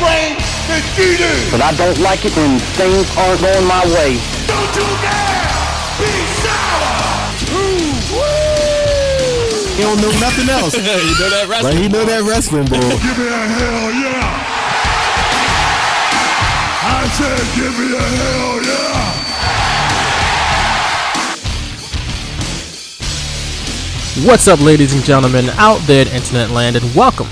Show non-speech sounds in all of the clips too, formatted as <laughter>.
brain that you do. But I don't like it when things aren't going my way. Don't you dare be sour. He don't know nothing else. you know that Like he know that wrestling, bro. Give me a hell yeah. I said, give me a hell yeah. What's up, ladies and gentlemen, out there in internet land, and welcome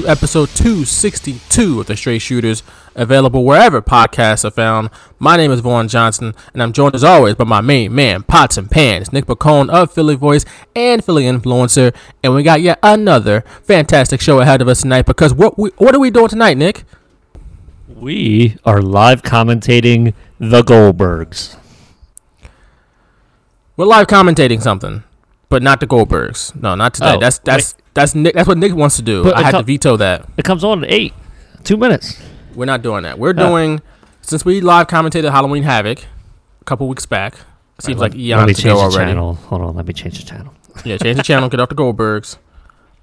to episode 262 of the Straight Shooters, available wherever podcasts are found. My name is Vaughn Johnson, and I'm joined as always by my main man, Pots and Pans, Nick Bacone of Philly Voice and Philly Influencer, and we got yet another fantastic show ahead of us tonight. Because what we, what are we doing tonight, Nick? We are live commentating the Goldbergs. We're live commentating something, but not the Goldbergs. No, not today. Oh, that's that's that's Nick. That's what Nick wants to do. But I had co- to veto that. It comes on at eight, two minutes. We're not doing that. We're Uh. doing since we live commentated Halloween Havoc a couple weeks back. Seems like let me eons change ago the already. channel. Hold on, let me change the channel. <laughs> Yeah, change the channel, get off the Goldbergs.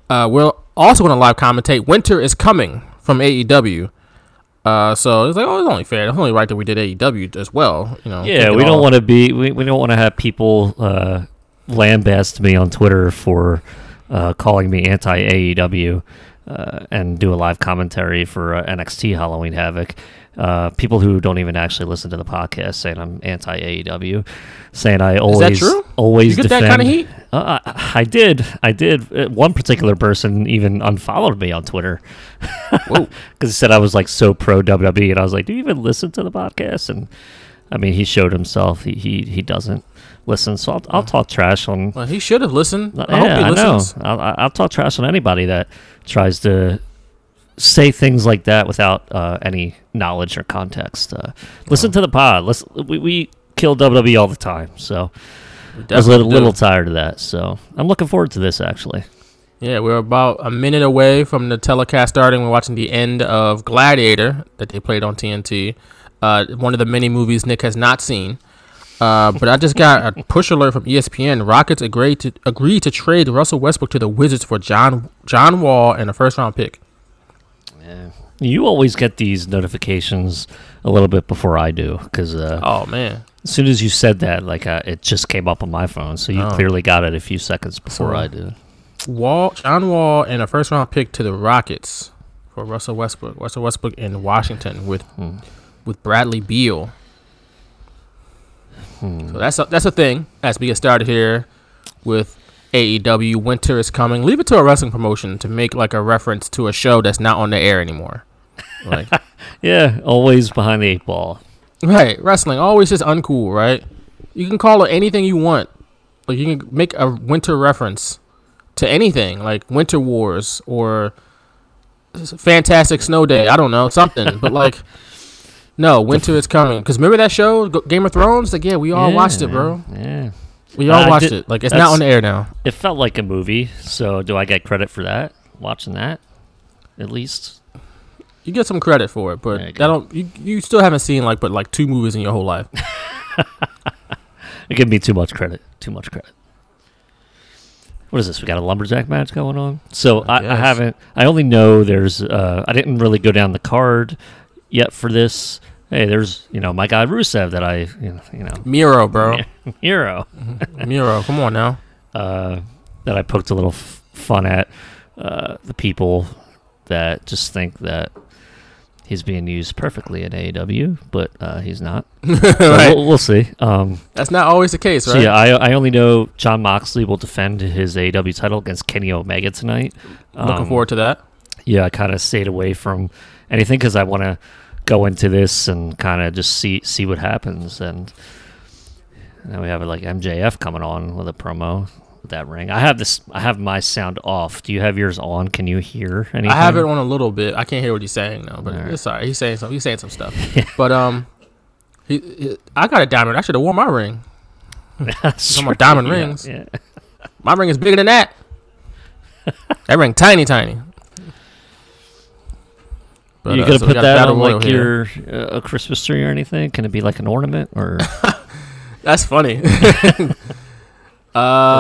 Uh, we're also going to live commentate. Winter is coming from AEW. Uh, so it's like, oh, it's only fair. It's only right that we did AEW as well. You know. Yeah, we don't want to be. We, we don't want to have people uh, lambast me on Twitter for uh, calling me anti AEW uh, and do a live commentary for uh, NXT Halloween Havoc. Uh, people who don't even actually listen to the podcast saying I'm anti AEW, saying I always always You get that kinda heat? Uh, I, I did, I did. Uh, One particular person even unfollowed me on Twitter <laughs> because he said I was like so pro WWE, and I was like, "Do you even listen to the podcast?" And I mean, he showed himself he he, he doesn't listen, so I'll, I'll talk trash on. Well, he should have listened. I yeah, hope he I know. listens. I'll, I'll talk trash on anybody that tries to say things like that without uh, any knowledge or context. Uh, listen to the pod. Listen, we, we kill WWE all the time, so I was a little, do. little tired of that. So I'm looking forward to this actually. Yeah, we're about a minute away from the telecast starting. We're watching the end of Gladiator that they played on TNT. Uh, one of the many movies Nick has not seen. Uh, but I just got a push alert from ESPN. Rockets agreed to agree to trade Russell Westbrook to the Wizards for John John Wall and a first round pick. You always get these notifications a little bit before I do, because uh, Oh man, as soon as you said that, like uh, it just came up on my phone. So you Oh. clearly got it a few seconds before So- I did. Wall John Wall and a first round pick to the Rockets for Russell Westbrook. Russell Westbrook in Washington with with Bradley Beal. So that's a, that's a thing as we get started here with AEW. Winter is coming. Leave it to a wrestling promotion to make like a reference to a show that's not on the air anymore. Like <laughs> Yeah, always behind the eight ball. right, wrestling always just uncool, right? You can call it anything you want. Like you can make a winter reference to anything, like Winter Wars or Fantastic Snow Day. I don't know something, but like, <laughs> no, winter is coming. Because remember that show, G- Game of Thrones? Like, yeah, we all Yeah, watched it, bro. Yeah, We all I watched did- it. Like, it's not on the air now. it felt like a movie. So do I get credit for that? Watching that, at least. You get some credit for it, but There you that go. don't. You, you still haven't seen like but like two movies in your whole life. <laughs> It give me too much credit. Too much credit. What is this? We got a lumberjack match going on. So I, I guess. haven't. I only know there's. Uh, I didn't really go down the card yet for this. Hey, there's you know my guy Rusev that I you know, Miro, bro. <laughs> Miro <laughs> Miro, come on now. uh, that I poked a little f- fun at uh, the people that just think that he's being used perfectly in AEW, but uh, he's not. <laughs> So Right. we'll, we'll see. Um, That's not always the case, So right? yeah, I, I only know Jon Moxley will defend his AEW title against Kenny Omega tonight. Looking Um, forward to that. Yeah, I kind of stayed away from anything because I want to go into this and kind of just see see what happens. And now we have like MJF coming on with a promo. with that ring. I have this. I have my sound off. Do you have yours on? Can you hear anything? I have it on a little bit. I can't hear what he's saying though, but it's alright. He's saying some. He's saying some stuff. <laughs> But um, he, he- I got a diamond. I should have worn my ring. <laughs> That's right, diamond yeah, rings. Yeah. My ring is bigger than that. <laughs> that ring tiny, tiny. But, you uh, gonna so put that on like your uh, a Christmas tree or anything? Can it be like an ornament or, <laughs> That's funny. <laughs> or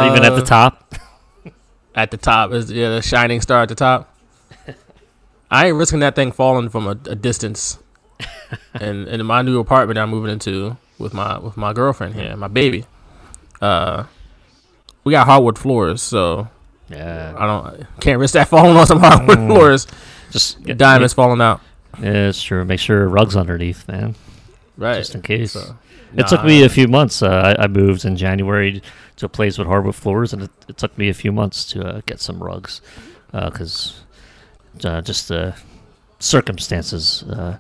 even at the Uh, top? at the top is yeah the shining star at the top. I ain't risking that thing falling from a, a distance. <laughs> and in my new apartment I'm moving into with my with my girlfriend here, my baby. Uh, we got hardwood floors, so Yeah. I don't can't risk that falling on some hardwood Mm. floors. Just get, Diamonds falling out. Yeah, it's true. Make sure rugs underneath, man, Right. just in case. So, It took me a few months. Uh, I, I moved in January to a place with hardwood floors, and it, it took me a few months to uh, get some rugs because uh, just the circumstances. Uh,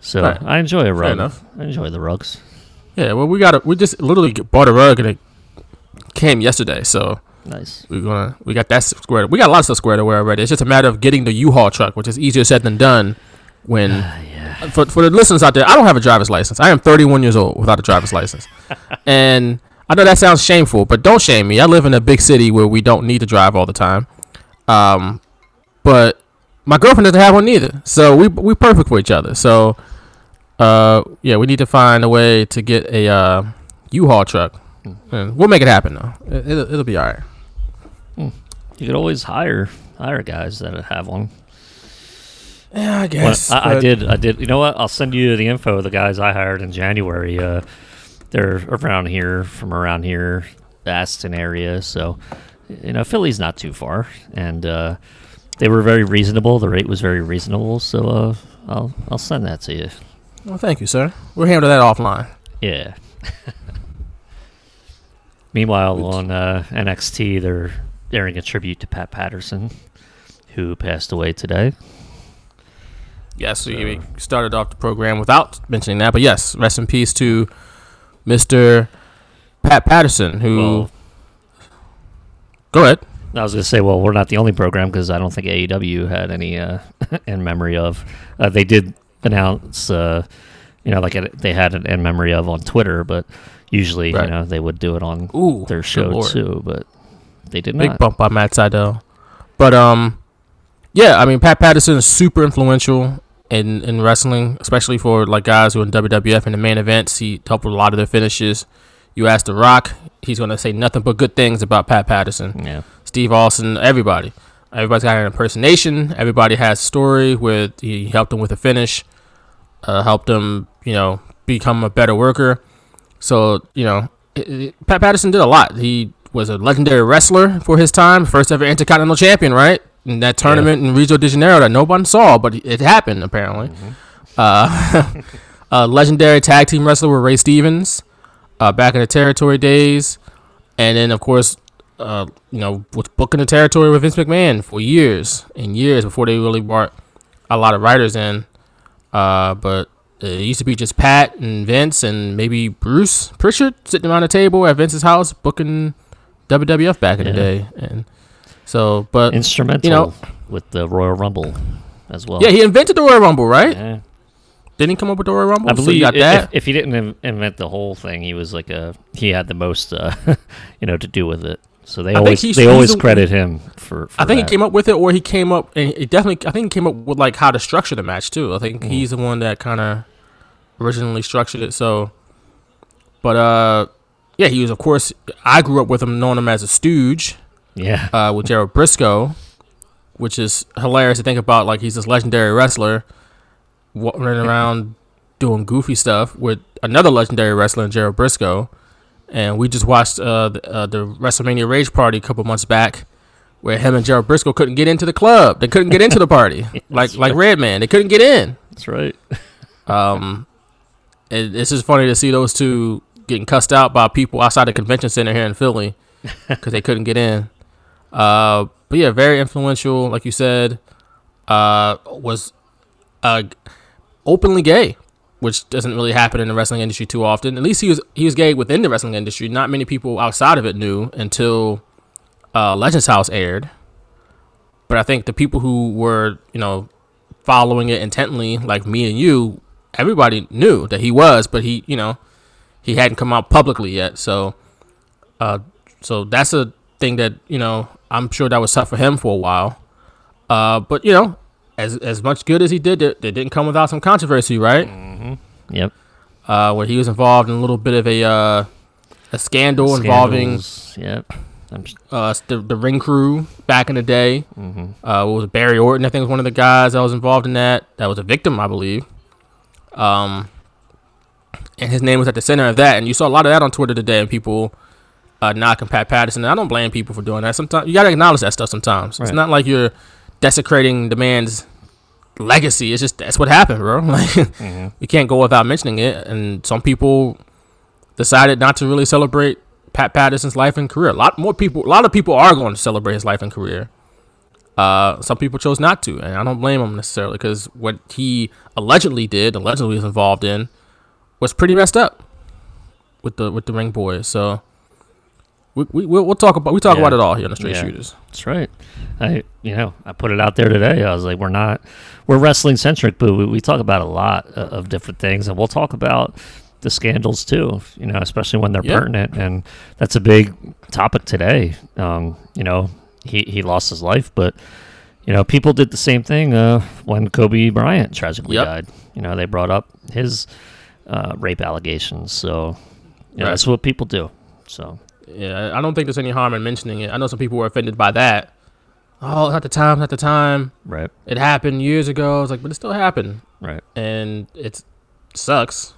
so Right. I enjoy a rug. enough. I enjoy the rugs. Yeah, well, we got a, we just literally bought a rug and it came yesterday, so Nice. we're gonna we got that squared. We got a lot of stuff squared away already. It's just a matter of getting the U-Haul truck, which is easier said than done. When for for the listeners out there, I don't have a driver's license. I am 31 years old without a driver's license, <laughs> and I know that sounds shameful, but don't shame me. I live in a big city where we don't need to drive all the time. Um, but my girlfriend doesn't have one either, so we we perfect for each other. So, uh, yeah, we need to find a way to get a uh, U-Haul truck. And we'll make it happen though. It, it'll, it'll be all right. You could always hire hire guys that have one. Yeah, I Well, guess. I, I did. I did. You know what? I'll send you the info of the guys I hired in January. Uh, they're around here, from around here, the Aston area. So, you know, Philly's not too far, and uh, they were very reasonable. The rate was very reasonable. So, uh, I'll I'll send that to you. Well, thank you, sir. We'll handle that offline. Yeah. <laughs> Meanwhile, on uh, NXT, they're airing a tribute to Pat Patterson, who passed away today. Yes, we we started off the program without mentioning that, but yes, rest in peace to Mr. Pat Patterson, who. Well, go ahead. I was gonna say, well, we're not the only program because I don't think AEW had any uh, <laughs> in memory of. Uh, they did announce, uh, you know, like it, they had an in memory of on Twitter, but usually, Right. you know, they would do it on Ooh, their show too, but they did Big not. bump by Matt Sydal. But um, yeah, I mean Pat Patterson is super influential in in wrestling, especially for like guys who are in WWF in the main events. He helped with a lot of their finishes. You ask The Rock, he's gonna say nothing but good things about Pat Patterson. Yeah, Steve Austin, everybody. Everybody's got an impersonation. Everybody has a story with he helped him with a finish, uh, helped him, you know, become a better worker. So, you know, it, it- Pat Patterson did a lot. He was a legendary wrestler for his time, first ever Intercontinental Champion, right? In that tournament in Rio de Janeiro that no one saw, but it happened apparently. Uh, <laughs> a legendary tag team wrestler with Ray Stevens uh, back in the territory days. And then, of course, uh, you know, was booking the territory with Vince McMahon for years and years before they really brought a lot of writers in. Uh, but it used to be just Pat and Vince and maybe Bruce Prichard sitting around the table at Vince's house booking WWF back in the day. And so, but instrumental you know, with the Royal Rumble as well. yeah, he invented the Royal Rumble, right? Yeah. Didn't he come up with the Royal Rumble? I So you believe got that. If, if he didn't invent the whole thing, he was like a he had the most, uh, <laughs> you know, to do with it. So they I always he's- they always credit him for. for I think that. he came up with it, or he came up and he definitely. I think he came up with like how to structure the match too. I think Mm-hmm. he's the one that kind of originally structured it. So, but uh, yeah, he was of course. I grew up with him, knowing him as a stooge Yeah, uh, with Gerald Brisco, which is hilarious to think about. Like he's this legendary wrestler running around doing goofy stuff with another legendary wrestler, Gerald Brisco. And we just watched uh, the, uh, the WrestleMania Rage Party a couple months back, where him and Gerald Brisco couldn't get into the club. They couldn't get into the party, <laughs> like like Redman. They couldn't get in. that's right. <laughs> Um, it, it's just funny to see those two getting cussed out by people outside the convention center here in Philly <laughs> because they couldn't get in. Uh, but yeah, very influential, like you said. Uh, was uh openly gay, which doesn't really happen in the wrestling industry too often. At least he was he was gay within the wrestling industry. Not many people outside of it knew until uh, Legends House aired. But I think the people who were, you know, following it intently, like me and you, everybody knew that he was, but he, you know, he hadn't come out publicly yet. So, uh, so that's a thing that you know I'm sure that was tough for him for a while. Uh, but you know, as as much good as he did, it, it didn't come without some controversy, right? Yep. Uh, where he was involved in a little bit of a uh, a scandal involving Yep. Uh, the, the ring crew back in the day. Uh, what was Barry Orton? I think was one of the guys that was involved in that. That was a victim, I believe. Um, and his name was at the center of that. And you saw a lot of that on Twitter today, and people uh, knocking Pat Patterson. And I don't blame people for doing that. Sometimes you gotta acknowledge that stuff. Sometimes it's not like you're desecrating the man's legacy. It's just that's what happened, bro. <laughs> Like you can't go without mentioning it. And some people decided not to really celebrate Pat Patterson's life and career. A lot more people, a lot of people are going to celebrate his life and career. Uh, some people chose not to, and I don't blame them necessarily because what he allegedly did, allegedly was involved in, was pretty messed up with the with the ring boys. So we we we'll, we'll talk about we talk Yeah. about it all here on the Straight Yeah. Shooters. That's right. I, you know, I put it out there today. I was like, we're not, we're wrestling centric, but we, we talk about a lot o- of different things, and we'll talk about the scandals too. You know, especially when they're Yeah. pertinent, and that's a big topic today. Um, you know, he he lost his life, but you know, people did the same thing uh, when Kobe Bryant tragically Yep. died. You know, they brought up his uh, rape allegations. So, know, Right. that's what people do. So, Yeah, I don't think there's any harm in mentioning it. I know some people were offended by that. Oh, at the time, at the time, right, it happened years ago. It's like, but it still happened. right. and it sucks.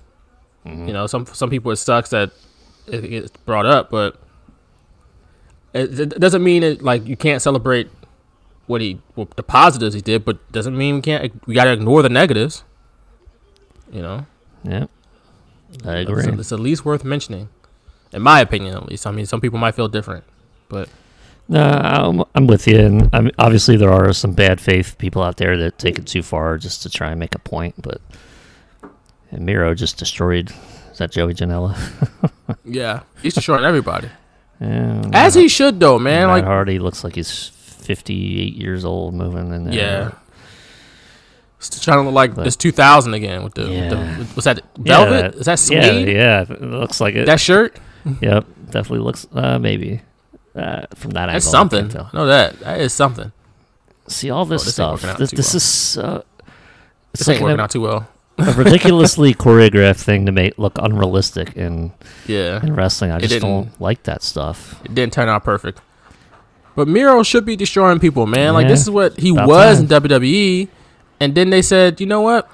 You know, some some people it sucks that it gets brought up, but it, it doesn't mean it like you can't celebrate what he well, the positives he did, but doesn't mean we can't we got to ignore the negatives. You know, Yeah, I it's, agree. it's at least worth mentioning, in my opinion. At least, I mean, some people might feel different, but No, I'm, I'm with you, and I mean, obviously there are some bad faith people out there that take it too far just to try and make a point. But Miro just destroyed. Is that Joey Janela? <laughs> yeah, he's destroying everybody, yeah, as he should though, man. Matt Like, Hardy looks like he's 58 years old, moving in there. yeah. Trying to look like But- it's 2000 again with the, with the what's that velvet? Is that suede? Yeah, yeah, it looks like it. That shirt? yep, definitely looks. Uh, maybe uh, from that That's angle. I can't something. know that. That is something. See all this, Oh, this stuff. This, this well. is. Uh, it's This like ain't working out too well. a <laughs> ridiculously choreographed thing to make look unrealistic in Yeah. in wrestling. I just don't like that stuff. It didn't turn out perfect. But Miro should be destroying people, man. Like this is what he was time. in WWE, and then they said, you know what,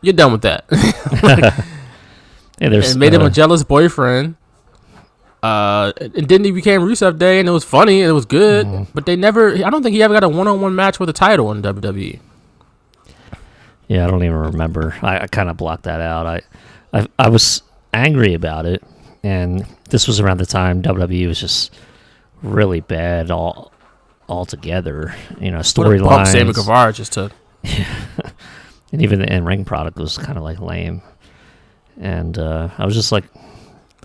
you're done with that, <laughs> <laughs> Hey, there's and made him uh, a jealous boyfriend. Uh, and then he became Rusev Day, and it was funny, and it was good. Mm-hmm. But they never. I don't think he ever got a one-on-one match with a title in. WWE. yeah, I don't even remember. I, I kind of blocked that out. I, I I was angry about it, and this was around the time WWE was just really bad all altogether. You know, bump Sammy Guevara just took. <laughs> and even the in ring product was kind of like lame. And uh, I was just like,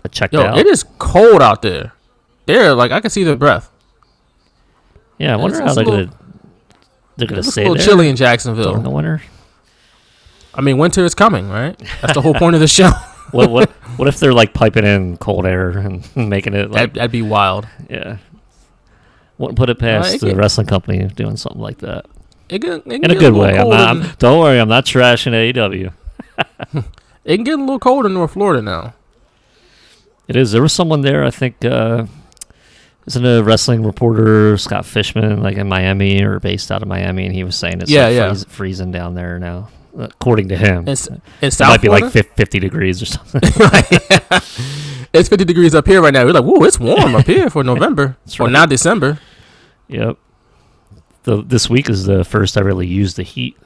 I checked Yo, out. it is cold out there. There, like I can see the breath. yeah, I wonder it's- how they're little- gonna they're gonna It's a little there chilly in Jacksonville. the winter. I mean, winter is coming, right? That's the whole point of the show. <laughs> what what what if they're like piping in cold air and <laughs> making it like That'd, that'd be wild. yeah? Wouldn't put it past it the wrestling company doing something like that It can, it can in a good little way. I'm not. I'm, don't worry, I'm not trashing AEW. <laughs> it can get a little cold in North Florida now. It is. There was someone there. I think uh, isn't a wrestling reporter Scott Fishman like in Miami or based out of Miami, and he was saying it's Yeah, like yeah. freeze- freezing down there now. According to him, It's, s- in it South might be Florida, like 50 degrees or something. <laughs> <laughs> it's 50 degrees up here right now. We're like, whoa, it's warm up here for November. That's or now December. Yep. The this week is the first I really used the heat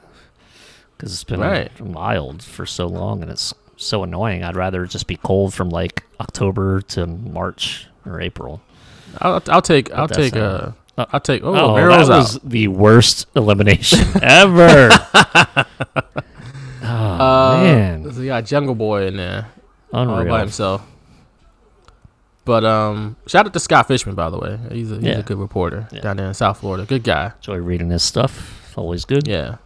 because it's been Right. mild for so long and it's so annoying. I'd rather just be cold from like October to March or April. I'll, I'll take, I'll take, uh, I'll take, oh, Oh, that out. was the worst elimination <laughs> ever. oh <laughs> Uh, man, So you got Jungle Boy in there all by himself. But um, shout out to Scott Fishman, by the way. He's a, he's Yeah. a good reporter Yeah. down there in South Florida. Good guy. Enjoy reading his stuff. Always good. Yeah.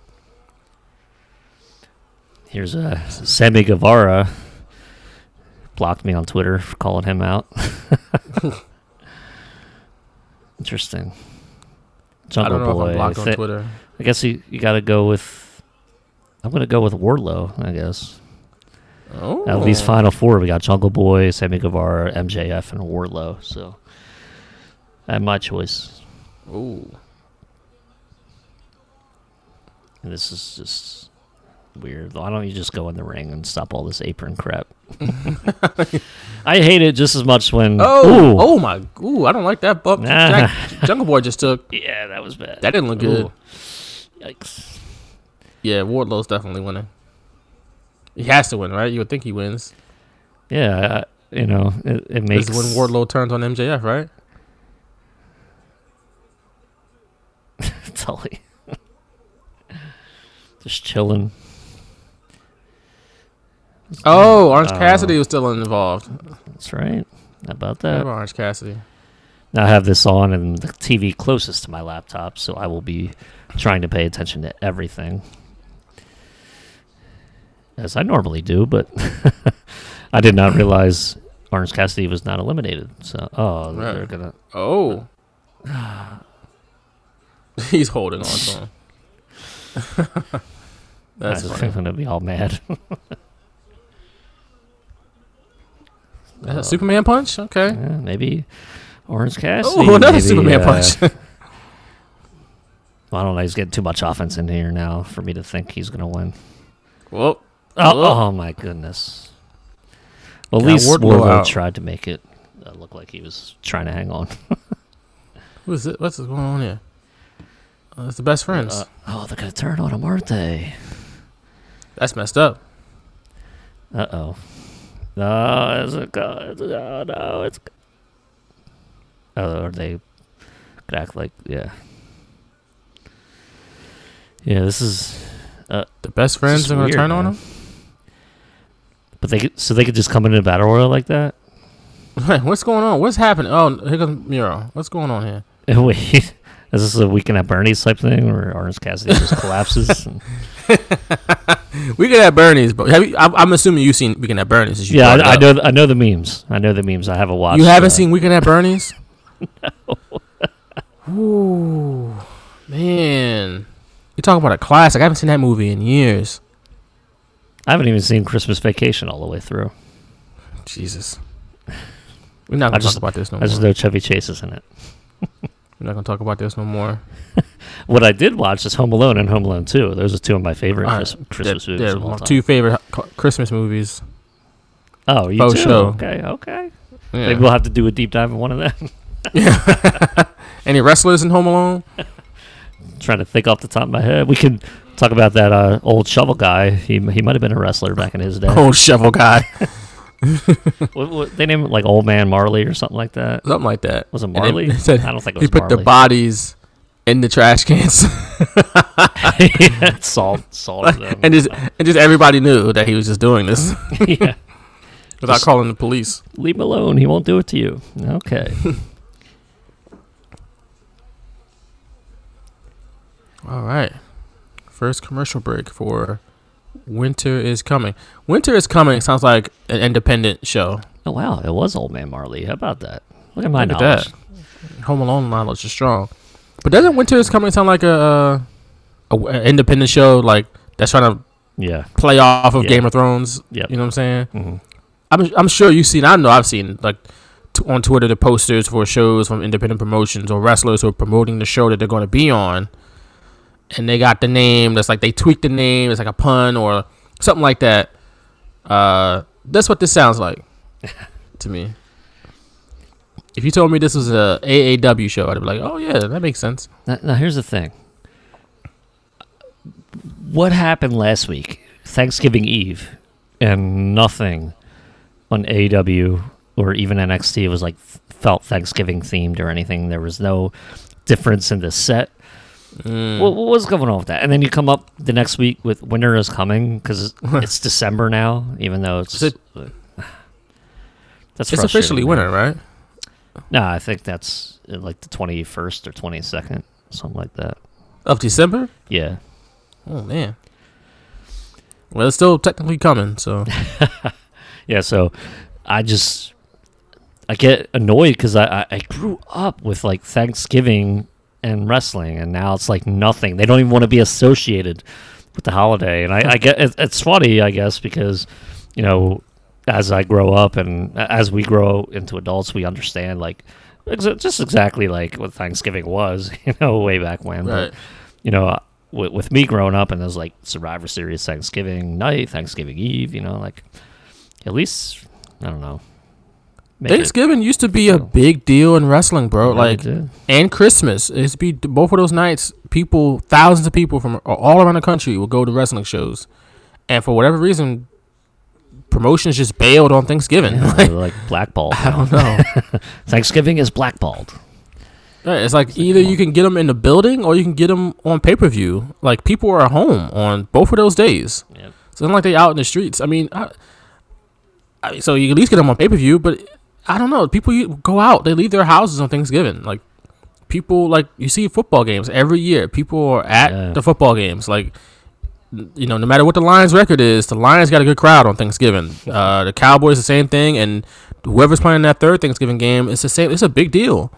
Here's uh, Sammy Guevara. Blocked me on Twitter for calling him out. <laughs> Interesting. I Jungle don't know Boy. if I'm blocked on Twitter. I guess you, you got to go with. I'm going to go with Wardlow, I guess. Oh, Out of these final four, we got Jungle Boy, Sammy Guevara, MJF, and Wardlow. So, I had my choice. Ooh. And this is just weird. Why don't you just go in the ring and stop all this apron crap? <laughs> I hate it just as much when. Oh, Ooh. oh my! Ooh, I don't like that bump. Nah. Jack, Jungle Boy just took. <laughs> Yeah, that was bad. That didn't look good. Yikes. Yeah, Wardlow's definitely winning. He has to win, right? You would think he wins. Yeah, I, you know, it, it makes. This is when Wardlow turns on MJF, right? <laughs> Tully. <laughs> just chilling. Oh, Orange Oh. Cassidy was still involved. That's right. How about that? Orange Cassidy. Now I have this on and the TV closest to my laptop, so I will be trying to pay attention to everything. As I normally do, but <laughs> I did not realize Orange Cassidy was not eliminated. So, oh, they're gonna. Oh. <sighs> He's holding on to <laughs> him. <laughs> That's I'm funny. gonna be all mad. A Superman punch? Okay. Yeah, maybe Orange Cassidy. Oh, another maybe, Superman uh, punch. I don't know. He's getting too much offense in here now for me to think he's gonna win. well, Oh, oh my goodness. Well, at Got least Wardlow Wardlow tried to make it uh, look like he was trying to hang on. <laughs> who is it? What's going on here? Oh, it's the best friends. Uh, oh, they're gonna turn on him, aren't they? That's messed up. Uh oh. No, it's a go- no, no, it's. Oh, or they could act like yeah. Yeah, this is. The best friends are to turn on man. him? But they could, so they could just come into battle royal like that. <laughs> What's going on? What's happening? Oh, here comes Miro. What's going on here? <laughs> Wait, <laughs> is this a weekend at Bernie's type thing where Orange Cassidy just collapses? and- We could have Bernie's, but have you, I'm, I'm assuming you've seen Weekend at Bernie's. you yeah, I, I know. th- I know the memes. I know the memes. I haven't watched. You haven't uh, seen Weekend at Bernie's? No. Ooh, man. You talk about a classic. I haven't seen that movie in years. I haven't even seen Christmas Vacation all the way through. Jesus. We're not going to talk about this no I more. just know Chevy Chase is in it. <laughs> We're not going to talk about this no more. <laughs> What I did watch is Home Alone and Home Alone 2. Those are two of my favorite right, Christmas they're- movies they're of all my time. two favorite Christmas movies. oh, you faux too? show. Okay, okay. Yeah. Maybe we'll have to do a deep dive in one of them. <laughs> Any wrestlers in Home Alone? trying to think off the top of my head. We could talk about that uh, old shovel guy. He he might have been a wrestler back in his day. Old shovel guy. <laughs> What, what, they named him like Old Man Marley or something like that. Something like that. Was it Marley? it <laughs> said I don't think it he was put the bodies in the trash cans, <laughs> yeah, salt, salt. them. and just and just everybody knew that he was just doing this yeah, without Just- calling the police. leave him alone. He won't do it to you. Okay. All right, first commercial break for Winter is coming. Winter is coming sounds like an independent show. oh wow, it was Old Man Marley. How about that? Look at my Look at knowledge. that. Home Alone knowledge is strong. But doesn't Winter is coming sound like a, a, a independent show like that's trying to Yeah. play off of Yeah. Game of Thrones? Yep. You know what I'm saying? hmm I'm I'm sure you've seen. I know I've seen like t- on Twitter the posters for shows from independent promotions or wrestlers who are promoting the show that they're going to be on, and they got the name that's like they tweaked the name. It's like a pun or something like that. Uh, that's what this sounds like <laughs> to me. If you told me this was a AAW show, I'd be like, oh yeah, that makes sense. Now, now here's the thing. What happened last week, Thanksgiving Eve, and nothing on AEW or even NXT was like felt Thanksgiving themed or anything. There was no difference in the set. Mm. What, what was going on with that? And then you come up the next week with Winter is Coming because <laughs> it's December now, even though it's it- <sighs> that's It's officially winter, right? No, I think that's uh, like the twenty first or twenty second, something like that. Of December? Yeah. Oh man. Well, it's still technically coming, so <laughs> Yeah, so I just I get annoyed because I, I I grew up with like Thanksgiving and wrestling, and now it's like nothing. They don't even want to be associated with the holiday, and I, I get it, it's funny, I guess, because you know as I grow up and as we grow into adults, we understand like exa- just exactly like what Thanksgiving was, <laughs> you know, way back when. Right. But you know, with, with me growing up and there's like Survivor Series Thanksgiving night, Thanksgiving Eve, you know, like at least I don't know. Make it- Thanksgiving used to be a big deal in wrestling, bro. It like and Christmas. It used to be both of those nights. People, thousands of people from all around the country would go to wrestling shows, and for whatever reason, promotions just bailed on Thanksgiving. Yeah, Like, <laughs> like blackballed. I don't know. <laughs> Thanksgiving is blackballed. It's like either you can get them in the building or you can get them on pay per view. Like people are at home on both of those days. Yep. It's not like they out in the streets. I mean, I, I so you at least get them on pay per view, but I don't know. People go out, they leave their houses on Thanksgiving. Like people, like you see football games every year. People are at Yeah. the football games. Like you know, no matter what the Lions' record is, the Lions got a good crowd on Thanksgiving. Uh, the Cowboys the same thing, and whoever's playing that third Thanksgiving game, it's the same. It's a big deal.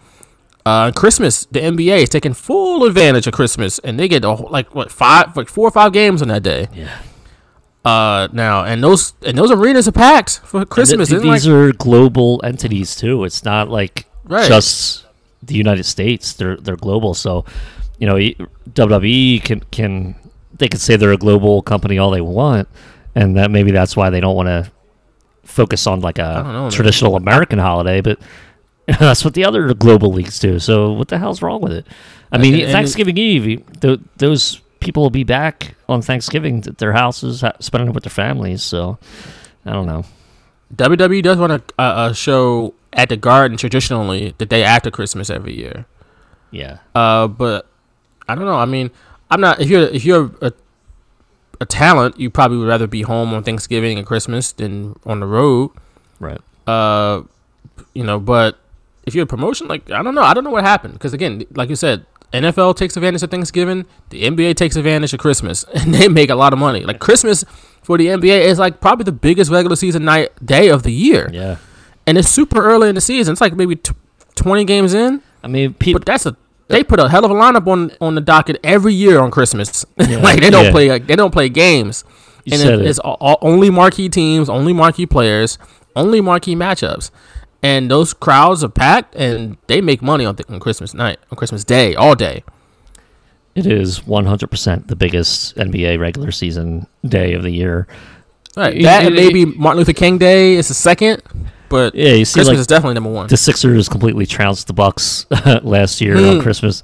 Uh, Christmas, the NBA is taking full advantage of Christmas, and they get a, whole- like what five, like four or five games on that day. Yeah. Uh, now and those and those arenas are packed for Christmas. And Isn't like these are global entities too. It's not like Right. just the United States. They're they're global. So, you know, WWE can can they can say they're a global company all they want, and that maybe that's why they don't want to focus on like don't know, a man. traditional American holiday, but. <laughs> That's what the other global leagues do. So what the hell's wrong with it? I mean, and- and- Thanksgiving Eve, th- those people will be back on Thanksgiving at their houses, ha- spending it with their families. So I don't know. WWE does want a, a, a show at the Garden traditionally the day after Christmas every year. Yeah. Uh, but I don't know. I mean, I'm not. If you're if you're a, a talent, you probably would rather be home on Thanksgiving and Christmas than on the road. Right. Uh, you know, but if you're a promotion, like I don't know, I don't know what happened because again, like you said, NFL takes advantage of Thanksgiving, the NBA takes advantage of Christmas, <laughs> and they make a lot of money. Like Christmas for the NBA is like probably the biggest regular season night day of the year, Yeah. and it's super early in the season. It's like maybe t- twenty games in, I mean, people. but that's a they put a hell of a lineup on on the docket every year on Christmas. <laughs> like they don't Yeah. play like, they don't play games, You and said it, it. it's all, all- only marquee teams, only marquee players, only marquee matchups, and those crowds are packed, and they make money on, th- on Christmas night, on Christmas Day, all day. It is 100% the biggest NBA regular season day of the year. Right, It- that and it- maybe Martin Luther King Day is the second, but Yeah, you see, Christmas like, is definitely number one. The Sixers completely trounced the Bucks <laughs> last year hmm. on Christmas.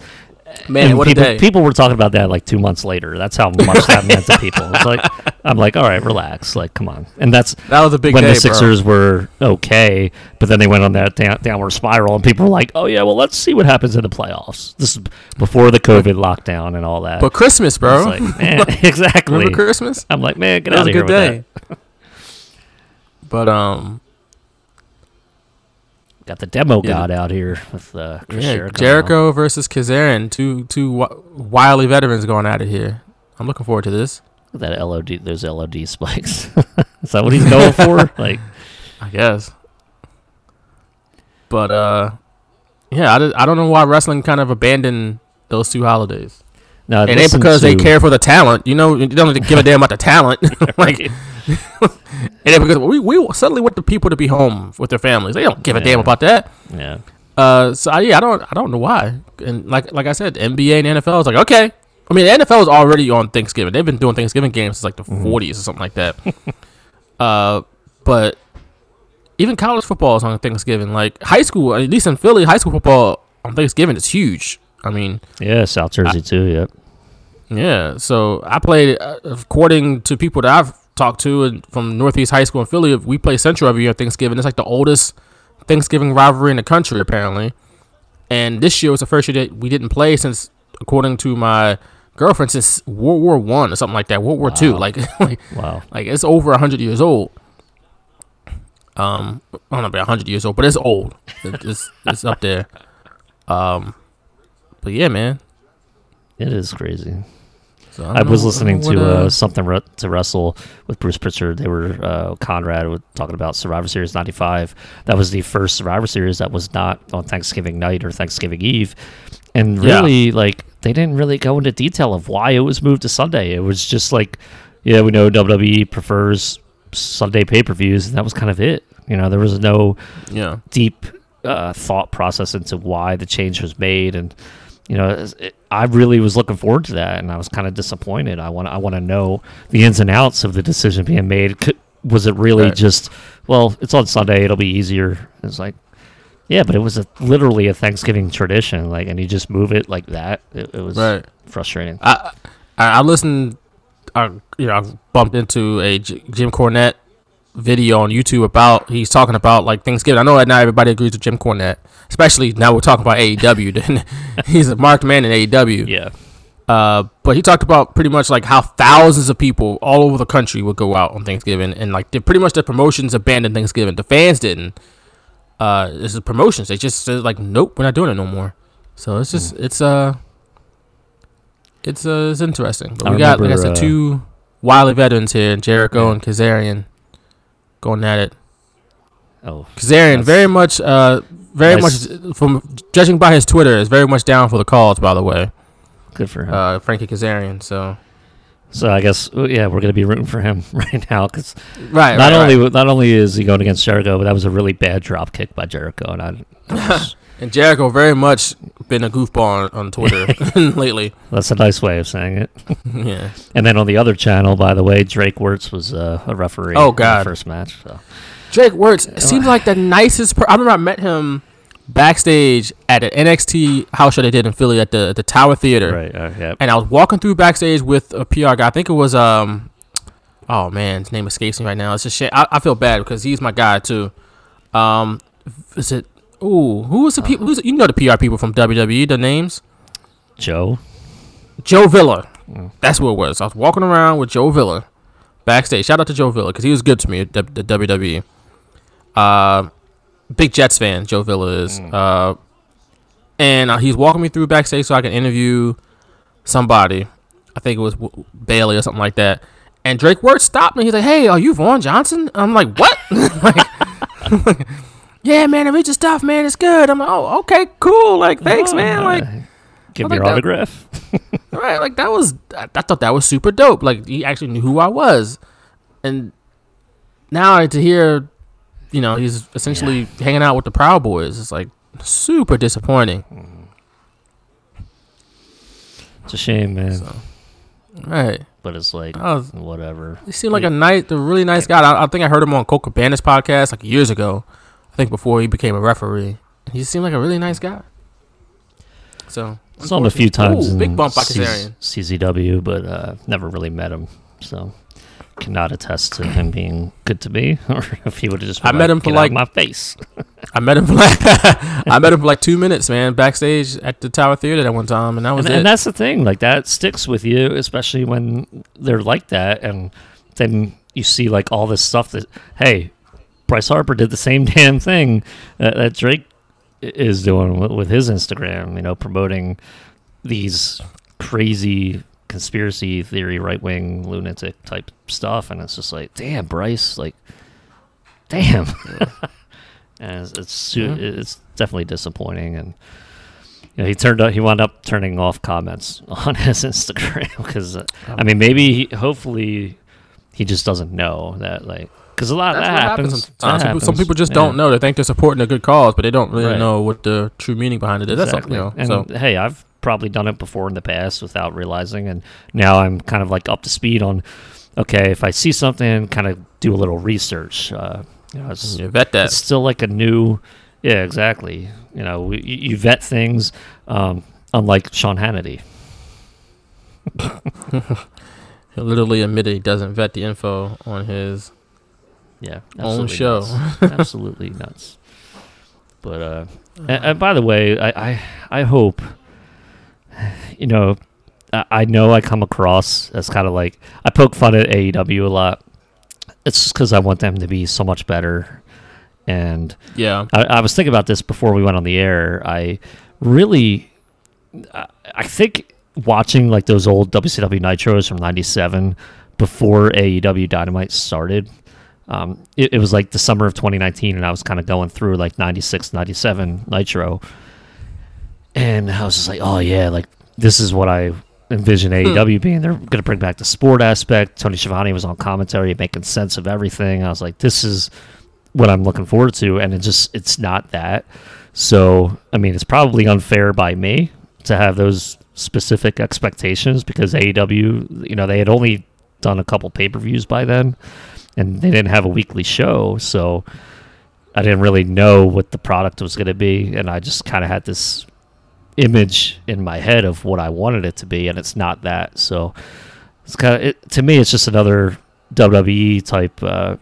Man, what people, a day! people were talking about that like two months later. That's how much that meant to people. It's like <laughs> I'm like, all right, relax. Like, come on. And that's that was a big when day, the Sixers were okay, but then they went on that down, downward spiral, and people were like, "Oh yeah, well, let's see what happens in the playoffs." This is before the COVID lockdown and all that. bro. But Christmas, bro. Like, <laughs> man, <laughs> exactly. Remember Christmas? I'm like, man, get That out was a here good day. but um. Got the demo Yeah. god out here with uh, Chris Yeah, Jericho. Jericho, versus Kazarian, two two wi- wily veterans going at it here. I'm looking forward to this. That LOD, those LOD spikes. <laughs> is that what he's going for? <laughs> Like, I guess. But uh, yeah, I, I don't know why wrestling kind of abandoned those two holidays. It ain't because they care for the talent. You know, you don't give a damn about the talent. <laughs> <laughs> like, <laughs> it because we we suddenly want the people to be home with their families. They don't give a damn about that. Yeah. Uh, so I- yeah, I don't, I don't know why. And like, like I said, the NBA and NFL is like, okay. I mean, the NFL is already on Thanksgiving. They've been doing Thanksgiving games since like the 40s or something like that. uh, but even college football is on Thanksgiving. Like high school, at least in Philly, high school football on Thanksgiving is huge. I mean, Yeah, South Jersey too. Yep. Yeah. So I played, uh, according to people that I've talked to and from Northeast High School in Philly, we play Central every year Thanksgiving. It's like the oldest Thanksgiving rivalry in the country, apparently. And this year was the first year that we didn't play since, according to my girlfriend, since World War One or something like that, World War Two. Like, <laughs> like, Wow. like it's over hundred years old. Um, I don't know about hundred years old, but it's old. It's it's up there. Um, but yeah, man. It is crazy. So I, don't was listening to uh, uh, something Ru- to wrestle with Bruce Prichard. They were uh, Conrad was talking about Survivor Series '95. That was the first Survivor Series that was not on Thanksgiving night or Thanksgiving Eve, and Yeah. really like they didn't really go into detail of why it was moved to Sunday. It was just like, yeah, we know WWE prefers Sunday pay per views, and that was kind of it. You know, there was no yeah. deep uh, thought process into why the change was made, and you know, it, I really was looking forward to that, and I was kind of disappointed. I want I want to know the ins and outs of the decision being made. Could, was it really Right. just well, it's on Sunday, it'll be easier? It's like, yeah, but it was a, literally a Thanksgiving tradition, like, and you just move it like that. It, it was Right. frustrating. I I, listened. I you know I bumped into a Jim Cornette video on YouTube about he's talking about like Thanksgiving. I know that not everybody agrees with Jim Cornette, especially now we're talking about AEW. <laughs> Then he's a marked man in AEW. yeah, Uh, but he talked about pretty much like how thousands of people all over the country would go out on Thanksgiving, and like pretty much the promotions abandoned Thanksgiving. The fans didn't. Uh, this is promotions. They just said like, nope, we're not doing it no more. So it's just it's uh, it's uh, it's interesting. But I we got like I said, uh, two wily veterans here, Jericho and Kazarian, going at it. oh, Kazarian very much uh. Very Nice. much from judging by his Twitter, is very much down for the cause. By the way, good for him. uh, Frankie Kazarian. So so I guess yeah, we're gonna be rooting for him <laughs> right now because right, not right, only right. not only is he going against Jericho, but that was a really bad drop kick by Jericho, and I, I <laughs> And Jericho very much been a goofball on, on Twitter <laughs> <laughs> lately. that's a nice way of saying it. <laughs> Yeah. And then on the other channel, by the way, Drake Wuertz was uh, a referee. Oh, in the God. first match. So. Drake Wuertz seems like the nicest person. I remember I met him backstage at an NXT house show they did in Philly at the the Tower Theater. Right. Uh, yeah. And I was walking through backstage with a PR guy. I think it was um oh man, his name escapes me right now. It's a shame. I, I feel bad because he's my guy too. Um is it Ooh, who was the people? Who's you know the PR people from WWE? The names Joe. Joe Villa. That's what it was. I was walking around with Joe Villa backstage. Shout out to Joe Villa because he was good to me at the, WWE. Uh, big Jets fan, Joe Villa is. Uh, and uh, he's walking me through backstage so I can interview somebody. I think it was w- Bayley or something like that. And Drake Wuertz stopped me. He's like, "Hey, are you Vaughn Johnson?" I'm like, "What?" <laughs> like, <laughs> yeah, man, I read your stuff, man. It's good. I'm like, "Oh, okay, cool. Like, thanks, oh, man. Like, Give me like your that. autograph. <laughs> right like that was I, I thought that was super dope like he actually knew who i was and now to hear you know he's essentially hanging out with the proud boys it's like super disappointing mm. It's a shame, man. right But it's like was- whatever. he seemed like a nice a really nice guy I, I think i heard him on Colt Cabana's podcast like years ago i think before he became a referee he seemed like a really nice guy so Saw him a few times Ooh, in big bump by C- CZW, but uh, never really met him. So cannot attest to him being good to me, <laughs> or if he would have just. I met him for "Get out of like- my face. <laughs> I met him for like <laughs> I met him for like two minutes, man, backstage at the Tower Theater that one time, and that was and, it. and that's the thing like that sticks with you especially when they're like that and then you see like all this stuff that hey bryce harper did the same <laughs> damn thing that, that drake is doing with, with his instagram you know promoting these crazy conspiracy theory right-wing lunatic type stuff. And it's just like damn bryce like damn. <laughs> And it's it's, su- it's definitely disappointing. And you know, he turned up. He wound up turning off comments <laughs> on his Instagram because, uh, I mean, maybe he, hopefully he just doesn't know that like because a lot That's that what happens. happens. That sometimes. Some people, some people just Yeah. don't know. They think they're supporting a good cause, but they don't really Right. know what the true meaning behind it is. Exactly. That's all, you and. So hey, I've probably done it before in the past without realizing, and now I'm kind of like up to speed on. Okay, if I see something, kind of do a little research. Uh, you know, it's, you vet that. it's still like a new. Yeah, exactly. You know, we, you you vet things, um, unlike Sean Hannity. He <laughs> literally admitted he doesn't vet the info on his. Yeah, Own show. nuts. <laughs> absolutely nuts. But uh, and, and by the way, I, I I hope you know I, I know I come across as kind of like I poke fun at AEW a lot. It's just because I want them to be so much better. And Yeah. I, I was thinking about this before we went on the air. I really, I, I think watching like those old WCW Nitros from '97 before AEW Dynamite started. Um, it, it was like the summer of 2019, and I was kind of going through like 96, 97 Nitro. And I was just like, oh, yeah, like this is what I envision AEW being. They're going to bring back the sport aspect. Tony Schiavone was on commentary, making sense of everything. I was like, this is what I'm looking forward to. And it just, it's not that. So, I mean, it's probably unfair by me to have those specific expectations because AEW, you know, they had only done a couple pay per views by then and they didn't have a weekly show. So I didn't really know what the product was going to be. And I just kind of had this image in my head of what I wanted it to be. And it's not that. So it's kind of, it, to me, it's just another WWE type, uh,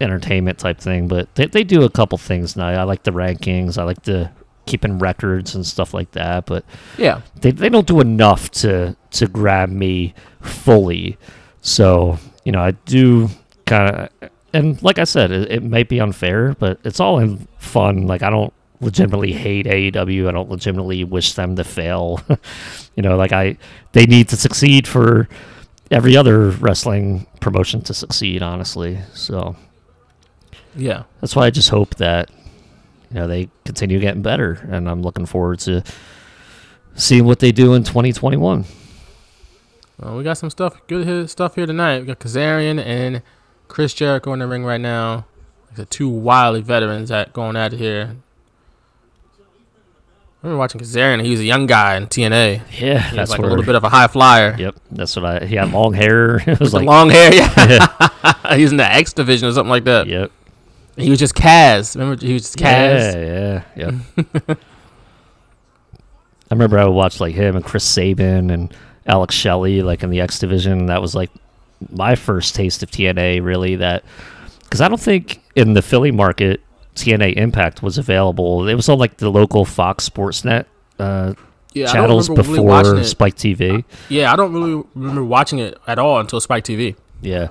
entertainment type thing, but they, they do a couple things now. I like the rankings. I like the keeping records and stuff like that, but Yeah. they, they don't do enough to to grab me fully. So you know, I do kind of, and like I said, it, it might be unfair, but it's all in fun. Like I don't legitimately hate AEW. I don't legitimately wish them to fail. <laughs> you know, like I they need to succeed for every other wrestling promotion to succeed. Honestly, so Yeah. that's why I just hope that you know they continue getting better, and I'm looking forward to seeing what they do in 2021. Well, we got some stuff, good stuff here tonight. We got Kazarian and Chris Jericho in the ring right now. The two wily veterans that going it here. I remember watching Kazarian. He was a young guy in TNA. Yeah, He was that's like where, a little bit of a high flyer. Yep, that's what I. He had long hair. <laughs> it was like long hair, yeah. <laughs> <laughs> he was in the X division or something like that. Yep. He was just Kaz. Remember, he was just Kaz. Yeah, yeah, yep. I remember I would watch like him and Chris Sabin and Alex Shelley like in the X division. That was like my first taste of TNA. Really, that because I don't think in the Philly market TNA Impact was available. It was on like the local Fox Sportsnet uh, Yeah, channels remember really before. Spike TV. Yeah, I don't really remember watching it at all until Spike TV. Yeah,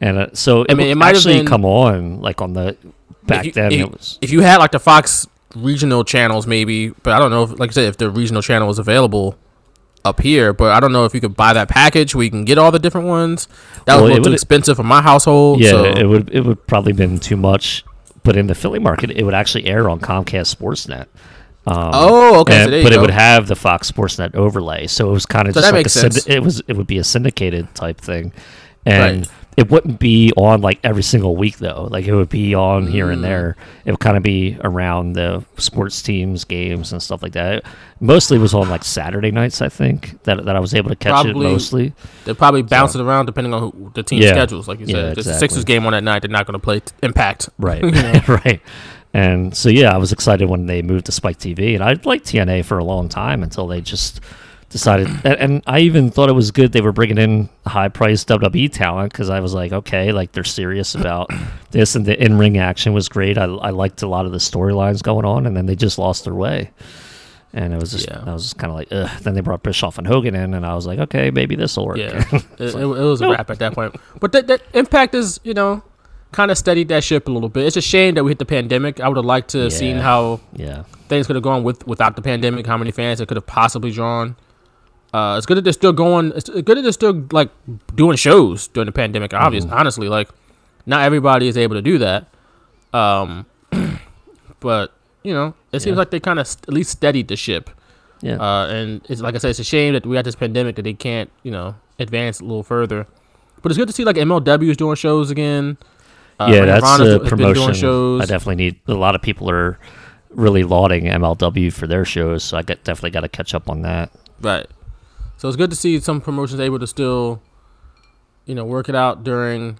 and uh, so I mean, would it might have actually been- come on like on the back you, then. if, it was if you had like the Fox regional channels, maybe, but I don't know. If, like I said, if the regional channel was available up here, but I don't know if you could buy that package where you can get all the different ones. That Well, was a little too expensive for my household. Yeah, so. it would it would probably been too much, but in the Philly market, it would actually air on Comcast Sportsnet. Um, Oh, okay, and- you but it would have the Fox Sportsnet overlay, so it was kind of So just like a it was it would be a syndicated type thing, and Right. It wouldn't be on like every single week though. Like it would be on here Mm. and there. It would kind of be around the sports teams, games, and stuff like that. Mostly was on like Saturday nights, I think that that I was able to catch Probably- it mostly. They probably bounce it around depending on who, the team Yeah. schedules. Like you said, Yeah, it's the. Sixers game on that night, they're not going to play t- Impact. <laughs> Right, <laughs> right. And so yeah, I was excited when they moved to Spike TV, and I liked TNA for a long time until they just decided. And, and I even thought it was good they were bringing in high-priced WWE talent because I was like, okay, like they're serious about <clears throat> this, and the in-ring action was great. I, I liked a lot of the storylines going on, and then they just lost their way. And it was just, Yeah. I was just kind of like, ugh. Then they brought Bischoff and Hogan in, and I was like, okay, maybe this will work. Yeah, <laughs> it, it, it was a wrap at that point. But that, that Impact is, you know, kind of steadied that ship a little bit. It's a shame that we hit the pandemic. I would have liked to have seen how yeah. things could have gone with without the pandemic. How many fans it could have possibly drawn. Uh, it's good that they're still going. It's good that they're still like doing shows during the pandemic. Obviously, Mm-hmm. honestly, like not everybody is able to do that. Um, <clears throat> but you know, it seems Yeah. like they kind of st- at least steadied the ship. Yeah. Uh, and it's like I said, it's a shame that we had this pandemic that they can't, you know, advance a little further. But it's good to see like MLW is doing shows again. Uh, yeah, that's Honor a has been doing promotion. shows. I definitely need. A lot of people are really lauding MLW for their shows, so I get definitely got to catch up on that. Right. So it's good to see some promotions able to still, you know, work it out during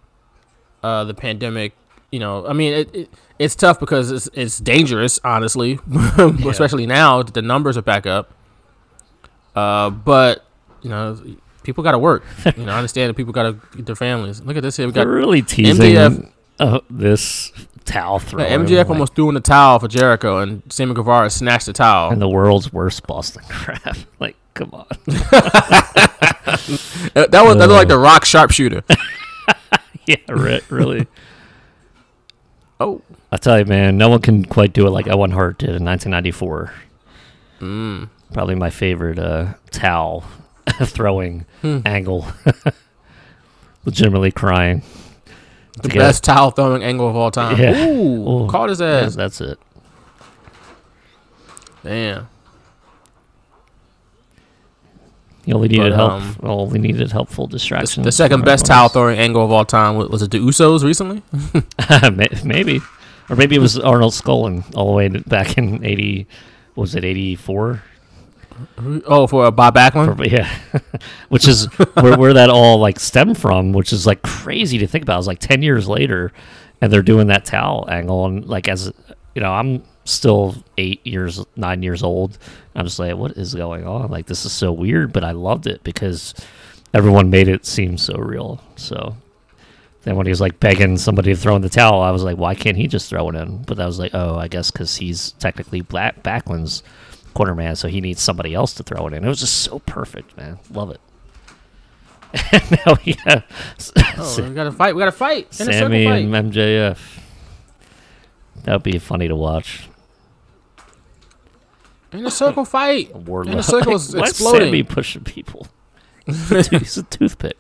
uh, the pandemic. You know, I mean, it, it it's tough because it's it's dangerous, honestly, <laughs> especially now that the numbers are back up. Uh, but you know, people got to work. You know, I understand that people got to feed their families. Look at this here. We got They're really teasing MJF. uh, this towel throw. Yeah, MJF almost threw in the towel for Jericho, and Sammy Guevara snatched the towel. and the world's worst Boston <laughs> crab. like, come on. <laughs> That was that looked like the Rock sharpshooter. <laughs> yeah, re- really. <laughs> oh, I tell you, man, no one can quite do it like Owen Hart did in 1994. Mm. Probably my favorite uh, towel throwing Hmm. angle. Legitimately crying. The To get- best towel throwing angle of all time. Yeah. Ooh, Ooh. caught his Yeah, ass. that's it. Damn. He only needed But, help. um, only needed helpful The, distraction. the second best towel throwing angle of all time was, was it the Usos recently? <laughs> <laughs> Maybe, or maybe it was Arnold Skaaland all the way back in eighty. Was it eighty four? Oh, for uh, Bob Backlund. Yeah, <laughs> which is where where that all like stemmed from, which is like crazy to think about. It's like ten years later, and they're doing that towel angle, and like as you know, I'm still eight years, nine years old. I'm just like, what is going on? Like this is so weird, but I loved it because everyone made it seem so real. So then when he was like begging somebody to throw in the towel, I was like, why can't he just throw it in? But I was like, oh, I guess because he's technically Bob Backlund's corner man, so he needs somebody else to throw it in. It was just so perfect, man. Love it. <laughs> and now we have Oh, we got to fight. We got to fight. In a Sammy fight. and MJF. That would be funny to watch. In a circle fight. <laughs> Wardlow. And the circle's <laughs> Why is exploding. Sammy pushing people. <laughs> He's a toothpick.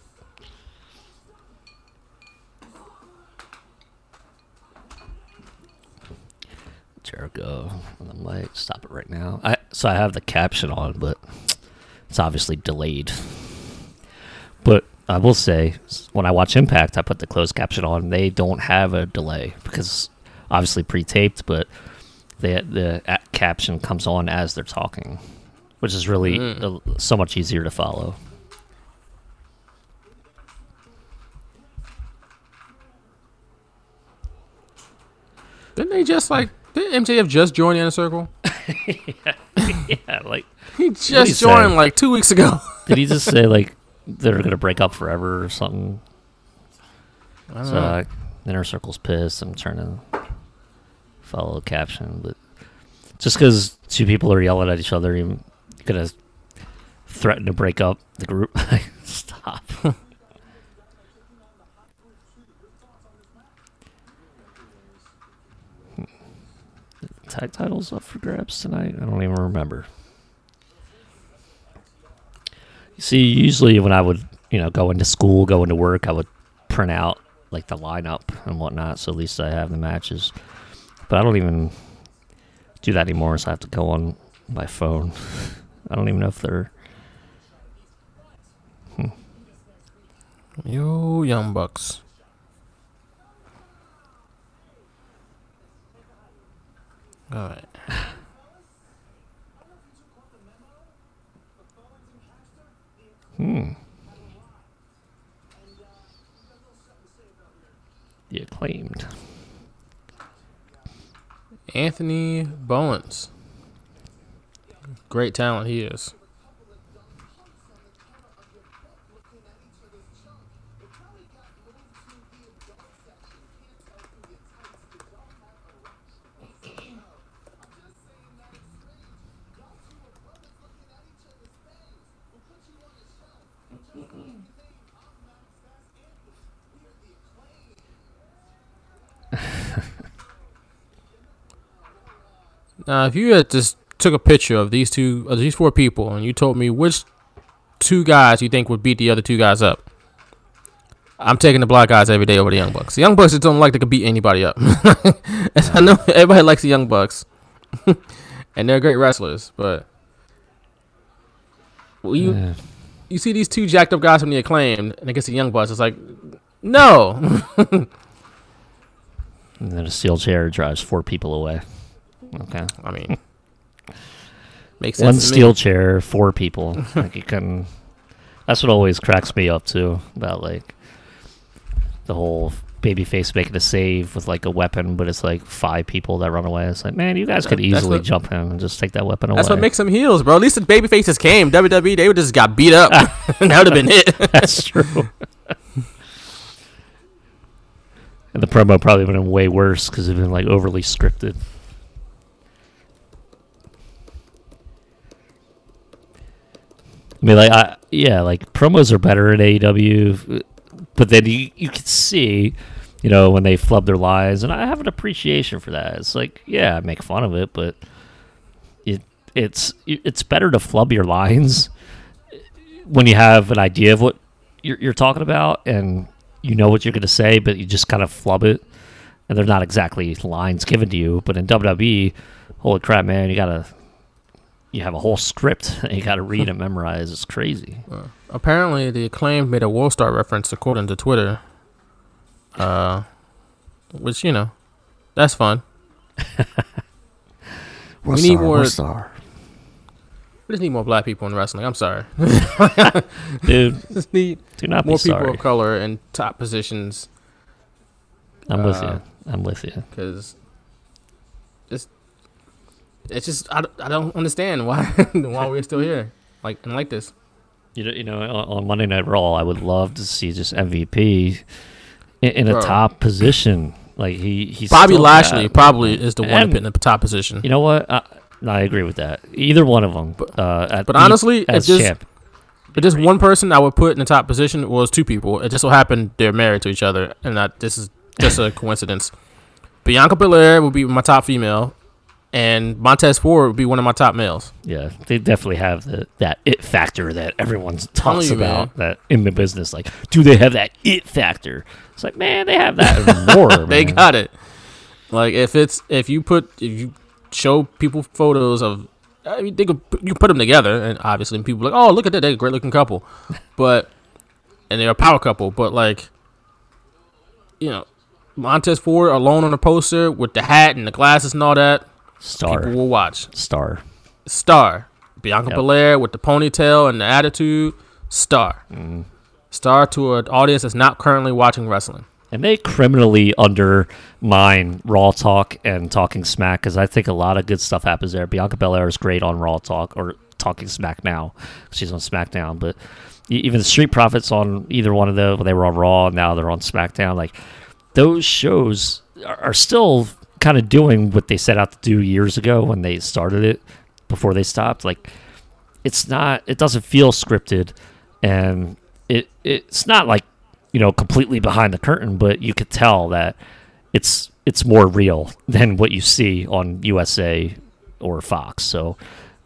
Jericho. And I'm like, stop it right now. I so I have the caption on, but it's obviously delayed. But I will say, when I watch Impact, I put the closed caption on. They don't have a delay because obviously pre-taped, but the the caption comes on as they're talking, which is really uh, so much easier to follow. Didn't they just like? Didn't MJF just join the inner circle? <laughs> yeah, like He he just say? joined like two weeks ago. <laughs> did he just say like they're gonna break up forever or something? I don't So know. uh, inner circle's pissed. I'm trying to follow caption, but just because two people are yelling at each other, you're gonna threaten to break up the group. <laughs> Stop. <laughs> Tag titles up for grabs tonight. I don't even remember. You see, usually when I would, you know, go into school, go into work, I would print out like the lineup and whatnot, so at least I have the matches. But I don't even do that anymore, so I have to go on my phone. <laughs> I don't even know if they're. Yo, Young Bucks. All right. Hmm. The acclaimed. Anthony Bowens. Great talent he is. Now, if you had just took a picture of these two, of these four people, and you told me which two guys you think would beat the other two guys up, I'm taking the black guys every day over the Young Bucks. The Young Bucks just don't like they could beat anybody up. <laughs> As I know everybody likes the Young Bucks, <laughs> and they're great wrestlers, but well, you Yeah. you see these two jacked up guys from the acclaimed, and against the Young Bucks, it's like, no, <laughs> And then a steel chair drives four people away. Okay. I mean, <laughs> makes sense. One steel chair, four people. like you can. That's what always cracks me up too about like the whole babyface making a save with like a weapon, but it's like five people that run away. It's like, man, you guys could easily what- jump in and just take that weapon That's away. That's what makes them heels, bro. At least the baby faces came. WWE, they would just got beat up. <laughs> <laughs> that would have been it. That's true. and the promo probably would have been way worse because it'd been like overly scripted. I mean, like, I, yeah, like promos are better at AEW, but then you you can see you know, when they flub their lines, and I have an appreciation for that. It's like, yeah, I make fun of it, but it it's it's better to flub your lines when you have an idea of what you're, you're talking about and you know what you're going to say, but you just kind of flub it, and they're not exactly lines given to you. But in WWE, holy crap, man, you gotta you have a whole script <laughs> and you gotta read and memorize. It's crazy. Apparently, the acclaimed made a World Star reference according to Twitter. Uh, which you know, that's fun. <laughs> we need more. We just need more black people in wrestling. I'm sorry. <laughs> Dude, just need do not more be people sorry. of color in top positions I'm with uh, you. I'm with you. because just it's just I, I don't understand why <laughs> why we're still here like and like this. You know, you know, on, on Monday Night Raw, I would love to see just MVP in, in a top position. Like he, he's Bobby Lashley got- probably is the one to And- put in the top position. You know what? I, no, I agree with that. Either one of them. uh, at but the- honestly, if as just- champ, If just one person I would put in the top position was two people. It just so happened they're married to each other, and that this is just a <laughs> coincidence. Bianca Belair would be my top female, and Montez Ford would be one of my top males. yeah, they definitely have the, that it factor that everyone talks you, about man. that in the business. Like, do they have that it factor? It's like, man, they have that <laughs> more. They got it. Like if it's if you put if you show people photos of, I mean, they could you put them together, and obviously people are like, oh look at that, they're a great looking couple, but and they're a power couple, but like, you know, Montez Ford alone on the poster with the hat and the glasses and all that, star, people will watch. star. Star Bianca Yep. Belair with the ponytail and the attitude, star, Mm. star to an audience that's not currently watching wrestling. And they criminally undermine Raw Talk and Talking Smack because I think a lot of good stuff happens there. Bianca Belair is great on Raw Talk or Talking Smack now. She's on SmackDown, but even the Street Profits on either one of those, when they were on Raw, now they're on SmackDown. Like those shows are, are still kind of doing what they set out to do years ago when they started it before they stopped. Like it's not, it doesn't feel scripted, and it it's not like you know completely behind the curtain, but you could tell that it's it's more real <laughs> than what you see on USA or Fox. So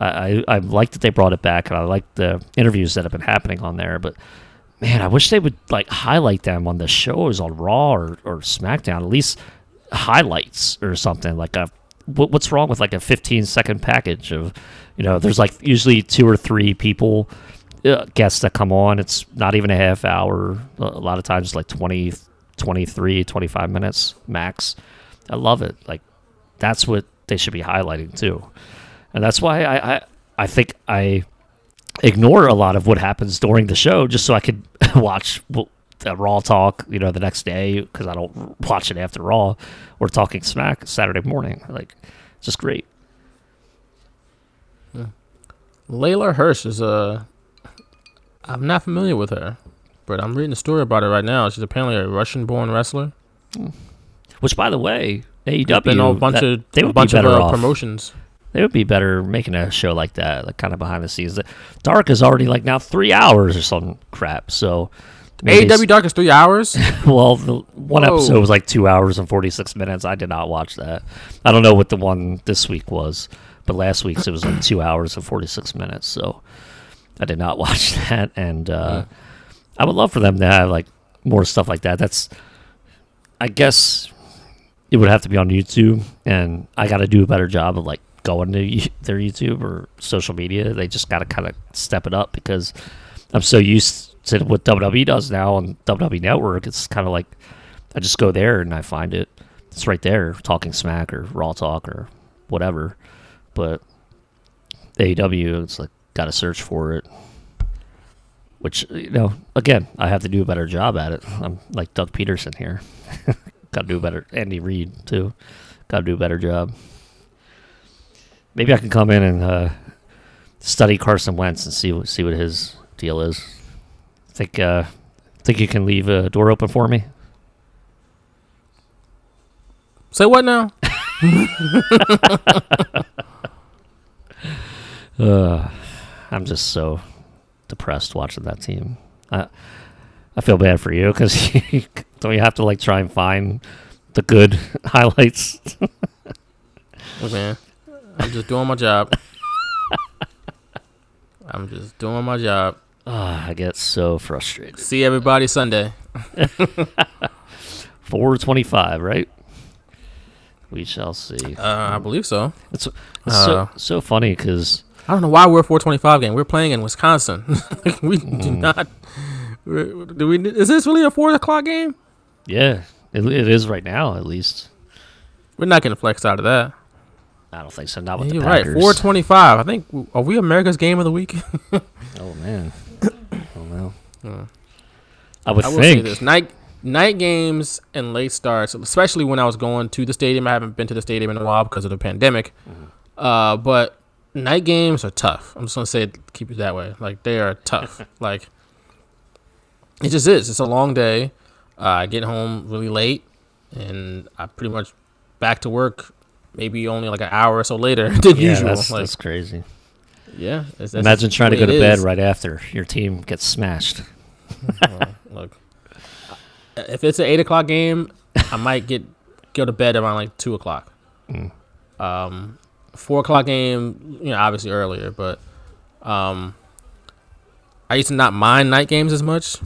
I I, I like that they brought it back, and I like the interviews that have been happening on there. But man, I wish they would like highlight them on the shows on Raw or, or SmackDown, at least highlights or something like a. What, what's wrong with like a 15 second package of, you know, there's like usually two or three people uh, guests that come on. It's not even a half hour. A lot of times like 20, 23, 25 minutes max. I love it. Like that's what they should be highlighting too. And that's why I, I, I think I ignore a lot of what happens during the show just so I could <laughs> watch the Raw talk, you know, the next day because I don't watch it after Raw We're Talking Smack Saturday morning. Like, it's just great. Leyla Hirsch is Uh, I'm not familiar with her, but I'm reading a story about her right now. She's apparently a Russian-born wrestler. Which, by the way, AEW, Been on a bunch that- of they a would bunch be of better uh, off. promotions. They would be better making a show like that, like kind of behind the scenes. Dark is already like now three hours or some crap. So maybe AEW Dark is three hours. <laughs> well, the one Whoa. episode was like two hours and forty six minutes. I did not watch that. I don't know what the one this week was, but last week's it was like two hours and forty six minutes. So I did not <laughs> watch that, and uh, I would love for them to have like more stuff like that. That's, I guess, it would have to be on YouTube, and I got to do a better job of like going to their YouTube or social media. They just got to kind of step it up because I'm so used to what WWE does now on WWE Network. It's kind of like I just go there and I find it. It's right there, Talking Smack or Raw Talk or whatever. But AEW, it's like got to search for it. Which you know, again, I have to do a better job at it. I'm like Doug Pederson here. <laughs> got to do a better. Andy Reid too. Got to do a better job. Maybe I can come in and uh, study Carson Wentz and see see what his deal is. Think uh, think you can leave a door open for me? Say what now? <laughs> <laughs> Uh, I'm just so depressed watching that team. I I feel bad for you because <laughs> Don't you have to like try and find the good highlights? Look, man, I'm just doing my job. I'm just doing my job. Ah, I get so frustrated. See everybody Sunday. <laughs> 425, right? We shall see. Uh, I believe so. It's, it's so, uh, so funny because I don't know why we're a 425 game. We're playing in Wisconsin. <laughs> we do Mm. not. Do we? Is this really a four o'clock game? yeah, it, it is right now at least. We're not going to flex out of that. I don't think so. Not with You're the right. 425. I think. Are we America's game of the week? <laughs> Oh man. Well. I would I will say this: night night games and late starts, especially when I was going to the stadium. I haven't been to the stadium in a while because of the pandemic. Uh, but night games are tough. I'm just gonna say it, keep it that way. Like they are tough. <laughs> like it just is. It's a long day. Uh, I get home really late, and I pretty much back to work. Maybe only like an hour or so later <laughs> than yeah, usual. that's, like, that's crazy. Yeah. it's- that's Imagine trying to go to bed is. right after your team gets smashed. Look, if it's an eight o'clock game, I might get go to bed around like two o'clock. Um, four o'clock game, you know, obviously earlier, but um, I used to not mind night games as much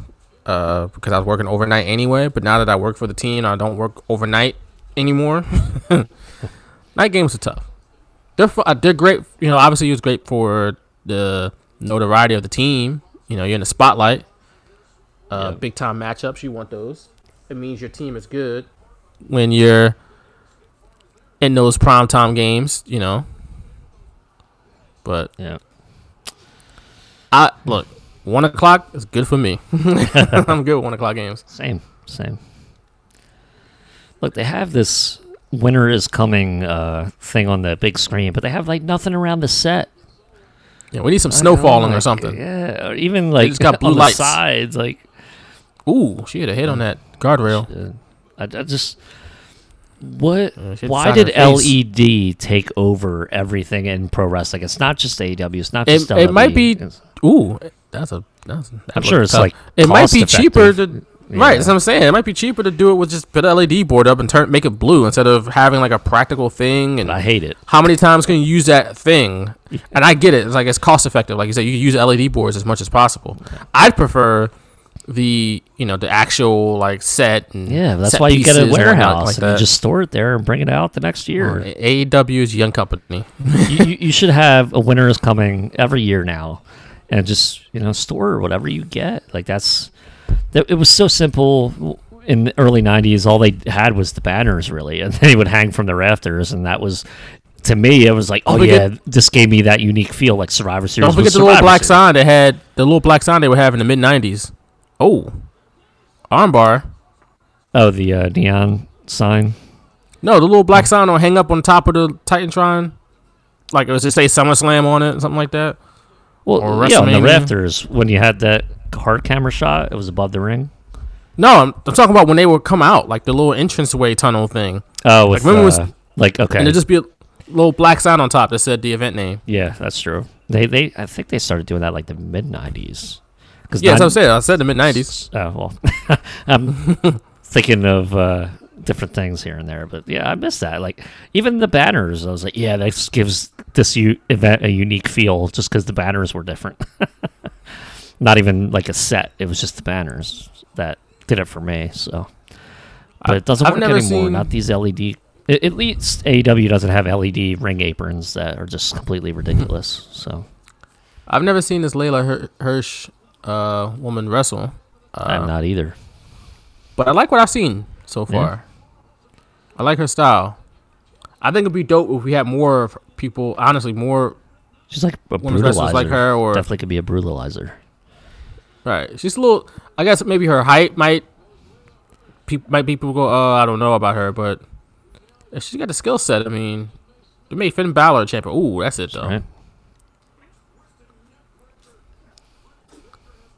uh, because I was working overnight anyway. But now that I work for the team, I don't work overnight anymore. <laughs> night games are tough. They're fu- uh, they're great. You know, obviously it was great for the notoriety of the team. You know, you're in the spotlight. Uh, Yeah. Big time matchups, you want those. It means your team is good when you're in those prime time games. You know, but Yeah. I look one o'clock is good for me. <laughs> I'm good with one o'clock games. Same, same. Look, they have this winter is coming uh, thing on the big screen, but they have like nothing around the set. Yeah, we need some snow falling or something. Yeah, or even like just got <laughs> blue on the lights. sides. Like, Ooh, she had a hit on that guardrail. I, I just what? Uh, the why did of her face. LED take over everything in pro wrestling? It's not just AEW. It's not It- just. it might be- It's- Ooh, that's a. That's, that I'm sure it's tough. like it might be cost cheaper to. Right, that's what I'm saying. It might be cheaper to do it with just put a LED board up and turn make it blue instead of having like a practical thing. And I hate it. how many times can you use that thing? <laughs> And I get it. It's like it's cost effective. Like you said, you can use LED boards as much as possible. I'd prefer the you know the actual like set and Yeah, that's set why you get a pieces and whatnot warehouse like and you just store it there and bring it out the next year. AEW is a young company. <laughs> you, you, should have a winter is coming every year now, and just you know store whatever you get. Like that's that. It was so simple in the early '90s. All they had was the banners, really, and <laughs> they would hang from the rafters, and that was. To me, it was like, oh yeah, forget- this gave me that unique feel, like Survivor Series. Don't forget the little black Series. sign they had. The little black sign they would have in the mid '90s. Oh, armbar. Oh, the uh, neon sign. No, the little black sign will hang up on top of the Titantron. Like it was just say SummerSlam on it, something like that. Well, yeah, on the rafters when you had that hard camera shot, it was above the ring. No, I'm, I'm talking about when they would come out, like the little entranceway tunnel thing, Oh, with, when it was- uh, like okay, and it'd just be a little black sign on top that said the event name. Yeah, that's true. They they I think they started doing that like the mid nineties. Because Yeah, that's what I'm saying. I said the mid '90s. Oh well, <laughs> I'm <laughs> thinking of uh, different things here and there, but yeah, I miss that. Like even the banners, I was like, yeah, that gives this u- event a unique feel just because the banners were different. <laughs> Not even like a set; it was just the banners that did it for me. So, but it doesn't I've work anymore. seen- Not these LED. At at least AEW doesn't have LED ring aprons that are just completely <laughs> ridiculous. So I've never seen this Leyla Hir- Hirsch uh, woman wrestle, I'm uh, not either. but I like what I've seen so far. I like her style. I think it'd be dope if we had more people. Honestly, more She's like a brutalizer. like her, or Definitely could be a brutalizer. Right. She's a little. I guess maybe her height might. Pe- might people go, oh, I don't know about her, but if she's got the skill set, I mean, it made Finn Balor a champion. Ooh, that's it though. Right?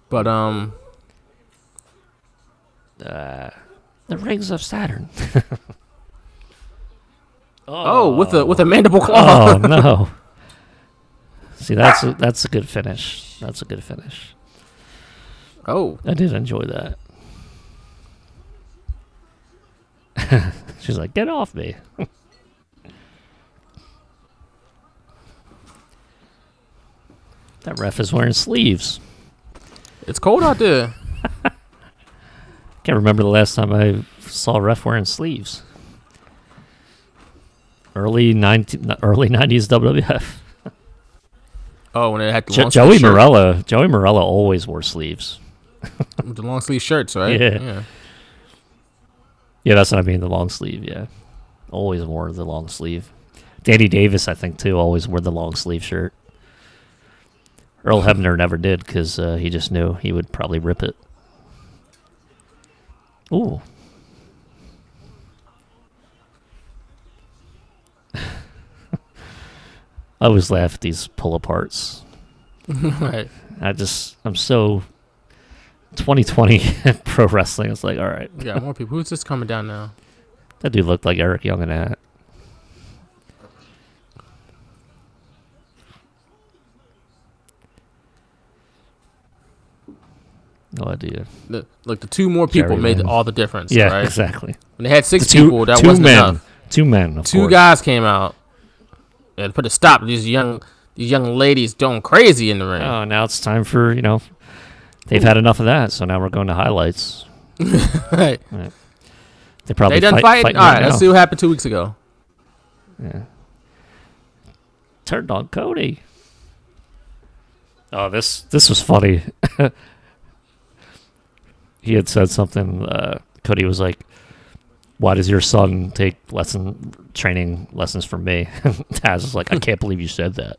But um, Uh, the rings of Saturn. <laughs> oh, with a with a mandible claw. oh no! <laughs> See, that's a, that's a good finish. That's a good finish. Oh, I did enjoy that. <laughs> She's like, "Get off me!" that ref is wearing sleeves. It's cold out there. Can't remember the last time I saw a ref wearing sleeves. Early 19, early <laughs> nineties WWF. Oh, when it had Jo- Joey Marella, Joey Marella always wore sleeves. With <laughs> the long sleeve shirts, right? Yeah. Yeah, that's what I mean. The long sleeve. Yeah, always wore the long sleeve. Danny Davis, I think too, always wore the long sleeve shirt. Earl Hebner never did because uh, he just knew he would probably rip it. Ooh. <laughs> I always laugh at these pull aparts. <laughs> right. I just, I'm so 2020 <laughs> pro wrestling. It's like, all right, Yeah, more people. Who's this coming down now? that dude looked like Eric Young in that. No idea. The, look, the two more people Jerry made Lynn. all the difference. Yeah, right? exactly. When they had six The two, people, that two wasn't men, enough. two men, Two course. guys came out and put a stop to these young these young ladies going crazy in the ring. Oh, now it's time for you know. They've had enough of that, so now we're going to highlights. <laughs> right. They probably They done fight, fighting. All right, now. let's see what happened two weeks ago. Yeah. Turned on Cody. Oh, this this was funny. <laughs> he had said something. Uh, Cody was like, "Why does your son take lesson training lessons from me?" <laughs> Taz was like, "I can't believe you said that."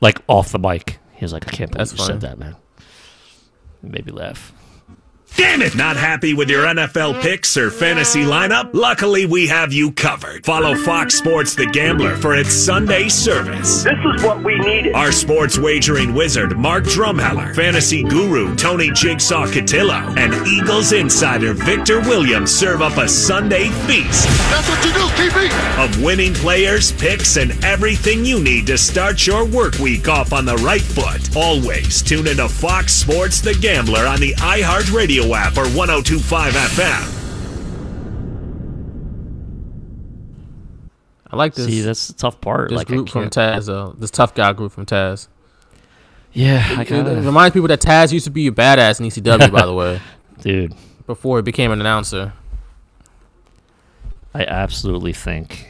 Like off the mic, he was like, "I can't believe That's you funny. said that, man." Me laugh. Damn it! Not happy with your NFL picks or fantasy lineup? Luckily, we have you covered. Follow Fox Sports The Gambler for its Sunday service. This is what we needed. Our sports wagering wizard, Mark Drumheller, fantasy guru, Tony Jigsaw Cotillo, and Eagles insider, Victor Williams serve up a Sunday feast That's what you do, TP. of winning players, picks, and everything you need to start your work week off on the right foot. Always tune into Fox Sports The Gambler on the iHeartRadio app or 1025 FM. I like this. See, that's the tough part. this like group from. Taz, though. This tough guy group from Taz. yeah, I It, gotta, it reminds people that Taz used to be a badass in ECW, by the way, <laughs> dude. before he became an announcer. I absolutely think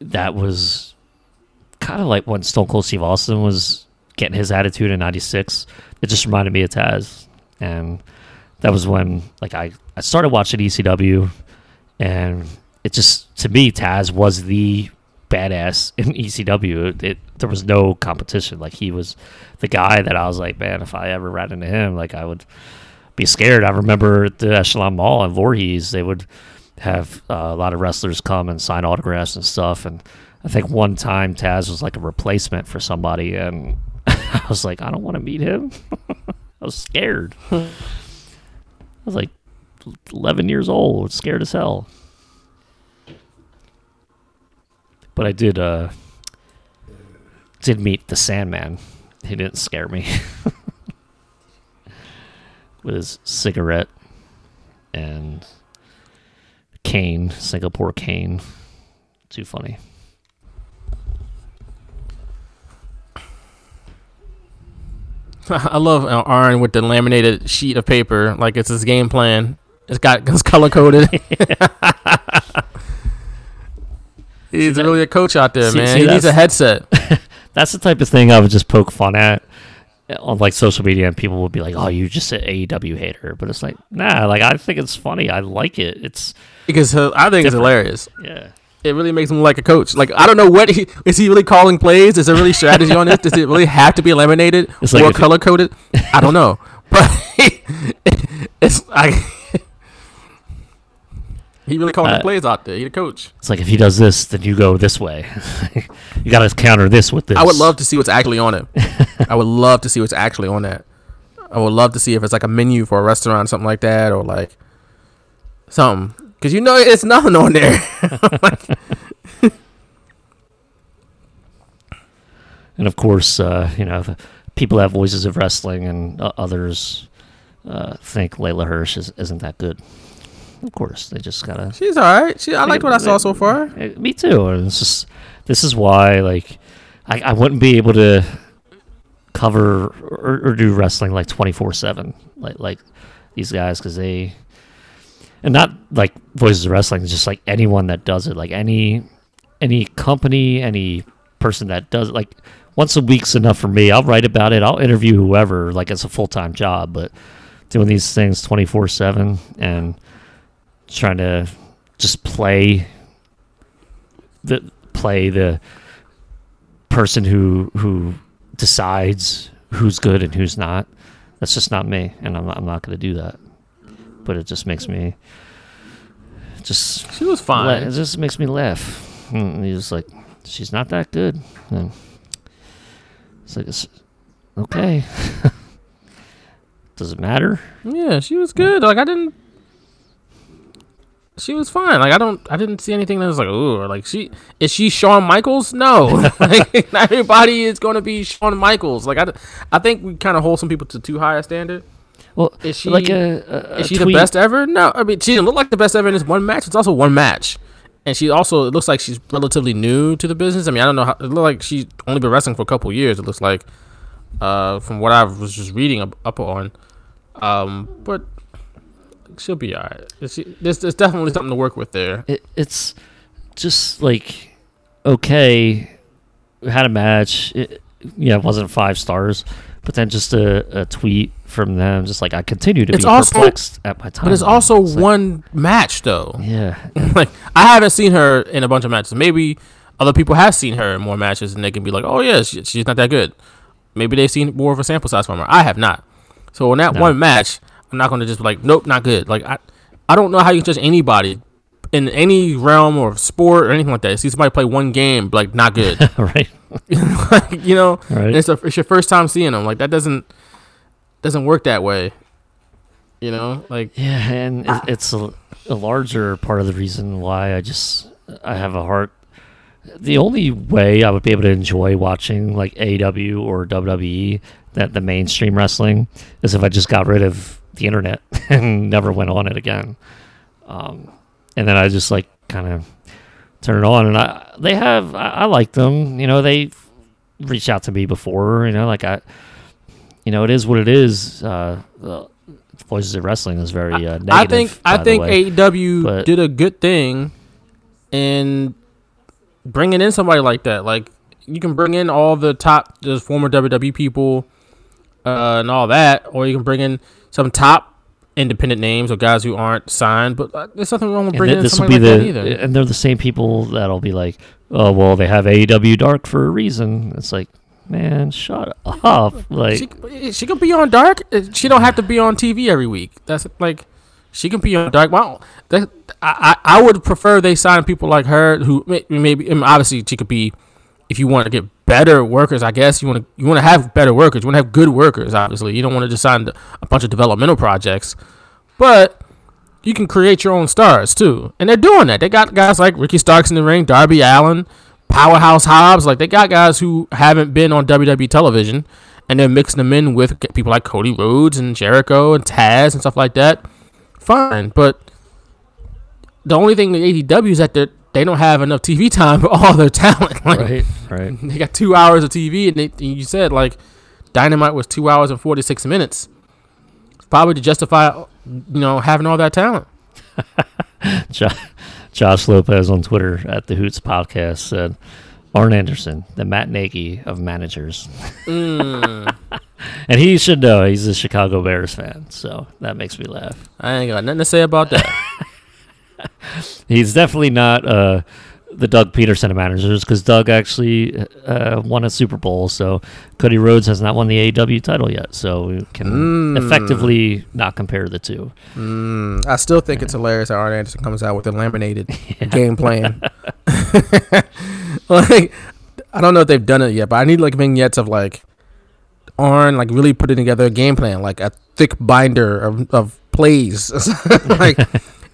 that was kind of like when Stone Cold Steve Austin was getting his attitude in '96. It just reminded me of Taz, and that was when like I I started watching ECW, and it just to me Taz was the badass in <laughs> ECW. It, it there was no competition. Like he was the guy that I was like, man, if I ever ran into him, like I would be scared. I remember at the Echelon Mall in Voorhees, they would have uh, a lot of wrestlers come and sign autographs and stuff. And I think one time Taz was like a replacement for somebody, and <laughs> I was like, I don't want to meet him. <laughs> I was scared. <laughs> I was like 11 years old, scared as hell. But I did uh did meet the Sandman. He didn't scare me. With his cigarette and cane, Singapore cane. Too funny. <laughs> I love uh, Arn with the laminated sheet of paper, like it's his game plan. It's got <laughs> it's color coded. <laughs> He's that- really a coach out there, see- man. see, he needs a headset. That's the type of thing I would just poke fun at on like social media, and people would be like, "Oh, you just an AEW hater," but it's like, nah, like I think it's funny. I like it. It's because uh, I think it's hilarious. yeah. It really makes him like a coach. Like I don't know what he is. He really calling plays? Is there really strategy on it? Does it really have to be laminated like or color coded? I don't know, <laughs> but it's I. <laughs> He really calling Uh, the plays out there. He the coach. It's like if he does this, then you go this way. <laughs> you got to counter this with this. I would love to see what's actually on it. I would love to see what's actually on that. I would love to see if it's like a menu for a restaurant, something like that, or like something. Because you know it's nothing on there. <laughs> And of course, uh, you know, people have voices of wrestling, and uh, others uh, think Leyla Hirsch is, isn't that good. of course. They just gotta. She's all right. She, I liked what I saw so far. Me too. And it's just this is why like I, I wouldn't be able to cover or, or do wrestling like twenty four seven like like these guys because they and not like voices of wrestling just like anyone that does it. Like any any company any person that does it. Like once a week's enough for me. I'll write about it. I'll interview whoever like it's a full-time job but doing these things 24 7 and trying to just play the play the person who who decides who's good and who's not. That's just not me and i'm not, I'm not going to do that but it just makes me just She was la- fine. it just makes me laugh mm, and he's like she's not that good and it's like it's, okay <laughs> does it matter Yeah, she was good. Like I didn't. She was fine. Like I don't. I didn't see anything that was like, ooh, or like she is she Shawn Michaels? No, <laughs> like, <laughs> not everybody is going to be Shawn Michaels. Like I, I think we kind of hold some people to too high a standard. Well Is she like a, a, Is she the best ever? No, I mean she didn't look like the best ever in this one match. It's also one match, and she also it looks like she's relatively new to the business. I mean, I don't know how it looked like she's only been wrestling for a couple years. It looks like, uh, from what I was just reading up, up on, um, but she'll be alright. She, there's, there's definitely something to work with there. it, it's just like okay we had a match it, yeah it wasn't five stars but then just a, a tweet from them just like i continue to It's be also- perplexed at my time But it's also one match though. yeah <laughs> like I haven't seen her in a bunch of matches. Maybe other people have seen her in more matches, and they can be like, "Oh yeah, she, she's not that good." Maybe they've seen more of a sample size from her. I have not. So in that No. one match, I'm not going to just be like, "Nope, not good." Like I, I don't know how you can judge anybody in any realm or sport or anything like that. See somebody play one game, like not good. <laughs> right <laughs> like, you know, Right. it's, a, it's your first time seeing them. Like that doesn't doesn't work that way. You know, like yeah and it, it's a, a larger part of the reason why i just i have a heart. The only way i would be able to enjoy watching like aw or wwe that the mainstream wrestling is if i just got rid of the internet <laughs> and never went on it again. Um, and then i just like kind of turn it on and i they have i, I like them. You know they reached out to me before you know like i you know it is what it is uh voices of wrestling is very uh, negative I think I think. AEW but- did a good thing in bringing in somebody like that. Like you can bring in all the top, the former WWE people, uh, and all that, or you can bring in some top independent names or guys who aren't signed. But uh, there's nothing wrong with bringing th- in this will somebody be like the that either. and they're the same people that'll be like, oh well, they have AEW Dark for a reason. It's like, man, shut up. Like, She, she can be on Dark. Uh, She don't have to be on TV every week. That's like she can be on Dark. Well, that, I, I would prefer they sign people like her who may- maybe obviously she could be. If you want to get better workers, I guess you want to you want to have better workers. You want to have good workers. Obviously, you don't want to just sign a bunch of developmental projects, but you can create your own stars too, and they're doing that. They got guys like Ricky Starks in the ring, Darby Allin, Powerhouse Hobbs. Like they got guys who haven't been on WWE television, and they're mixing them in with people like Cody Rhodes and Jericho and Taz and stuff like that. Fine, but the only thing with AEW is that they they don't have enough TV time for all their talent. <laughs> Like, right, right. <laughs> They got two hours of TV, and, they, and you said like Dynamite was two hours and forty six minutes, probably to justify you know having all that talent. <laughs> Jo- Josh Lopez on Twitter at the Hoots Podcast said, Arn Anderson, the Matt Nagy of managers. Mm. <laughs> and he should know he's a Chicago Bears fan, so that makes me laugh. I ain't got nothing to say about that. <laughs> He's definitely not uh, the Doug Pederson of managers because Doug actually uh, won a Super Bowl. So Cody Rhodes has not won the AEW title yet. So we can Mm. effectively not compare the two. Mm, I still think it's hilarious how Arn Anderson comes out with a laminated <laughs> game plan. <laughs> like, I don't know if they've done it yet, but I need like vignettes of like Arn like really putting together a game plan, like a thick binder of, of plays, <laughs> like,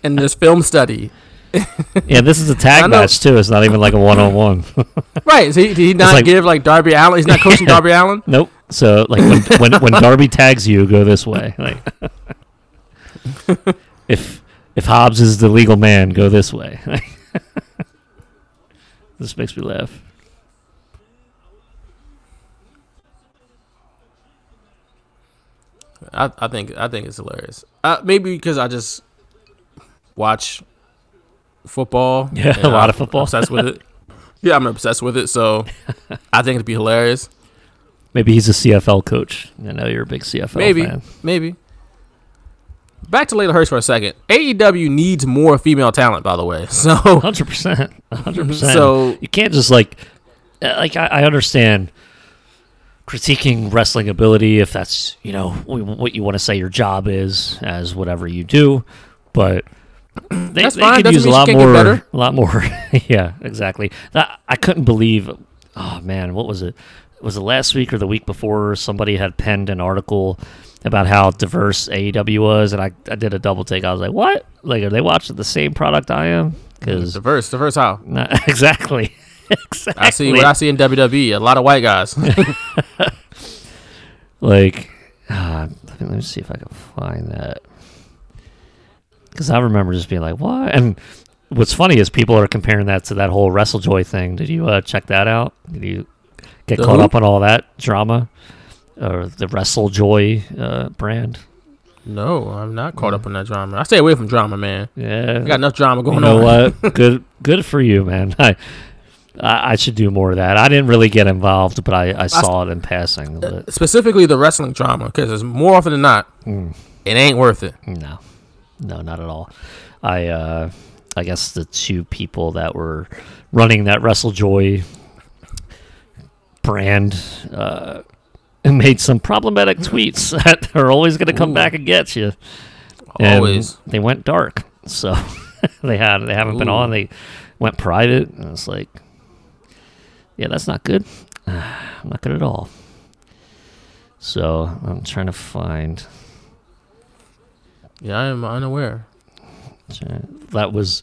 and this film study. Yeah, this is a tag match too. It's not even like a one on one. Right? So he, did he not like- give like Darby Allin? He's not <laughs> coaching Darby Allin. Nope. So like when when when Darby tags you, go this way. Like <laughs> if if Hobbs is the legal man, go this way. <laughs> this makes me laugh. I, I think I think it's hilarious. Uh, maybe because I just watch football. <laughs> Yeah, a lot I'm of football. Obsessed with it. <laughs> Yeah, I'm obsessed with it. So <laughs> I think it'd be hilarious. Maybe he's a CFL coach. I know you're a big CFL maybe, fan. maybe. Back to Leyla Hirsch for a second. AEW needs more female talent, by the way. So Hundred percent, hundred percent. So- you can't just like, uh, like I, I understand critiquing wrestling ability if that's you know what you want to say your job is as whatever you do, but they, That's they fine. could Doesn't use a mean she lot can't get more, better. a lot more. <laughs> yeah, exactly. That I couldn't believe. Oh man, what was it? Was it last week or the week before? Somebody had penned an article about how diverse AEW was, and I, I did a double take. I was like, "What? Like, are they watching the same product I am?" Because diverse, diverse how? <laughs> not <laughs> exactly. exactly. I see what I see in WWE. A lot of white guys. Like, uh, let me see if I can find that. Because I remember just being like, "What?" And what's funny is people are comparing that to that whole WrestleJoy thing. Did you uh, check that out? Did you get The caught who? up on all that drama or the WrestleJoy uh, brand? no, I'm not caught up in that drama. I stay away from drama, man. Yeah, I got enough drama going you know on. what? <laughs> good, good for you, man. <laughs> I, I, I should do more of that. I didn't really get involved, but I, I saw it in passing. But Specifically the wrestling drama, because more often than not, Mm. it ain't worth it. No, no, not at all. I, uh, I guess the two people that were running that WrestleJoy brand uh, <laughs> made some problematic <laughs> tweets that are always going to come Ooh. back and get you. And Always. they went dark, so <laughs> they had they haven't been on. They went private, and it's like, yeah, that's not good. <sighs> not good at all. So I'm trying to find. Yeah, I am unaware. that was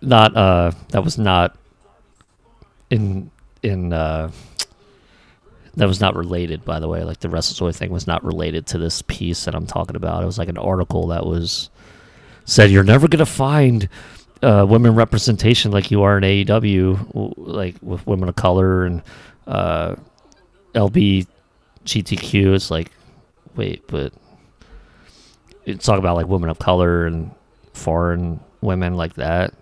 not uh that was not in in uh that was not related by the way. Like the WrestleJoy thing was not related to this piece that I'm talking about. It was like an article that was said you're never going to find uh, women representation like you are in AEW like with women of color and uh it's like wait but it's talk about like women of color and foreign women like that.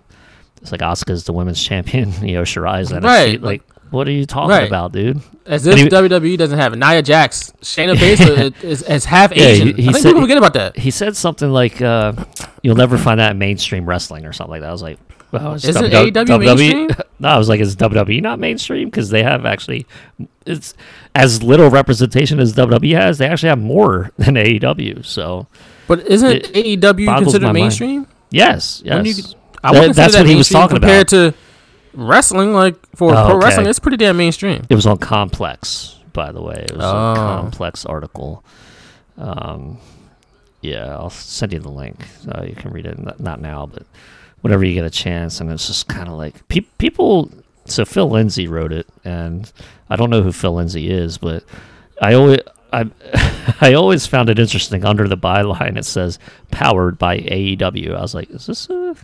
It's like Asuka's the women's <laughs> champion, <laughs> you know, Shirai's NXT. Right. Like, what are you talking Right. about, dude? As if he- WWE doesn't have it. Nia Jax, Shayna Baszler <laughs> is, is half Yeah, Asian. he- he I think said- people forget about that. He said something like, uh, "You'll never find that in mainstream wrestling" or something like that. I was like, well, is Isn't WWE AEW mainstream? no, I was like, is WWE not mainstream? Because they have actually, it's as little representation as WWE has. They actually have more than AEW. So But isn't It AEW considered mind. mainstream? yes, When yes. you- I That- that's that what he was talking compared about. to wrestling. Like for Oh, pro okay. wrestling, it's pretty damn mainstream. It was on Complex, by the way. It was Oh. a Complex article. Um, yeah, I'll send you the link. Uh, you can read it. Not, not now, but whenever you get a chance. And it's just kind of like pe- people. So Phil Lindsay wrote it, and I don't know who Phil Lindsay is, but I always. I <laughs> I always found it interesting. Under the byline, it says "powered by AEW." I was like, "Is this a,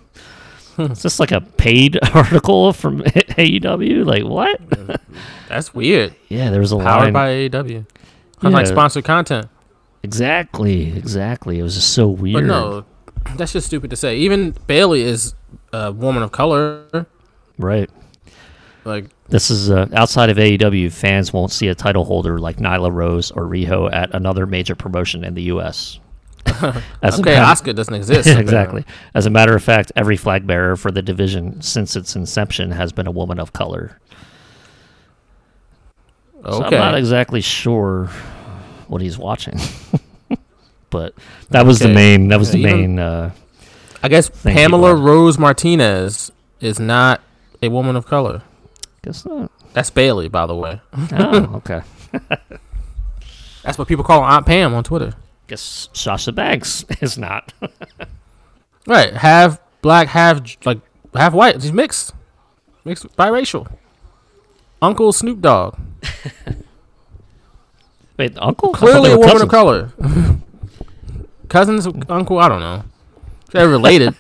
hmm. is this like a paid <laughs> article from <laughs> AEW? Like what?" That's weird. Yeah, there was a Powered line. by AEW. Sounds like sponsored content. Exactly, exactly. It was just so weird. But no, that's just stupid to say. Even Bayley is a woman of color. Right. Like This is uh, outside of AEW. Fans won't see a title holder like Nyla Rose or Riho at another major promotion in the U.S. <laughs> As okay, matter- Oscar doesn't exist. <laughs> exactly. As a matter of fact, every flag bearer for the division since its inception has been a woman of color. there. So Okay. I'm not exactly sure what he's watching. <laughs> but that was the main. That was the Yeah, main. Uh, I guess Pamela Rose Martinez is not a woman of color. Guess not. That's Bayley, by the way. Oh, okay. <laughs> That's what people call Aunt Pam on Twitter. Guess Sasha Banks <laughs> is not. <laughs> Right, half black, half like half white. She's mixed, mixed biracial. Uncle Snoop Dogg, Wait, uncle? Clearly a woman of color. Cousins, uncle, I don't know. They're related,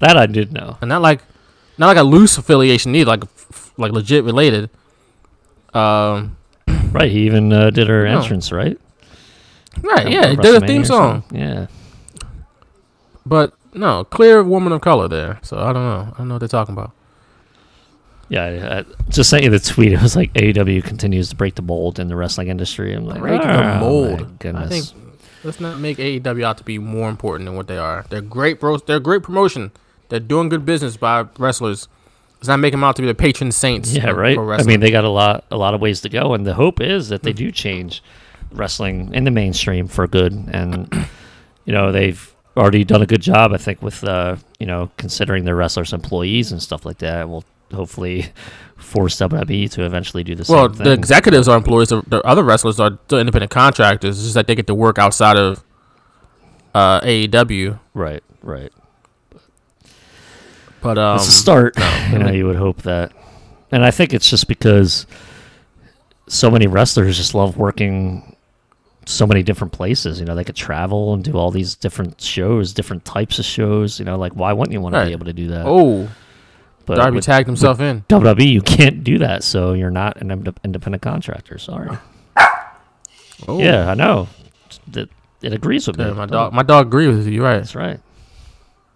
That I did know. and not like not like a loose affiliation either, like like legit related. Um, <clears throat> Right. He even uh, did her entrance, right? right, yeah, he did a theme song. Yeah. but no, clear woman of color there. So I don't know. I don't know what they're talking about. Yeah, I, I just sent you the tweet. <laughs> It was like AEW continues to break the mold in the wrestling industry. I'm like, Breaking oh, the my mold. I Goodness. think let's not make AEW out to be more important than what they are. They're great bros. They're a great promotion. They're doing good business by wrestlers. Let's not make them out to be the patron saints. yeah, right. I mean, they got a lot, a lot of ways to go, and the hope is that they do change wrestling in the mainstream for good. And <clears throat> you know, they've already done a good job, I think, with uh, you know considering their wrestlers employees and stuff like that. Will hopefully <laughs> force WWE to eventually do the same well, the executives are employees. The, the other wrestlers are still independent contractors. It's just that they get to work outside of uh, AEW. right, right. But um, it's a start. you know, you would hope that, and I think it's just because so many wrestlers just love working so many different places. You know, they could travel and do all these different shows, different types of shows. You know, like why wouldn't you want to be able to do that? oh, but Darby with tagged himself in. WWE, you can't do that, so you're not an ind- independent contractor. Sorry. Oh. Yeah, I know. That it agrees with Yeah, me. my dog. My dog agrees with you. Right. That's right.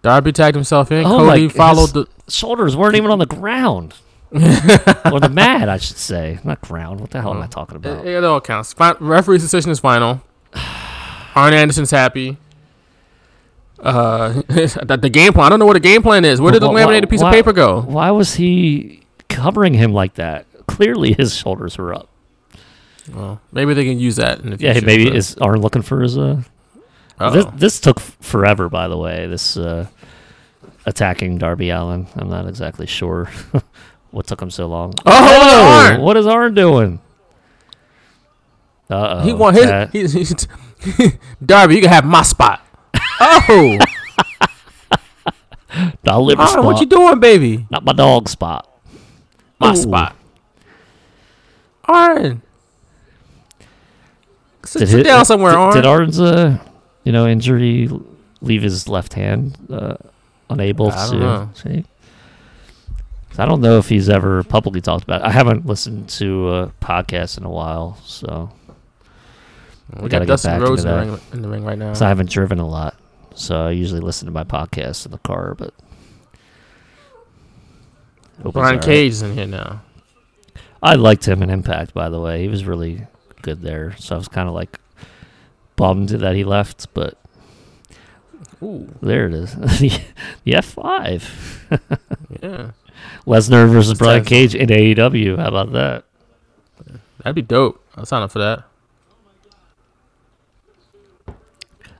Darby tagged himself in. Oh Cody followed his- the. Shoulders weren't even on the ground. <laughs> or the mat, I should say. Not ground. What the hell am I talking about? It, it all counts. Fi- referee's decision is final. <sighs> Arn Anderson's happy. Uh, <laughs> the, the game plan. I don't know what the game plan is. Where did the Wh- wh- laminated piece why- of paper go? Why was he covering him like that? Clearly, his shoulders were up. Well, maybe they can use that in the Yeah, maybe is Arn looking for his uh. This this took forever, by the way. This uh, attacking Darby Allin. I'm not exactly sure <laughs> what took him so long. Oh, Arn! what is Arn doing? Uh oh. He want his. He's, <laughs> he's, Darby, you can have my spot. Oh, I'll live a Arn, spot. what you doing, baby? Not my dog spot. My Ooh. spot. Arn. Sit, Did sit down somewhere, did, Arn. Did Arn's uh, you know, injury leave his left hand uh, unable I to see? I don't know if he's ever publicly talked about. it. I haven't listened to a podcast in a while, so we gotta got Dustin back Rhodes in the, ring, in the ring right now. 'cause I haven't driven a lot. So I usually listen to my podcasts in the car, but Brian right. Cage is in here now. I liked him in Impact, by the way. He was really good there. So I was kind of like bummed that he left, but Ooh, there it is. the <laughs> F5. yeah. <laughs> Lesnar versus Brian Cage in AEW. How about that? That'd be dope. I'll sign up for that.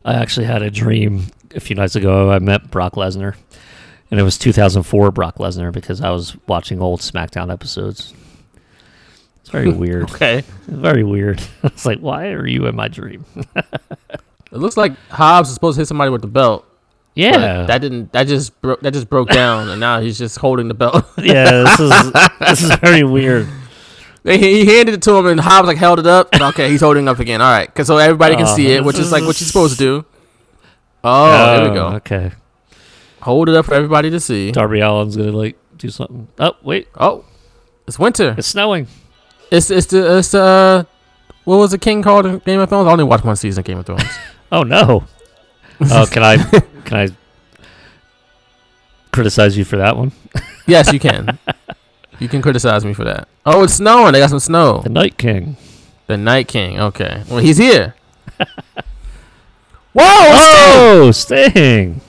I actually had a dream a few nights ago. I met Brock Lesnar, and it was 2004 Brock Lesnar because I was watching old SmackDown episodes. Very <laughs> weird. Okay. Very weird. <laughs> It's like, why are you in my dream? <laughs> It looks like Hobbs is supposed to hit somebody with the belt. Yeah, that didn't. That just broke. That just broke down, and now he's just holding the belt. yeah. This is this is very weird. They- he handed it to him, and Hobbs like held it up. And okay, he's holding it up again. All right, cause so everybody can Oh, see it, which is like what you're supposed to do. Oh, there we go. Okay, Hold it up for everybody to see. Darby Allin's gonna like do something. Oh wait, Oh, it's winter. it's snowing. It's it's the it's uh, what was the king called in Game of Thrones? I only watched one season of Game of Thrones. <laughs> Oh no. Oh, can I can I criticize you for that one? <laughs> yes, you can. you can criticize me for that. Oh, it's snowing. They got some snow. The Night King. The Night King. Okay. Well, he's here. <laughs> Whoa! Oh, Sting.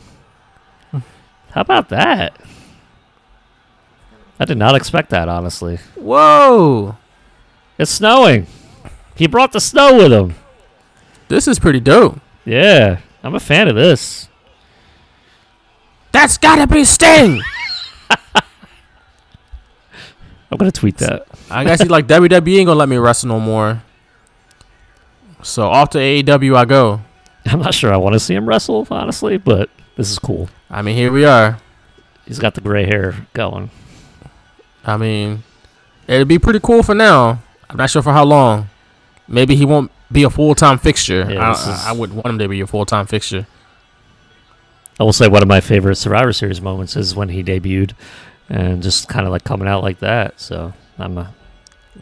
How about that? I did not expect that, honestly. Whoa! It's snowing. He brought the snow with him. This is pretty dope. Yeah, I'm a fan of this. That's gotta be Sting. <laughs> I'm gonna tweet that. I guess he's like WWE ain't gonna let me wrestle no more. So off to AEW I go. I'm not sure I want to see him wrestle, honestly, but this is cool. I mean, here we are. He's got the gray hair going. I mean, it'd be pretty cool for now. I'm not sure for how long. Maybe he won't be a full time fixture. Yeah, I, is- I, I would want him to be a full time fixture. I will say one of my favorite Survivor Series moments is when he debuted, and just kind of like coming out like that. So I'm a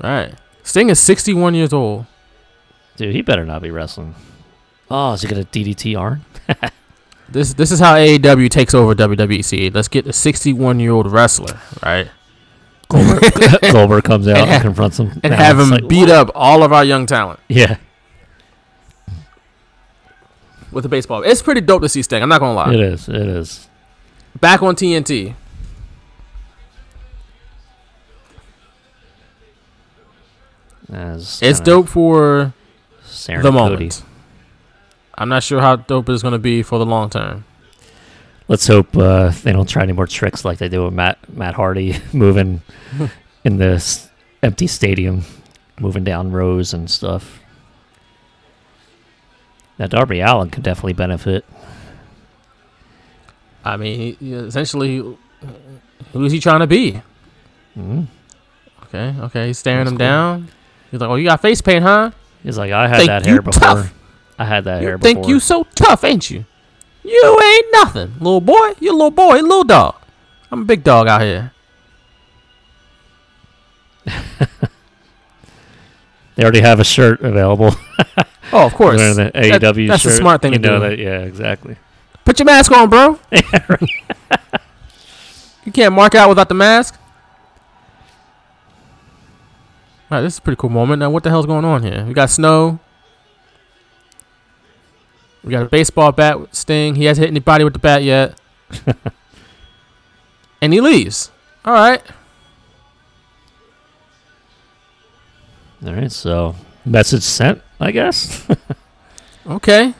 Right. Sting is 61 years old. dude. He better not be wrestling. Oh, is he gonna DDT Arn? <laughs> This this is how AEW takes over WWC. Let's get a 61 year old wrestler, right, Goldberg, <laughs> Goldberg comes out and confronts him and Now have it's him like, beat up all of our young talent Yeah, with a baseball. It's pretty dope to see Sting. I'm not gonna lie. it is. It is. Back on TNT. As It's dope for Sarah the moment. I'm not sure how dope it's gonna be for the long term. Let's hope uh, they don't try any more tricks like they do with Matt Matt Hardy <laughs> moving <laughs> in this empty stadium, moving down rows and stuff. Now Darby Allin could definitely benefit. I mean, he, essentially, who is he trying to be? Mm. Okay, okay, he's staring That's him cool. down. He's like, "Oh, you got face paint, huh? He's like, I had Think that hair before. tough. I had that hair before. think you so tough, ain't you? You ain't nothing, little boy. You a little boy, little dog. I'm a big dog out here. <laughs> They already have a shirt available. Oh, of course. Wearing the That- AEW that's shirt. a smart thing you to know do. That, yeah, exactly. Put your mask on, bro. <laughs> <laughs> You can't mark out without the mask. All right, this is a pretty cool moment. Now, what the hell's going on here? We got snow. We got a baseball bat with Sting. He hasn't hit anybody with the bat yet. <laughs> and he leaves. All right. All right, so message sent, I guess. <laughs> Okay.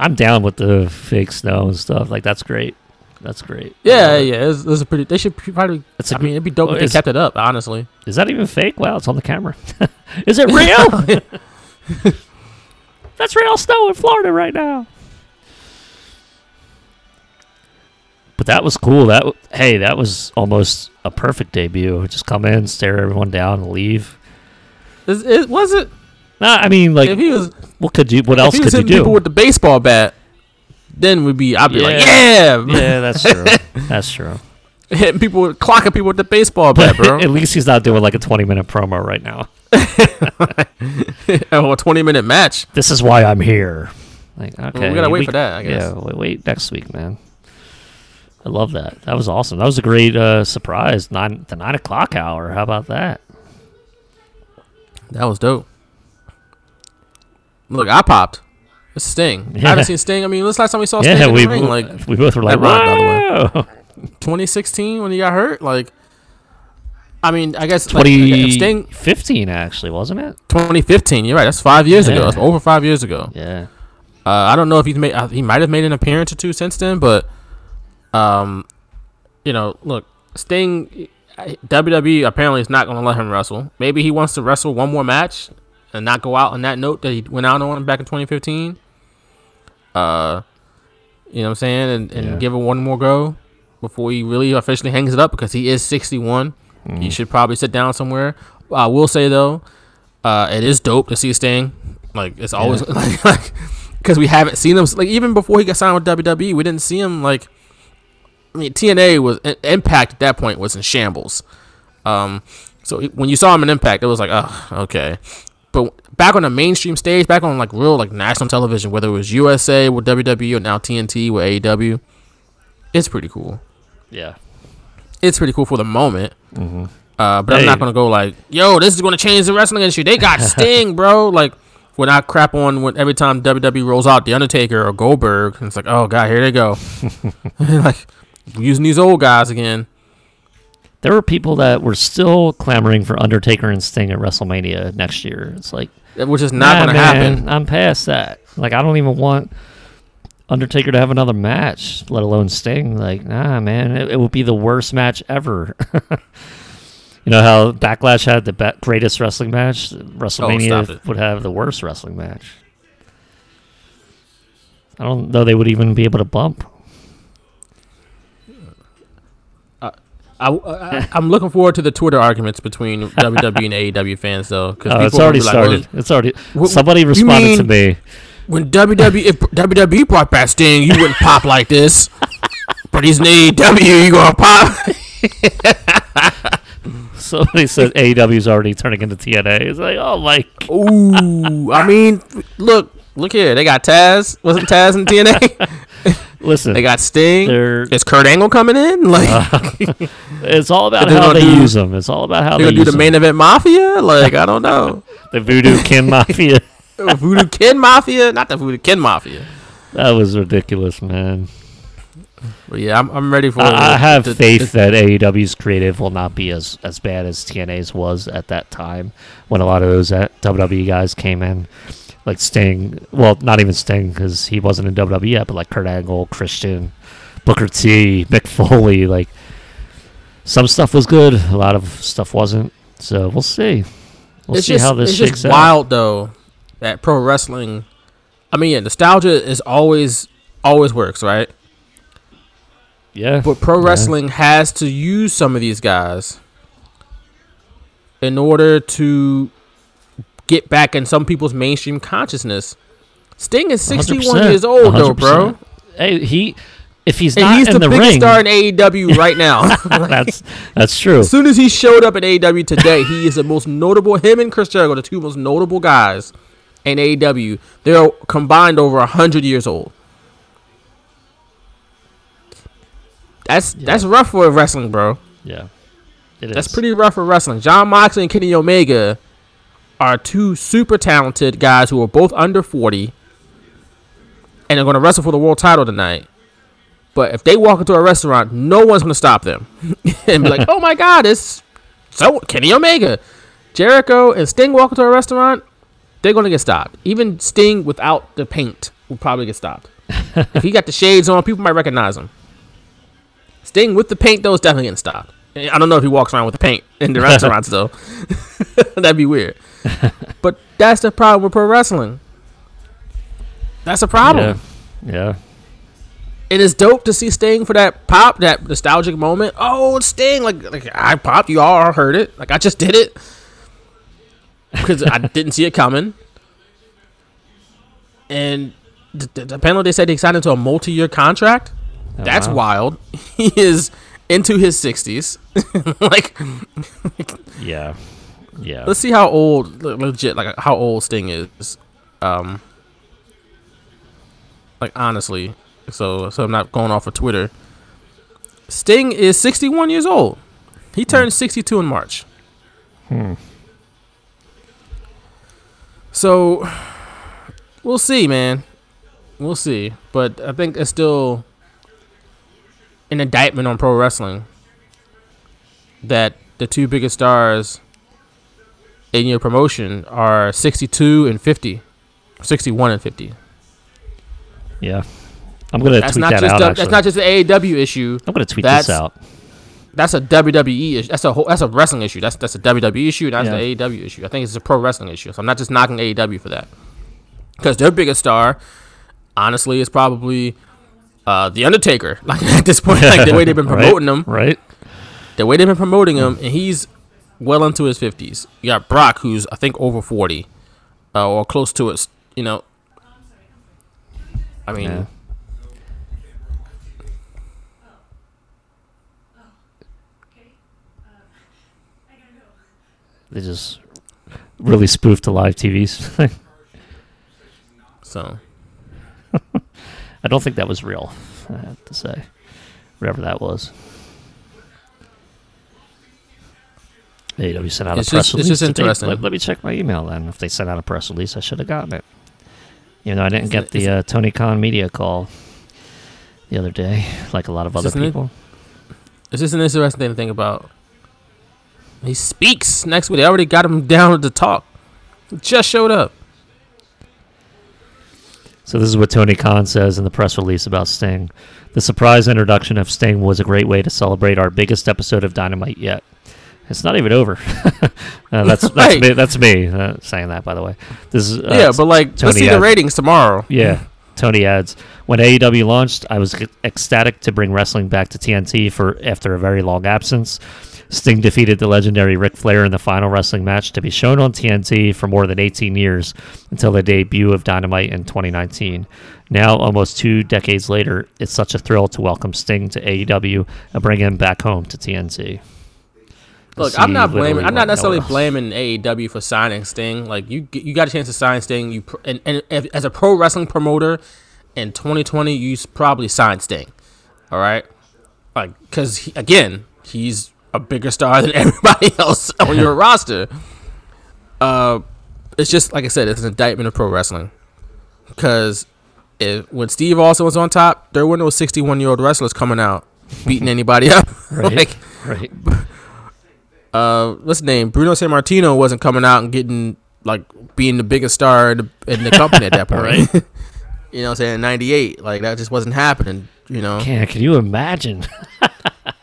I'm down with the fake snow and stuff. Like that's great. That's great. Yeah, Uh, yeah. It's, it's a pretty. They should probably. It's a I mean, it'd be dope well, if they kept it up. Honestly. Is that even fake? Wow, it's on the camera. <laughs> Is it real? That's real snow in Florida right now. But that was cool. That hey, that was almost a perfect debut. Just come in, stare everyone down, and leave. Is, it, was it? Nah, I mean, like, if he was, what could you? What if else he was could you hitting people do? with the baseball bat, then we'd be. I'd be like, Yeah. yeah, yeah, that's true. <laughs> that's true. hitting people, clocking people with the baseball bat, bro. <laughs> At least he's not doing like a 20 minute promo right now. <laughs> oh, a twenty minute match. This is why I'm here. Like, okay, we gotta wait for that, I guess. Yeah, wait, wait next week, man. I love that. That was awesome. That was a great uh, surprise. Nine the nine o'clock hour. How about that? That was dope. Look, I popped. It's Sting. I haven't seen Sting. I mean, this last time we saw Sting yeah, in we the ring, like we both were like, that rhymed, by the "Whoa!" 2016 when he got hurt. Like, I mean, I guess like, I 2015 actually, wasn't it? 2015. You're right. That's five years ago. That's over five years ago. Yeah. Uh, I don't know if he's made. Uh, he might have made an appearance or two since then, but um, you know, look, Sting, WWE apparently is not going to let him wrestle. Maybe he wants to wrestle one more match and not go out on that note that he went out on back in 2015. Uh, you know what I'm saying, and, and Yeah. give it one more go before he really officially hangs it up because he is 61. Mm. He should probably sit down somewhere. I will say though, uh, it is dope to see Sting. Like it's always <laughs> like like because we haven't seen him like even before he got signed with WWE, we didn't see him like. I mean, TNA was Impact at that point was in shambles. Um, so when you saw him in Impact, it was like, oh, okay. But back on the mainstream stage, back on like real like national television, whether it was USA with WWE or now TNT with AEW, it's pretty cool. Yeah. It's pretty cool for the moment. Mm-hmm. Uh, but I'm not gonna go like, yo, this is gonna change the wrestling industry. They got <laughs> Sting, bro. Like, we're not crap on when every time WWE rolls out the Undertaker or Goldberg. It's like, oh god, here they go. <laughs> <laughs> like using these old guys again. There were people that were still clamoring for Undertaker and Sting at WrestleMania next year. It's like, Which is not nah, gonna man, happen. I'm past that. Like, I don't even want Undertaker to have another match, let alone Sting. Like, nah, man, it, it would be the worst match ever. <laughs> you know how Backlash had the be- greatest wrestling match? WrestleMania Oh, would have the worst wrestling match. I don't know they would even be able to bump. I, I, I'm looking forward to the Twitter arguments between WWE and AEW fans, though, because Oh, it's already started. it's already. Somebody you responded to me. When WWE if WWE brought back Sting, you wouldn't pop like this. but he's in AEW. You gonna pop? <laughs> Somebody said AEW's already turning into TNA. It's like, oh my. Ooh, I mean, look, look here. They got Taz. Wasn't Taz in TNA? <laughs> Listen, they got Sting. they're Is Kurt Angle coming in? Uh, like, <laughs> it's all about how they do- use them. It's all about how they they gonna do the them. main event Mafia? Like, I don't know. the Voodoo Kin Mafia. Voodoo Kid Mafia, not the Voodoo Kid Mafia. That was ridiculous, man. But yeah, I'm, I'm ready for. I, I have the- faith that AEW's creative will not be as, as bad as TNA's was at that time when a lot of those WWE guys came in. Like Sting, well, not even Sting because he wasn't in WWE yet, but like Kurt Angle, Christian, Booker T, Mick Foley. Like some stuff was good, a lot of stuff wasn't. So we'll see. We'll it's see just, how this it's shakes just out. wild though that pro wrestling. I mean, yeah, nostalgia is always always works, right? Yeah, But pro yeah. wrestling has to use some of these guys in order to get back in some people's mainstream consciousness. Sting is 61 100%, years old, though, bro. Hey, he if he's And not he's in the, the, biggest ring, star in AEW <laughs> right now. that's that's true. As soon as he showed up at AEW today, he is the most notable. Him and Chris Jericho, the two most notable guys in AEW. They're combined over hundred years old. That's that's rough for wrestling, bro. Yeah, it That's is. pretty rough for wrestling. Jon Moxley and Kenny Omega are two super talented guys who are both under forty, and they're going to wrestle for the world title tonight. But if they walk into a restaurant, no one's going to stop them <laughs> and be like, <laughs> "Oh my God, it's so Kenny Omega." Jericho and Sting walk into a restaurant, they're going to get stopped. Even Sting without the paint will probably get stopped. <laughs> if he got the shades on, people might recognize him. Sting with the paint though is definitely getting stopped. I don't know if he walks around with the paint in the restaurants though. <laughs> That'd be weird. <laughs> but that's the problem with pro wrestling. That's a problem. Yeah, yeah. It is dope to see Sting for that pop, that nostalgic moment. Oh, it's Sting! Like, like I popped. You all heard it. Like I just did it because I didn't see it coming. And th- th- apparently, they said they signed into a multi-year contract. Oh, That's wow. wild. <laughs> He is into his sixties. <laughs> like, Yeah, yeah. let's see how old, legit, like how old Sting is. Um, like honestly, so so I'm not going off of Twitter. Sting is 61 years old. He turned 62 in March. Hmm. So we'll see, man. We'll see, but I think it's still an indictment on pro wrestling that the two biggest stars in your promotion are 62 and 50, 61 and 50. Yeah. I'm gonna That's tweet that out. that's not just the AEW issue. I'm gonna tweet that's, this out. That's a WWE issue. That's a whole, that's a wrestling issue. That's that's a WWE issue. That's Yeah. the AEW issue. I think it's a pro wrestling issue. So I'm not just knocking AEW for that. Because their biggest star, honestly, is probably uh, the Undertaker. <laughs> Like at this point, like the way they've been <laughs> Right, promoting him, right? the way they've been promoting him, and he's well into his fifties. You got Brock, who's I think over forty, uh, or close to it. You know, I mean, Yeah. They just really spoofed the live TVs. <laughs> so <laughs> I don't think that was real. I have to say, whatever that was. AEW sent out It's a press just- it's just today. interesting. Let, let me check my email then. If they sent out a press release, I should have gotten it. You know, I didn't Is get it- the uh, Tony Khan media call the other day, like a lot of other people. It's just an interesting thing to think about. He speaks next week. They already got him <laughs> down to talk. He just showed up. So this is what Tony Khan says in the press release about Sting. The surprise introduction of Sting was a great way to celebrate our biggest episode of Dynamite yet. It's not even over. <laughs> uh, that's <laughs> that's Right. me, that's me uh, saying that, by the way. This is uh, yeah, but like, let's Tony see the ratings tomorrow. Yeah, Tony adds when AEW launched, I was ecstatic to bring wrestling back to TNT for after a very long absence. Sting defeated the legendary Ric Flair in the final wrestling match to be shown on TNT for more than 18 years until the debut of Dynamite in 2019. Now, almost two decades later, it's such a thrill to welcome Sting to AEW and bring him back home to TNT. Look, I'm not blaming. I'm not necessarily blaming AEW for signing Sting. Like you, you got a chance to sign Sting. You pr- and, and if, as a pro wrestling promoter in 2020, you probably signed Sting. All right, like because again, he's a bigger star than <laughs> everybody else on your <laughs> roster. Uh, it's just like I said, it's an indictment of pro wrestling. Because if when Steve Austin was on top, there were no 61 year old wrestlers coming out beating anybody up. <laughs> Right. like, right. uh, what's his name? Bruno Sammartino wasn't coming out and getting like being the biggest star in the, in the company at that point. right. you know, what I'm saying '98, like that just wasn't happening. You know, Can, can you imagine?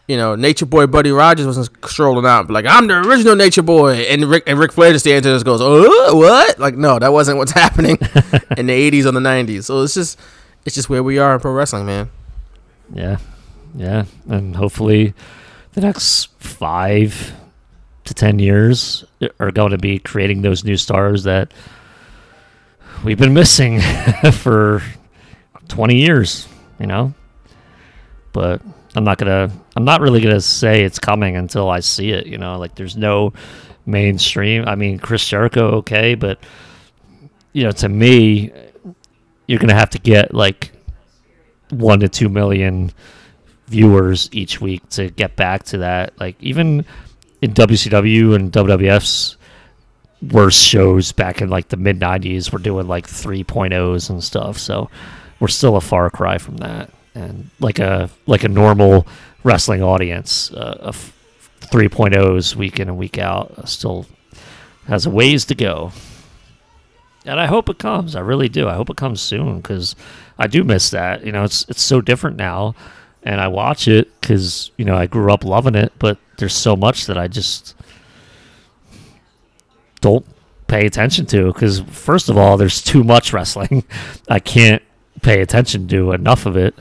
You know, Nature Boy Buddy Rogers wasn't strolling out like I'm the original Nature Boy, and Rick and Ric Flair just stands there and just goes, "Oh, what?" Like, no, that wasn't what's <laughs> happening <laughs> in the '80s or the '90s. So it's just, it's just where we are in pro wrestling, man. Yeah, yeah, and hopefully, the next five to ten years are going to be creating those new stars that we've been missing <laughs> for twenty years. You know, but I'm not gonna. I'm not really gonna say it's coming until I see it. You know, like there's no mainstream. I mean, Chris Jericho, okay, but you know, to me, you're gonna have to get like one to two million viewers each week to get back to that. Like even in WCW and WWF's worst shows back in like the mid '90s, we're doing like 3.0s and stuff. So we're still a far cry from that. And like a like a normal wrestling audience, uh, of 3.0s week in and week out uh, still has a ways to go. And I hope it comes. I really do. I hope it comes soon because I do miss that. You know, it's it's so different now, and I watch it because you know I grew up loving it. But there's so much that I just don't pay attention to because first of all, there's too much wrestling. <laughs> I can't pay attention to enough of it.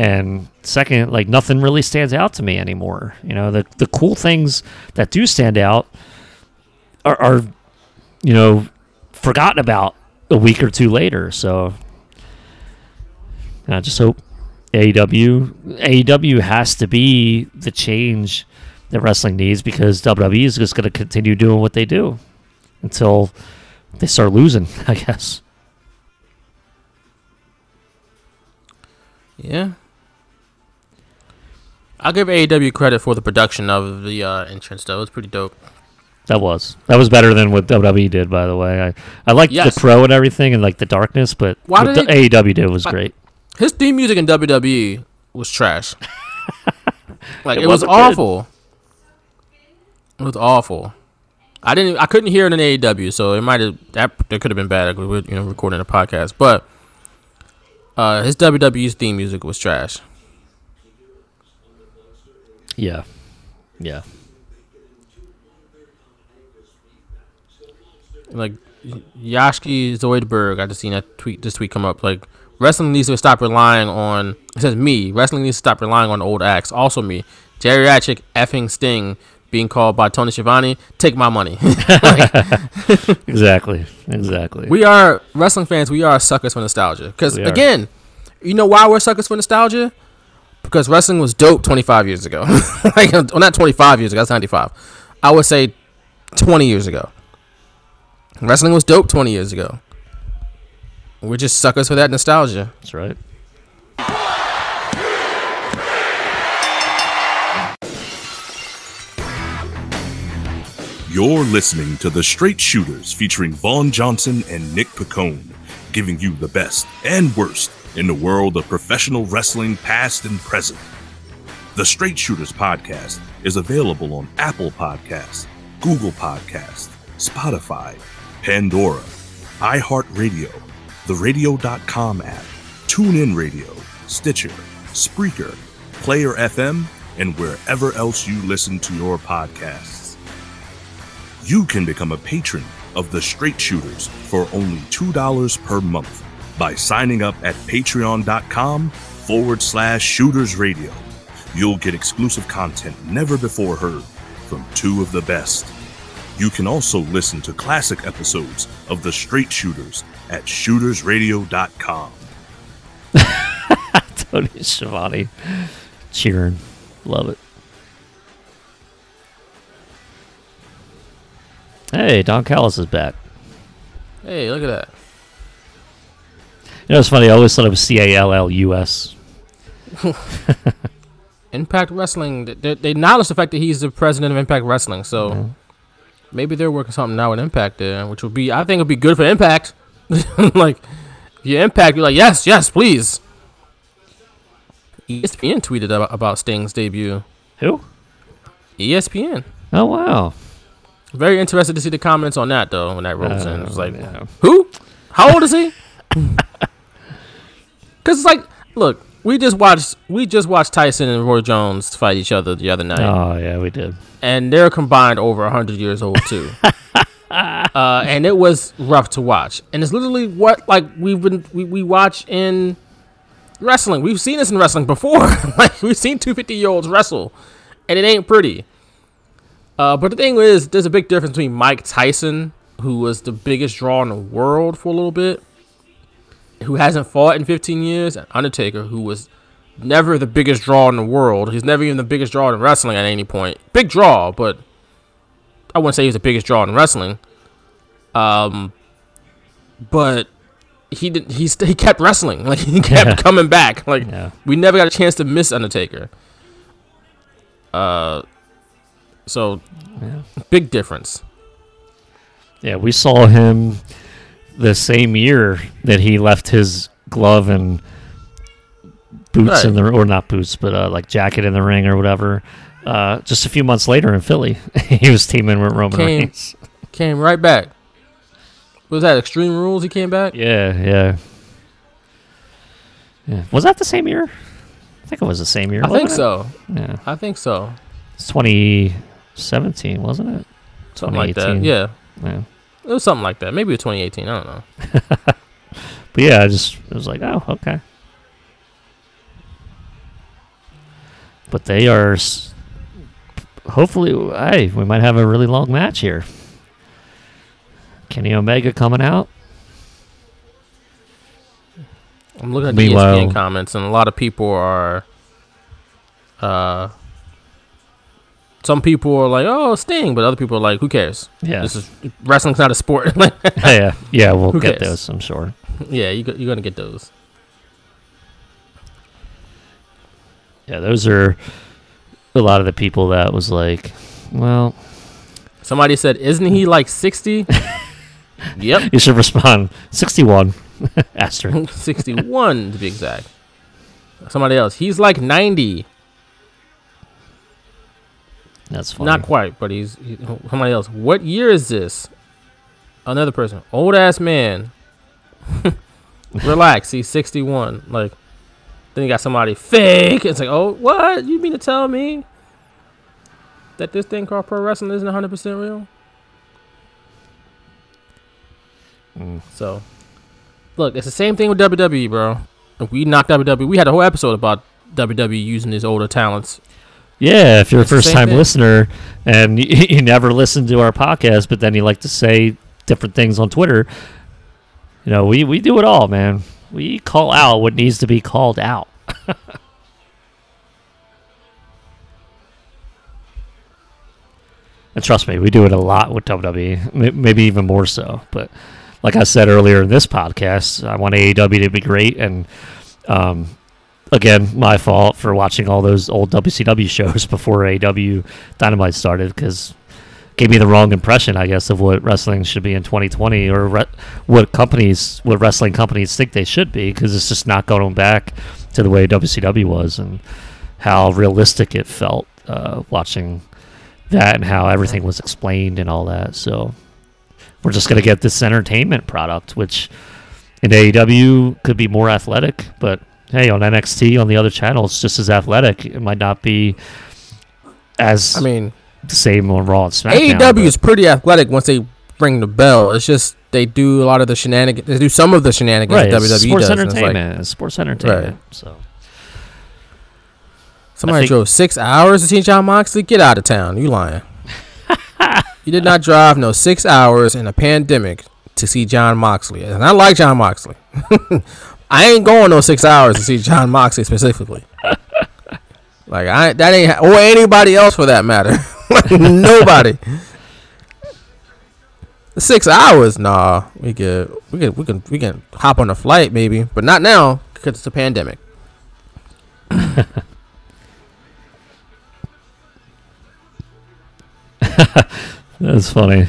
And second, like nothing really stands out to me anymore. You know, the the cool things that do stand out are, are you know forgotten about a week or two later. So I just hope AEW AEW has to be the change that wrestling needs because WWE is just going to continue doing what they do until they start losing, <laughs> I guess. Yeah. I'll give AEW credit for the production of the uh, entrance, though. It was pretty dope. That was that was better than what WWE did, by the way. I I liked Yes. the pro and everything and like the darkness, but Why what did the they- AEW did was great. His theme music in WWE was trash. <laughs> like It it, was wasn't good. awful. It was awful. I didn't. I couldn't hear it in AEW, so it might have. That that could have been bad. Because We were you know recording a podcast, but uh, his WWE's theme music was trash. Yeah, yeah. like Yashki Zoidberg, I just seen that tweet this tweet come up. Like wrestling needs to stop relying on it says me. Wrestling needs to stop relying on old acts. Also me. Geriatric effing Sting being called by Tony Schiavone. Take my money. <laughs> <laughs> Exactly, exactly. we are wrestling fans. We are suckers for nostalgia. Because again, you know why we're suckers for nostalgia? Because wrestling was dope 25 years ago. <laughs> like, well, not 25 years ago. That's 95. I would say 20 years ago. Wrestling was dope 20 years ago. We're just suckers for that nostalgia. That's right. You're listening to The Straight Shooters featuring Vaughn Johnson and Nick Picone, giving you the best and worst in the world of professional wrestling past and present. The Straight Shooters podcast is available on Apple Podcasts, Google Podcasts, Spotify, Pandora, iHeartRadio, the Radio.com app, TuneIn Radio, Stitcher, Spreaker, Player FM, and wherever else you listen to your podcasts. You can become a patron of the Straight Shooters for only $2 per month by signing up at patreon.com forward slash shooters radio. You'll get exclusive content never before heard, from two of the best. You can also listen to classic episodes of The Straight Shooters at shootersradio.com. <laughs> Tony Schiavone cheering. Love it. Hey, Don Callis is back. Hey, look at that. You know, it's funny. I always thought it was C A L L U S. <laughs> Impact Wrestling. They, they acknowledge the fact that he's the president of Impact Wrestling, so Yeah. maybe they're working something now with Impact there, which would be, I think, would be good for Impact. <laughs> like, if you Impact, you're like, yes, yes, please. ESPN tweeted about, about Sting's debut. Who? ESPN. Oh wow. Very interested to see the comments on that though when that rolls in. It was Uh, like, yeah. who? How old is he? <laughs> Because it's like, look, we just watched we just watched Tyson and Roy Jones fight each other the other night, Oh yeah, we did. and they're combined over hundred years old too. <laughs> uh, and it was rough to watch, and it's literally what like we've been we, we watch in wrestling. We've seen this in wrestling before. <laughs> like we've seen two 50 year olds wrestle, and it ain't pretty. Uh, but the thing is, there's a big difference between Mike Tyson, who was the biggest draw in the world for a little bit, who hasn't fought in 15 years, and Undertaker, who was never the biggest draw in the world. He's never even the biggest draw in wrestling at any point. Big draw, but I wouldn't say he's the biggest draw in wrestling. Um, but he did. He st- he kept wrestling. <laughs> Like he kept Yeah. coming back. Like Yeah. we never got a chance to miss Undertaker. Uh, so Yeah. big difference. Yeah, we saw him the same year that he left his glove and boots in the or not boots, but uh, like jacket in the ring or whatever. Uh, just a few months later in Philly, <laughs> he was teaming with Roman Came- Reigns. Came right back. Was that Extreme Rules? He came back. Yeah, yeah, yeah. Was that the same year? I think it was the same year. I think so. it? Yeah, I think so. it's 2017, wasn't it? Something like that. 2018. Yeah, Yeah. It was something like that. Maybe it was 2018. I don't know. <laughs> But yeah, I just it was like, oh, okay. But they are. Hopefully, hey, we might have a really long match here. Kenny Omega coming out. I'm looking at the ESPN comments, and a lot of people are. Uh, some people are like, "Oh, Sting," but other people are like, "Who cares? Yeah. This is wrestling's not a sport." <laughs> Like, <laughs> yeah, yeah, we'll get cares? those, I'm sure. yeah, you, you're gonna get those. Yeah, those are a lot of the people that was like, well, Somebody said, "Isn't he like 60?" <laughs> yep, you should respond 61 asterisk. 61 to be exact. Somebody else, he's like 90. That's funny. Not quite, but he's he, somebody else. What year is this? Another person, old ass man. <laughs> Relax, he's 61. Like, then you got somebody fake. It's like, oh, what? You mean to tell me that this thing called pro wrestling isn't 100% real? Mm. So, look, it's the same thing with WWE, bro. If we knocked WWE, we had a whole episode about WWE using his older talents. Yeah, if you're a It's the first time thing. listener and <laughs> you, you never listen to our podcast, but then you like to say different things on Twitter, you know, we, we do it all, man. We call out what needs to be called out. <laughs> and trust me, we do it a lot with WWE, maybe even more so. But like I said earlier in this podcast, I want AEW to be great. And um, again, my fault for watching all those old WCW <laughs> shows before AW Dynamite started because gave me the wrong impression, I guess, of what wrestling should be in 2020 or re- what companies, what wrestling companies think they should be because it's just not going back to the way WCW was and how realistic it felt uh, watching that and how everything was explained and all that. So we're just going to get this entertainment product, which in AEW could be more athletic, but hey, on NXT on the other channel, it's just as athletic. It might not be as I mean, the same on Raw and SmackDown. AEW is pretty athletic once they ring the bell. It's just they do a lot of the shenanigans. They do some of the shenanigans right. that WWE sports does. and it's like, entertainment. Sports entertainment. So somebody think- drove six hours to see Jon Moxley. Get out of town. You lying? <laughs> You did not drive no six hours in a pandemic to see Jon Moxley. And I like Jon Moxley. <laughs> I ain't going no six hours to see Jon Moxley specifically. <laughs> Like I that ain't or anybody else for that matter. <laughs> Like nobody. Six hours? Nah, we could we can we can we can hop on a flight maybe, but not now because it's a pandemic. <laughs> That's funny.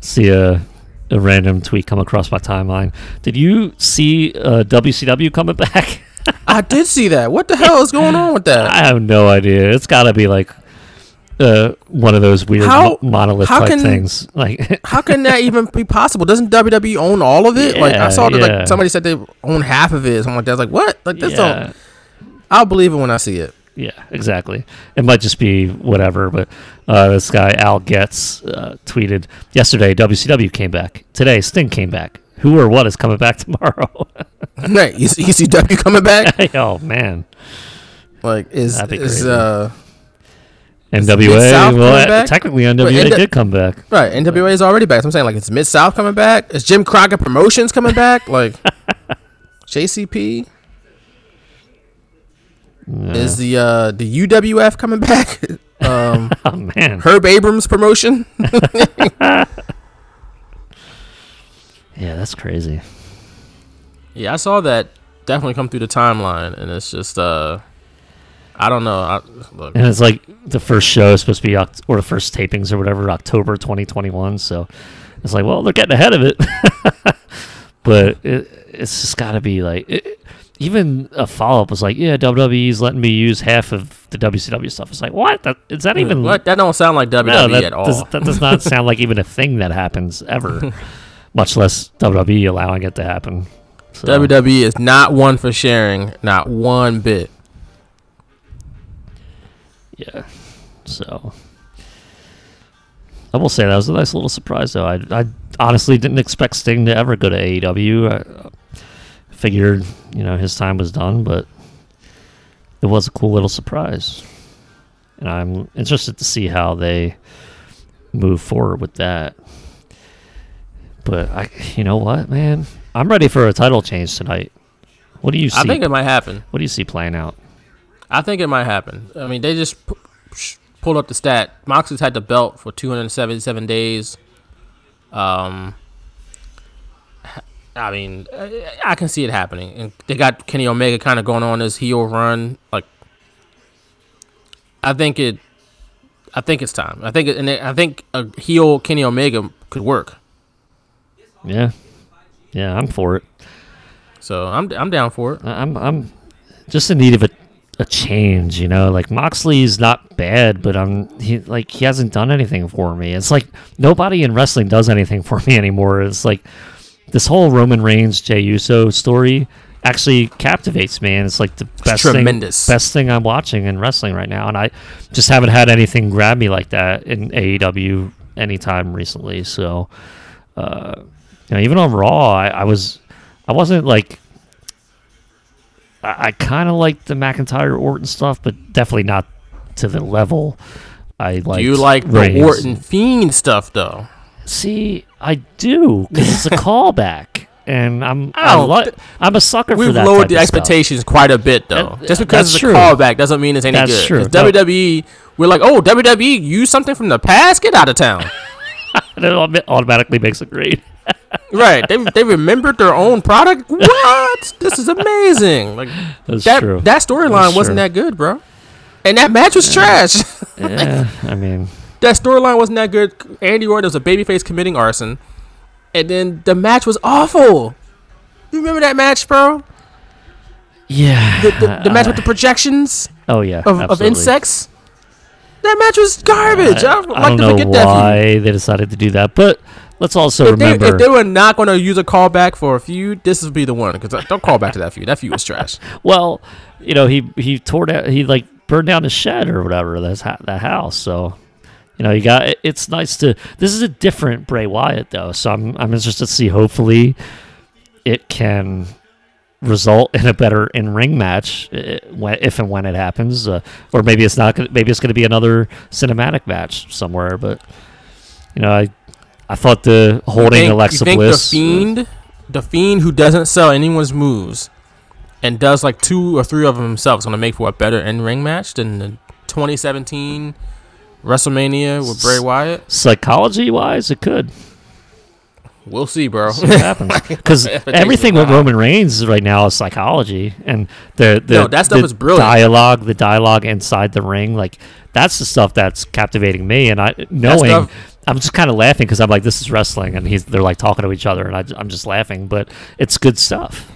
See a a random tweet come across my timeline. Did you see uh, WCW coming <laughs> back? I did see that. What the hell is going on with that? I have no idea. It's got to be like uh, one of those weird How- mo- monolith how type can- things. <laughs> Like, How can that even be possible? Doesn't WWE own all of it? like I saw that yeah. like somebody said they own half of it. Something like that. I was like, what? Like this yeah, don't. I'll believe it when I see it. Yeah, exactly. It might just be whatever. But uh, this guy Al Getz uh, tweeted yesterday: WCW came back. Today, Sting came back. Who or what is coming back <laughs> tomorrow? <laughs> Right? You, see- you W coming back? <laughs> oh man, Like is is crazy. uh NWA. Well, technically NWA NW did come back. right? NWA is already back. So I'm saying like is Mid South coming back? Is Jim Crockett Promotions coming back? Like JCP? Is the uh the UWF coming back? <laughs> um, <laughs> Oh man, Herb Abrams promotion. <laughs> yeah, that's crazy. Yeah, I saw that definitely come through the timeline, and it's just uh, I don't know. I, look, And it's like the first show is supposed to be or the first tapings or whatever October 2021. So it's like, well, they're getting ahead of it. but it, it's just got to be like it, even a follow up was like, yeah, WWE's letting me use half of the WCW stuff. It's like, what? That, is that even? what? That don't sound like WWE No, that at all. does, that does not sound like even a thing that happens ever. <laughs> Much less WWE allowing it to happen. So, WWE is not one for sharing, not one bit. Yeah. So I will say that was a nice little surprise, though. I, I honestly didn't expect Sting to ever go to AEW. Figured, you know, his time was done, but it was a cool little surprise. And I'm interested to see how they move forward with that. But I, you know what, man, I'm ready for a title change tonight. What do you see? I think it might happen. what do you see playing out? I think it might happen. I mean, they just sh- pulled up the stat. Moxley's had the belt for 277 days. Um, I mean, I- can see it happening. And they got Kenny Omega kind of going on this heel run. Like, I think it. I think it's time. I think it, and I think a heel Kenny Omega could work. Yeah, yeah, I'm for it. So I'm I'm down for it. I'm I'm just in need of a, a change, you know. Like Moxley's not bad, but I'm he like he hasn't done anything for me. It's like nobody in wrestling does anything for me anymore. It's like this whole Roman Reigns Jey Uso story actually captivates me, and it's like the best tremendous. thing best thing I'm watching in wrestling right now. And I just haven't had anything grab me like that in AEW anytime recently. So, uh, you know, even on Raw, I, I was I wasn't like I, I kind of like the McIntyre Orton stuff, but definitely not to the level I like. Do you like the Orton Fiend stuff though? See, I do because it's a <laughs> callback, and I'm I don't- li- I'm a sucker for We've lowered type the of stuff. expectations quite a bit, though. That- Just because that's it's a true. callback doesn't mean it's any That's good. true. 'Cause No. WWE, we're like, oh, WWE used something from the past. Get out of town. <laughs> And it automatically makes it great. <laughs> right? They they remembered their own product. What? this is amazing. Like That's that true. that storyline wasn't true. that good, bro. And that match was trash. yeah, I mean, that storyline wasn't that good. Randy Orton was a babyface committing arson, and then the match was awful. You remember that match, bro? yeah. The, the, the match with the uh, projections oh yeah, of, of insects. That match was garbage. Uh, I, would I like don't to know forget that. why they decided to do that, but let's also If they, remember. if they were not going to use a callback for a feud, this would be the one. Because uh, don't call back to that feud. That feud was trash. <laughs> well, you know, he he tore down, he like burned down his shed or whatever that's ha- that house. So, you know, you got it- it's nice to. This is a different Bray Wyatt though, so I'm I'm interested to see. Hopefully, it can result in a better in ring match if and when it happens, uh, or maybe it's not. Gonna, maybe it's going to be another cinematic match somewhere, but. You know, I I thought the holding think, Alexa Bliss. the fiend, the fiend who doesn't sell anyone's moves, and does like two or three of them himself, is going to make for a better in ring match than the 2017 WrestleMania with Bray Wyatt. Psychology wise, it could. We'll see, bro. See what happens <laughs> because everything with. Roman Reigns right now is psychology, and the the, No, that stuff the is brilliant. Dialogue, the dialogue inside the ring, like that's the stuff that's captivating me. And I knowing, stuff- I'm just kind of laughing because I'm like, this is wrestling, and he's they're like talking to each other, and I, am just laughing, but it's good stuff.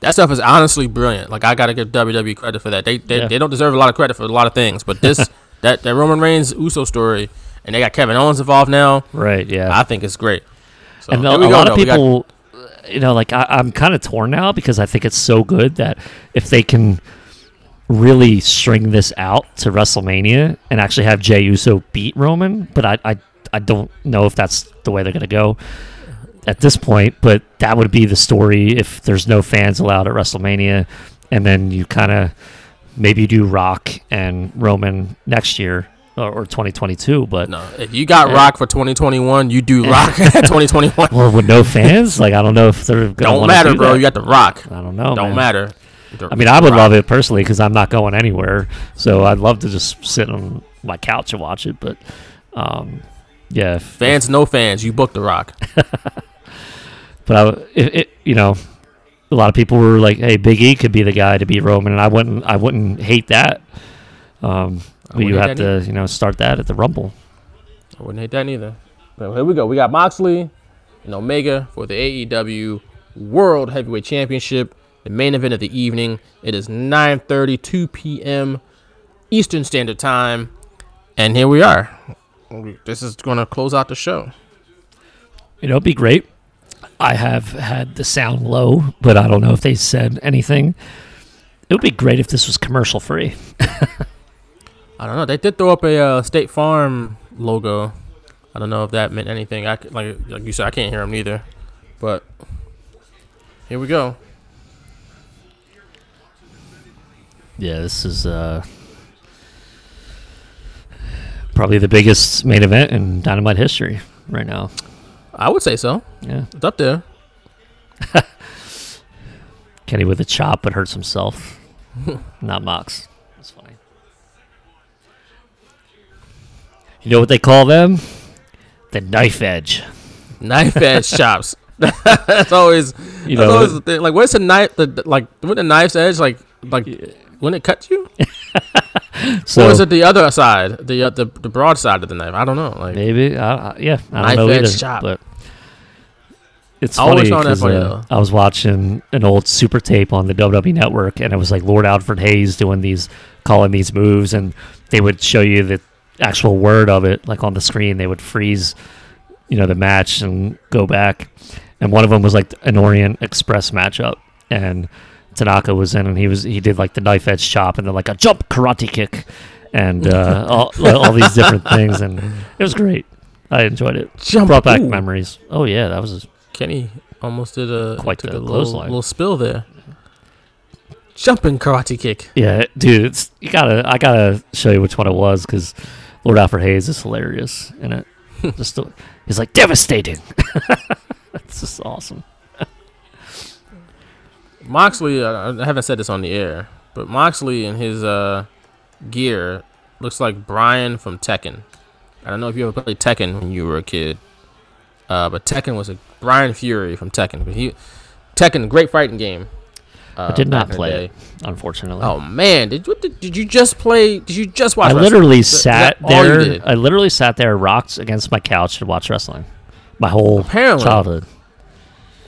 That stuff is honestly brilliant. Like I gotta give WWE credit for that. They they, Yeah. they don't deserve a lot of credit for a lot of things, but this <laughs> that that Roman Reigns Uso story, and they got Kevin Owens involved now. Right? Yeah. I think it's great. So and a, a go, lot though. of We got- people, you know, like I, I'm kind of torn now because I think it's so good that if they can really string this out to WrestleMania and actually have Jey Uso beat Roman, but I, I, I don't know if that's the way they're gonna go at this point. But that would be the story if there's no fans allowed at WrestleMania, and then you kind of maybe do Rock and Roman next year or, or 2022. But no, if you got Yeah. Rock for 2021, you do Rock <laughs> 2021. well, with no fans, like I don't know if they're gonna Don't matter, do bro. that. You got the Rock. I don't know. Don't man. matter. I mean, I would love it personally because I'm not going anywhere, so I'd love to just sit on my couch and watch it. But um, yeah, if, Fans, no fans. You book the Rock. <laughs> but I, it, it, you know, a lot of people were like, "Hey, Big E could be the guy to beat Roman," and I wouldn't, I wouldn't hate that. Um, but you have to, you know, start that at the Rumble. I wouldn't hate that either. But here we go. We got Moxley and Omega for the AEW World Heavyweight Championship. The main event of the evening. It is 9:30, 2 p.m. Eastern Standard Time, and here we are. This is going to close out the show. You know, it'd be great. I have had the sound low, but I don't know if they said anything. It would be great if this was commercial free. <laughs> I don't know. They did throw up a uh, State Farm logo. I don't know if that meant anything. I like like you said, I can't hear them neither. But here we go. Yeah, this is uh, probably the biggest main event in Dynamite history right now. I would say so. Yeah, It's up there. Kenny with a chop but hurts himself. <laughs> Not Mox. That's funny. You know what they call them? The knife edge. Knife edge <laughs> chops. <laughs> that's always You know- always the thing. Like, what's the knife? The, like, with the knife's edge, like, like when it cuts you, So or is it the other side, the uh, the the broad side of the knife? I don't know. Like, maybe, I, yeah, I Knife don't know edge either. chop. But it's funny found that 'cause, funny, uh. I was watching an old super tape on the WWE Network, and it was like Lord Alfred Hayes doing these, calling these moves, and they would show you the actual word of it, like on the screen. They would freeze, you know, the match and go back, and one of them was like an Orient Express matchup, and Tanaka was in, and he was he did like the knife edge chop, and then like a jump karate kick, and uh, <laughs> all, all these different things, and it was great. I enjoyed it. Jump- Brought back ooh. memories. Oh yeah, that was Kenny almost did a Quite took a little, little spill there. Jumping karate kick. Yeah, dude, it's you gotta. I gotta show you which one it was because Lord Alfred Hayes is hilarious in it. <laughs> just the, he's like devastating. <laughs> it's just awesome. Moxley, uh, I haven't said this on the air, but Moxley in his uh, gear looks like Bryan from Tekken. I don't know if you ever played Tekken when you were a kid, uh, but Tekken was a Bryan Fury from Tekken. But he Tekken, great fighting game. Uh, I did not back in the play it, unfortunately. Oh man, did what did, did you just play? Did you just watch? I wrestling? literally Is sat there. I literally sat there, rocked against my couch, and watched wrestling. My whole Apparently. childhood.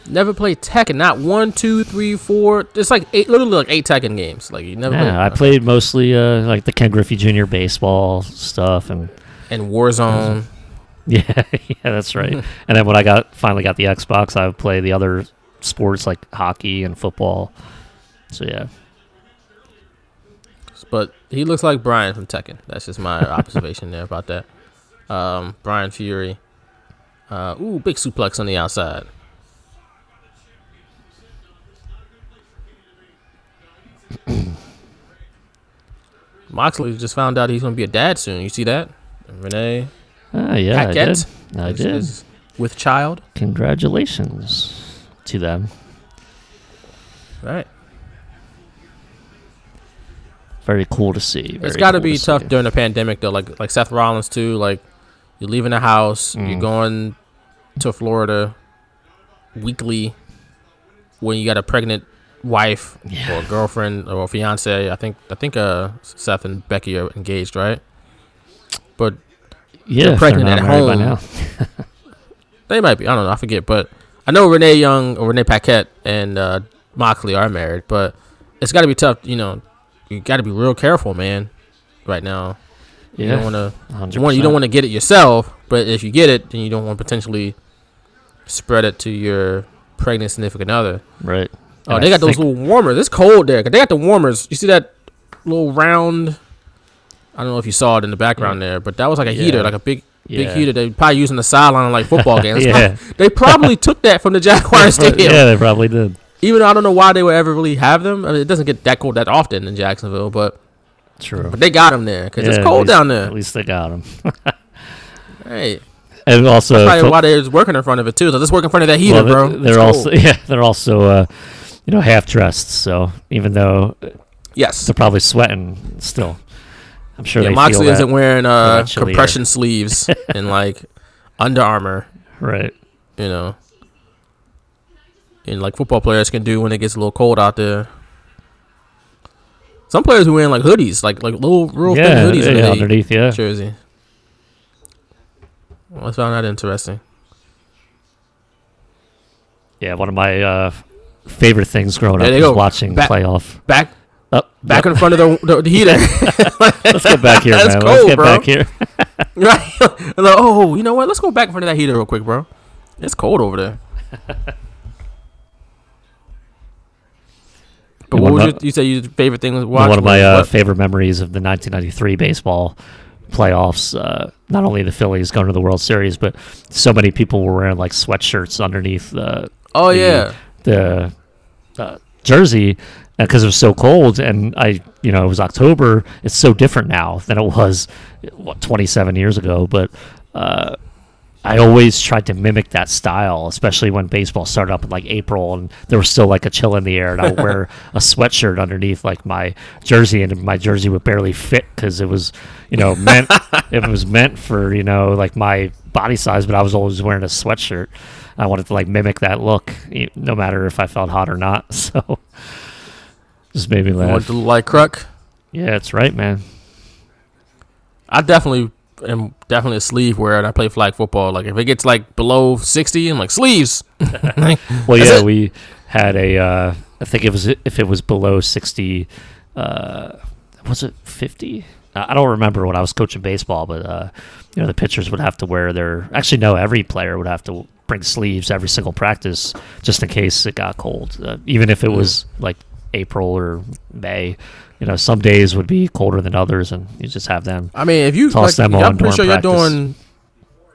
Never played Tekken. Not one, two, three, four. It's like eight, literally like eight Tekken games. Like you never. played, Yeah, I played mostly uh, like the Ken Griffey Jr. baseball stuff, and and Warzone. <laughs> Yeah, yeah, that's right. <laughs> and then when I got finally got the Xbox, I would play the other sports like hockey and football. So yeah, But he looks like Bryan from Tekken. That's just my <laughs> observation there about that. Um, Bryan Fury. Uh, ooh, big suplex on the outside. <coughs> Moxley just found out he's gonna be a dad soon. You see that? Renee. Ah, yeah, I did. I is- did. is with child. Congratulations to them. Right. Very cool to see. It's got to cool be see. tough during the pandemic though. Like like Seth Rollins too. Like you're leaving the house, you're Mm. going to Florida weekly when you got a pregnant wife or a girlfriend or fiance. I think I think uh Seth and Becky are engaged, right? But Yeah, they're pregnant they're at not married by home. now. <laughs> they might be. I don't know. I forget. But I know Renee Young or Renee Paquette and uh, Moxley are married. But it's got to be tough. You know, you got to be real careful, man. Right now, you don't want to. You don't want to get it yourself. But if you get it, then you don't want to potentially spread it to your pregnant significant other. Right. Oh, And they I got those little warmers. It's cold there. 'cause They got the warmers. You see that little round? I don't know if you saw it in the background there, but that was like a heater, like a big, big Yeah. heater. They probably using the sideline on, like football <laughs> games. Yeah. <laughs> they probably took that from the <laughs> Jaguars stadium. yeah, they probably did. Even though I don't know why they would ever really have them. I mean, it doesn't get that cold that often in Jacksonville, but True. but they got them there because Yeah, it's cold least- down there. At least they got them. Hey, and also, that's probably fo- why they're working in front of it too. So let's work in front of that heater, well, bro. They're cold. also yeah, they're also uh, you know half dressed. So even though yes, they're probably sweating still, I'm sure yeah, they Moxley isn't wearing uh, compression sleeves <laughs> and like Under Armour. Right. You know. And like football players can do when it gets a little cold out there. Some players are wearing like hoodies, like like little real thin hoodies yeah, underneath, underneath, yeah. jersey. Well, I found that interesting. Yeah, one of my uh, favorite things growing There up was go. watching Back- playoff. Back, back yep. in front of the the, the heater. <laughs> Let's get back here, That's man. cold, Let's get bro. back here. <laughs> right? Like, oh, you know what? Let's go back in front of that heater real quick, bro. It's cold over there. <laughs> But what was your, you say your favorite thing was One of my uh, favorite memories of the 1993 baseball playoffs. Uh, not only the Phillies going to the World Series, but so many people were wearing like sweatshirts underneath the. Oh, the- yeah. the uh, jersey because it was so cold and I you know it was October it's so different now than it was what 27 years ago but uh, I always tried to mimic that style especially when baseball started up in like April and there was still like a chill in the air and I would wear <laughs> a sweatshirt underneath like my jersey and my jersey would barely fit because it was you know meant <laughs> it was meant for you know like my body size but I was always wearing a sweatshirt I wanted to like mimic that look, no matter if I felt hot or not. <laughs> So just made me laugh. to look like Kruk? Yeah, that's right, man. I definitely am definitely a sleeve wearer. And I play flag football. Like if it gets like below sixty, I'm like sleeves. <laughs> Like, Well, yeah, it. we had a. Uh, I think it was if it was below sixty. Uh, was it fifty? I I don't remember when I was coaching baseball, but uh, you know the pitchers would have to wear their. Actually, no, every player would have to bring sleeves every single practice just in case it got cold. Uh, even if it was like April or May, you know, some days would be colder than others, and you just have them. I mean, if you toss like, them yeah, on I'm pretty sure during you're doing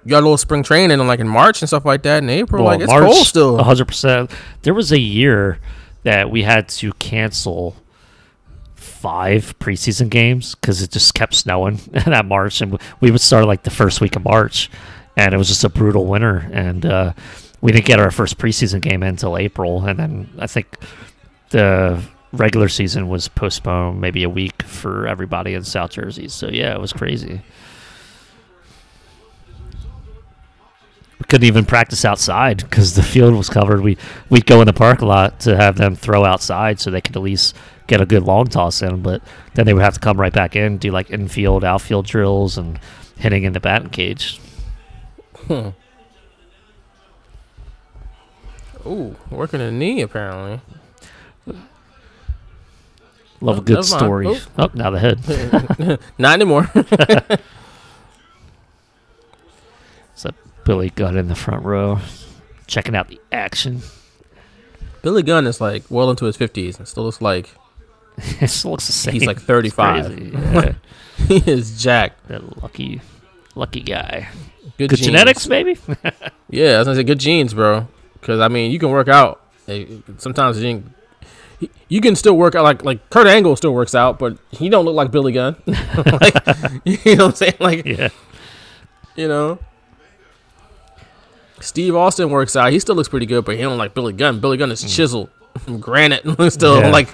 your little spring training and like in March and stuff like that in April. Well, like it's March, cold still. hundred percent. There was a year that we had to cancel five preseason games because it just kept snowing <laughs> that March, and we would start like the first week of March, and it was just a brutal winter, and uh, we didn't get our first preseason game until April, and then I think the regular season was postponed maybe a week for everybody in South Jersey. So yeah, it was crazy. we couldn't even practice outside because the field was covered. We we'd go in the park a lot to have them throw outside so they could at least get a good long toss in. But then they would have to come right back in, do like infield, outfield drills, and hitting in the batting cage. Hmm. Ooh, working a knee apparently. Love a good never mind. story. Oh. Oh, now the head. <laughs> Not anymore. <laughs> so Billy Gunn in the front row, checking out the action. Billy Gunn is like well into his fifties and still looks like <laughs> it still looks the same. he's like thirty five. yeah. he is jacked. That lucky, lucky guy. Good, Good genetics, maybe. Yeah, I was gonna say good genes, bro. Because I mean, you can work out. Sometimes you you can still work out. Like like Kurt Angle still works out, but he don't look like Billy Gunn. <laughs> like, <laughs> you know what I'm saying? Like, yeah. you know. Steve Austin works out. He still looks pretty good, but he don't like Billy Gunn. Billy Gunn is chiseled from granite, <laughs> still Yeah. like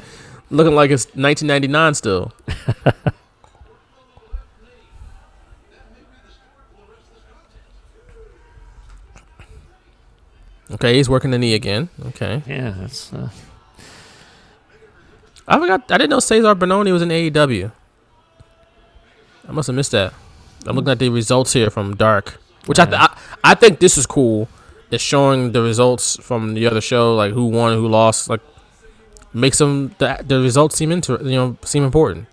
looking like it's 1999 still. okay, he's working the knee again. Okay, Yeah, that's uh, I forgot. I didn't know Cezar Bononi was in AEW. I must have missed that. I'm looking at the results here from Dark, which I, th- I I think this is cool. It's showing the results from the other show, like who won, who lost. Like makes them the, the results seem inter- you know seem important.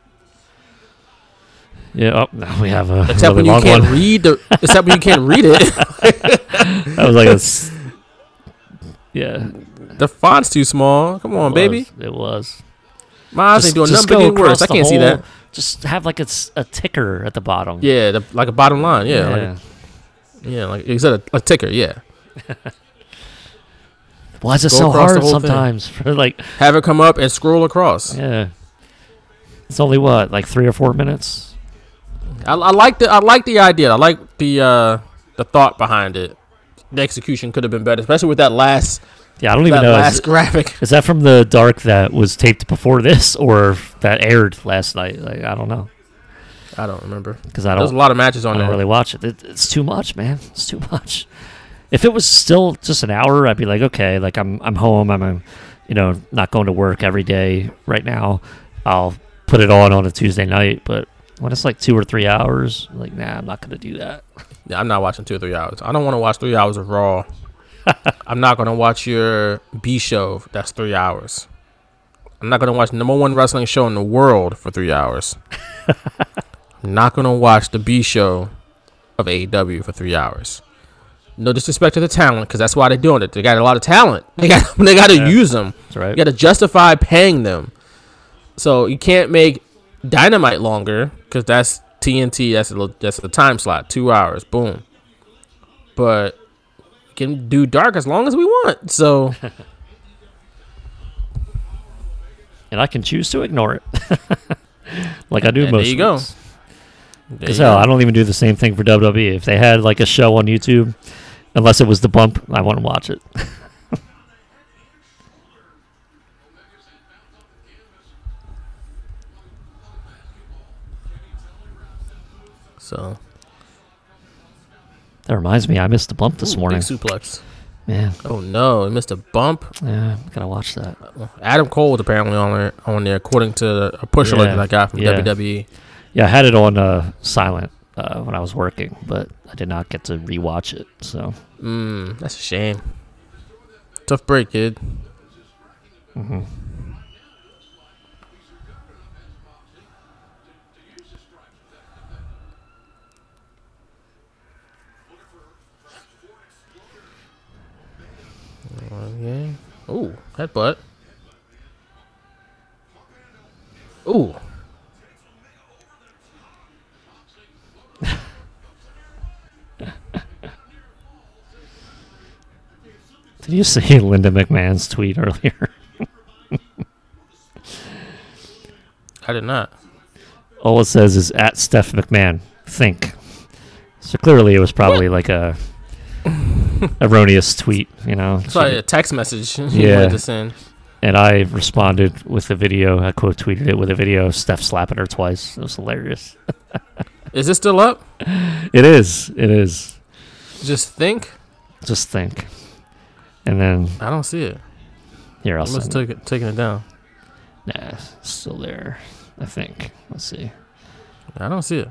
yeah. Oh, now we have a Except when you can't one. read the except when you can't read it. <laughs> That was like a. s- Yeah, the font's too small. Come on, it baby. It was. My eyes ain't doing just nothing but getting worse. I can't see whole- that. Just have like a, a ticker at the bottom. Yeah, the, like a bottom line. Yeah, Yeah. like yeah, like you said a, a ticker. Yeah. <laughs> Why is it so hard thing. sometimes? <laughs> For like, Have it come up and scroll across. yeah. It's only what, like three or four minutes. I, I like the I like the idea. I like the uh the thought behind it. The execution could have been better, especially with that last Yeah, I don't that even know. last Is, graphic. <laughs> is that from the dark that was taped before this, or that aired last night? Like, I don't know I don't remember. because I don't. There's a lot of matches on. I there. really watch it. it. It's too much, man. It's too much. If it was still just an hour, I'd be like, okay, like I'm I'm home. I'm, um, you know, not going to work every day right now. I'll put it on on a Tuesday night. But when it's like two or three hours, like, nah, I'm not gonna do that. Yeah, I'm not watching two or three hours. I don't want to watch three hours of Raw. I'm not gonna watch your B show. That's three hours. I'm not gonna watch number one wrestling show in the world for three hours. I'm <laughs> not gonna watch the B show of AEW for three hours. No disrespect to the talent, because that's why they're doing it. They got a lot of talent. They got <laughs> they got to Yeah. use them. That's right. You got to justify paying them. So you can't make Dynamite longer because that's TNT. That's a little, that's a time slot, two hours, boom. But can do dark as long as we want. So <laughs> and I can choose to ignore it, <laughs> like I do And most. there you go. weeks. there Because hell, go. I don't even do the same thing for WWE. If they had like a show on YouTube, unless it was the bump, I wouldn't watch it. <laughs> so That reminds me, I missed the bump this Ooh, morning. big suplex. Man, Oh no, I missed a bump. yeah, gotta watch that. Adam Cole was apparently on there, on there, according to a push alert Yeah, that I got from yeah. WWE. Yeah, I had it on uh, silent uh, when I was working, but I did not get to rewatch it. So Mm, that's a shame. Tough break, kid. mhm. Okay. Ooh, headbutt. Ooh. <laughs> did you see Linda McMahon's tweet earlier? <laughs> I did not. All it says is at Steph McMahon. Think. So clearly, it was probably like a <laughs> erroneous tweet, you know. It's probably She- a text message <laughs> Yeah. and I responded with a video. I quote tweeted it with a video of Steph slapping her twice. It was hilarious. <laughs> Is this still up? It is. It is. Just think. Just think. And then I don't see it. here I I'll must send have it. took it, it down. Nah, still there. I think. Let's see. I don't see it.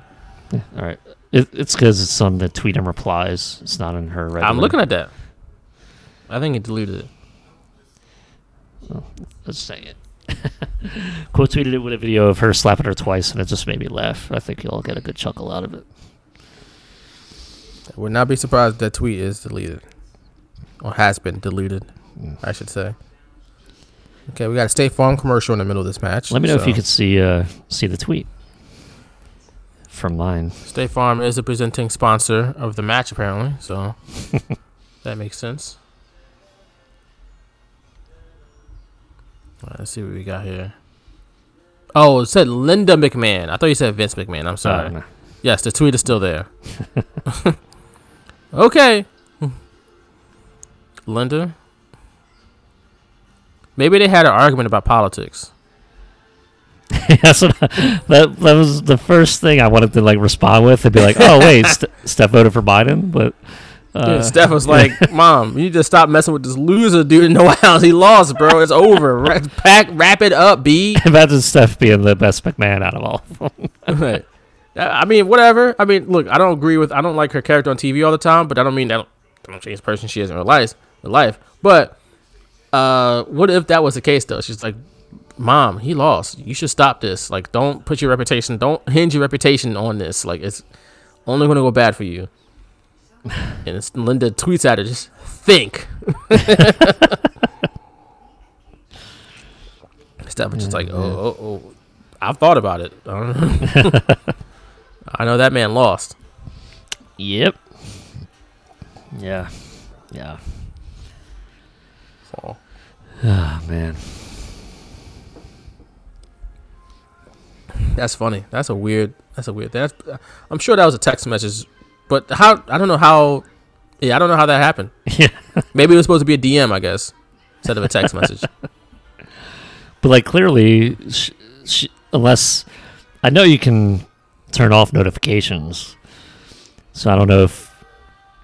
Yeah, all right. It, it's because it's on the tweet and replies. It's not in her. Regular. I'm looking at that. I think it deleted it. Let's say it. <laughs> Quote tweeted it with a video of her slapping her twice, and it just made me laugh. I think you'll get a good chuckle out of it. I would not be surprised that tweet is deleted. Or has been deleted, I should say. Okay, we got a State Farm commercial in the middle of this match. Let me know if you so- could see uh, see the tweet from mine. State Farm is a presenting sponsor of the match, apparently, so <laughs> that makes sense. Right, let's see what we got here. Oh, it said Linda McMahon. I thought you said Vince McMahon. I'm sorry. Ah, no. Yes, the tweet is still there. <laughs> okay. Linda. Maybe they had an argument about politics. That's what I- that that was the first thing I wanted to like respond with and be like, oh wait, <laughs> St- Steph voted for Biden, but uh, Dude, Steph was like, <laughs> "Mom, you just stop messing with this loser dude in the White <laughs> House. He lost, bro. It's over. Ra- Pack, wrap it up, B." imagine Steph being the best McMahon out of all. of them. Right. I I mean, whatever. I mean, look, I don't agree with. I don't like her character on TV all the time, but I don't mean that. I don't change the person she is in her life. In life, but uh, what if that was the case though? She's like, "Mom, he lost. You should stop this. Like, don't put your reputation. Don't hinge your reputation on this. Like, it's only going to go bad for you." And it's, Linda tweets at her, "Just think." <laughs> Steph just like, "Oh, oh, oh." I've thought about it. I <laughs> know. I know that man lost. Yep. Yeah. Yeah. So, Ah man. That's funny. That's a weird. That's a weird. That's. Uh, I'm sure that was a text message, but how? I don't know how. Yeah, I don't know how that happened. <laughs> Yeah. Maybe it was supposed to be a DM, I guess, instead of a text message. <laughs> But like clearly, sh- sh- unless I know you can turn off notifications, so I don't know if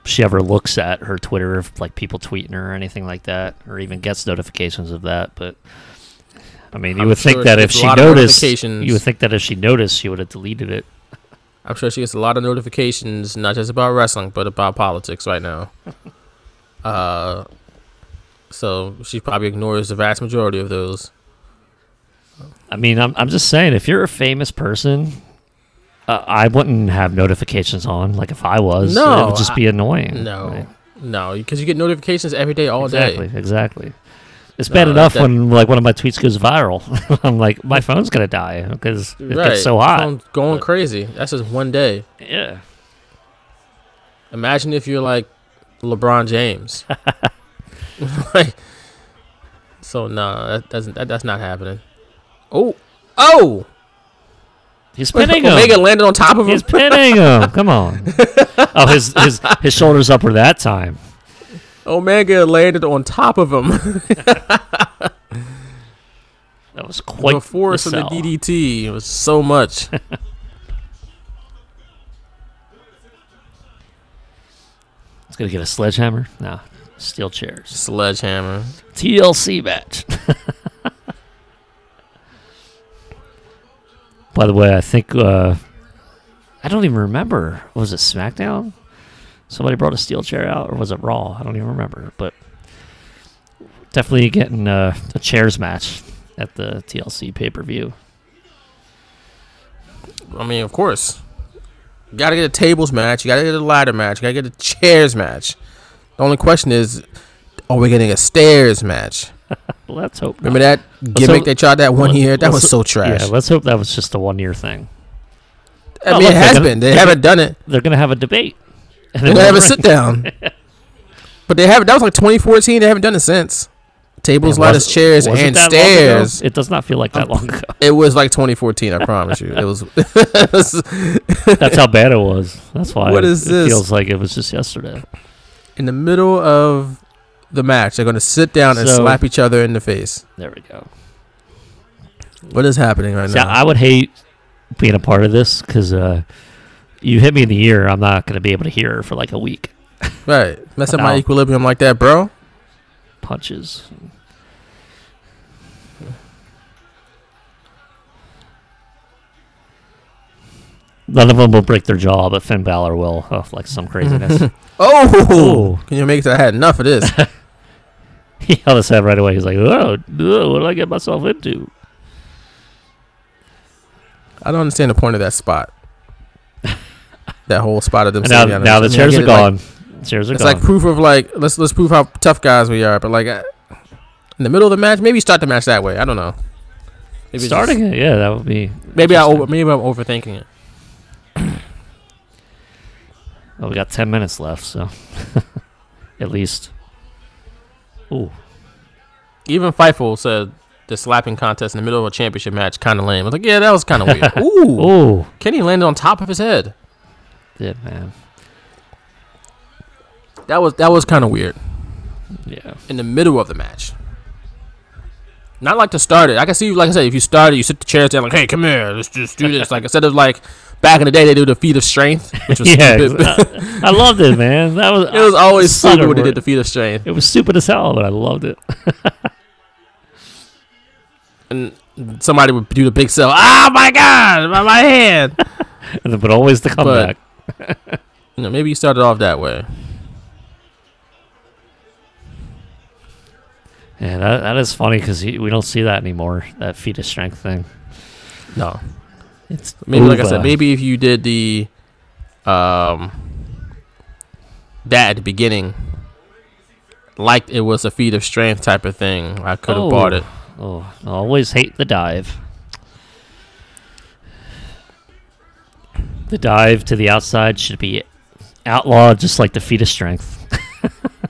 she ever looks at her Twitter, if like people tweeting her or anything like that, or even gets notifications of that. But I mean, you I'm would think that if she noticed, you would think that if she noticed, she would have deleted it. I'm sure she gets a lot of notifications, not just about wrestling, but about politics right now. <laughs> Uh, so she probably ignores the vast majority of those. I mean, I'm I'm just saying, if you're a famous person. Uh, I wouldn't have notifications on. Like if I was, no, it would just be annoying. No, right? no, because you get notifications every day, all exactly, day. Exactly, exactly. It's No, bad enough that- when like one of my tweets goes viral. <laughs> I'm like, my phone's gonna die because it Right, gets so hot. phone going But- crazy. That's just one day. Yeah. Imagine if you're like LeBron James. <laughs> like, so no, that doesn't. That, that's not happening. Oh, oh! He's pinning him. Omega landed on top of him. He's pinning him. Come on. <laughs> oh, his his his shoulders up were that time. Omega landed on top of him. <laughs> That was quite the force the of the. DDT. It was so much. <laughs> It's gonna get a sledgehammer. No, steel chairs. Sledgehammer. TLC match. <laughs> By the way, I think uh, I don't even remember. Was it SmackDown? Somebody brought a steel chair out, or was it Raw? I don't even remember. But definitely getting uh, a chairs match at the TLC pay per view. I mean, of course. You gotta get a tables match. You gotta get a ladder match. You gotta get a chairs match. The only question is, are we getting a stairs match? <laughs> Let's hope. Remember not. that gimmick hope- they tried that one year? That was so trash. Yeah, let's hope that was just a one year thing. I Oh, mean, look, it has gonna- been. They haven't gonna- done it. They're gonna have a debate. <laughs> And then gonna have a sit down. <laughs> But they haven't. That was like 2014. They haven't done it since. Tables, Man, ladders, chairs, and that long ago? stairs. It does not feel like that long ago. It was like 2014. I promise you. It was. <laughs> That's how bad it was. That's why. What it, is it this? feels like it was just yesterday. in the middle of the match. They're gonna sit down and So- slap each other in the face. There we go. What is happening right See, now? I would hate being a part of this because uh, you hit me in the ear. I'm not going to be able to hear for like a week. right, mess up my equilibrium like that, bro. Punches. None of them will break their jaw, but Finn Balor will. Oh, like some craziness. <laughs> Oh, can you make it? I had enough of this. <laughs> he held his head right away. He's like, "Oh, oh, what did I get myself into?" I don't understand the point of that spot. That whole spot of them. And now, now the I mean, I chairs are it, like, gone. chairs are it's gone. like proof of like let's let's prove how tough guys we are. But like uh, in the middle of the match, maybe start the match that way. I don't know. Maybe Starting just- it, yeah, that would be. Maybe I over, maybe I'm overthinking it. <coughs> Well, we got ten minutes left, so <laughs> at least. Ooh, Even Fightful said the slapping contest in the middle of a championship match kind of lame. I was like, yeah, that was kind of weird. <laughs> Ooh, ooh, Kenny landed on top of his head. Did man. That was that was kind of weird. Yeah. in the middle of the match. Not like to start it. I can see, like I said, if you start it, you sit the chairs down, like, "Hey, come here, let's just do this." like instead of like back in the day, they do the feat of strength, which was <laughs> Yeah, stupid. I, I loved it, man. That was <laughs> it was always stupid when they did the feat of strength. It was stupid as hell, but I loved it. <laughs> and somebody would do the big sell. Oh my God, my, my hand. But always the comeback. <laughs> you know, maybe you started off that way. Yeah, that, that is funny because we don't see that anymore. That feat of strength thing. No, It's maybe like I said, maybe if you did the um that at the beginning, like it was a feat of strength type of thing, I could have bought it. Oh, I always hate the dive. The dive to the outside should be outlawed, just like the feat of strength. <laughs>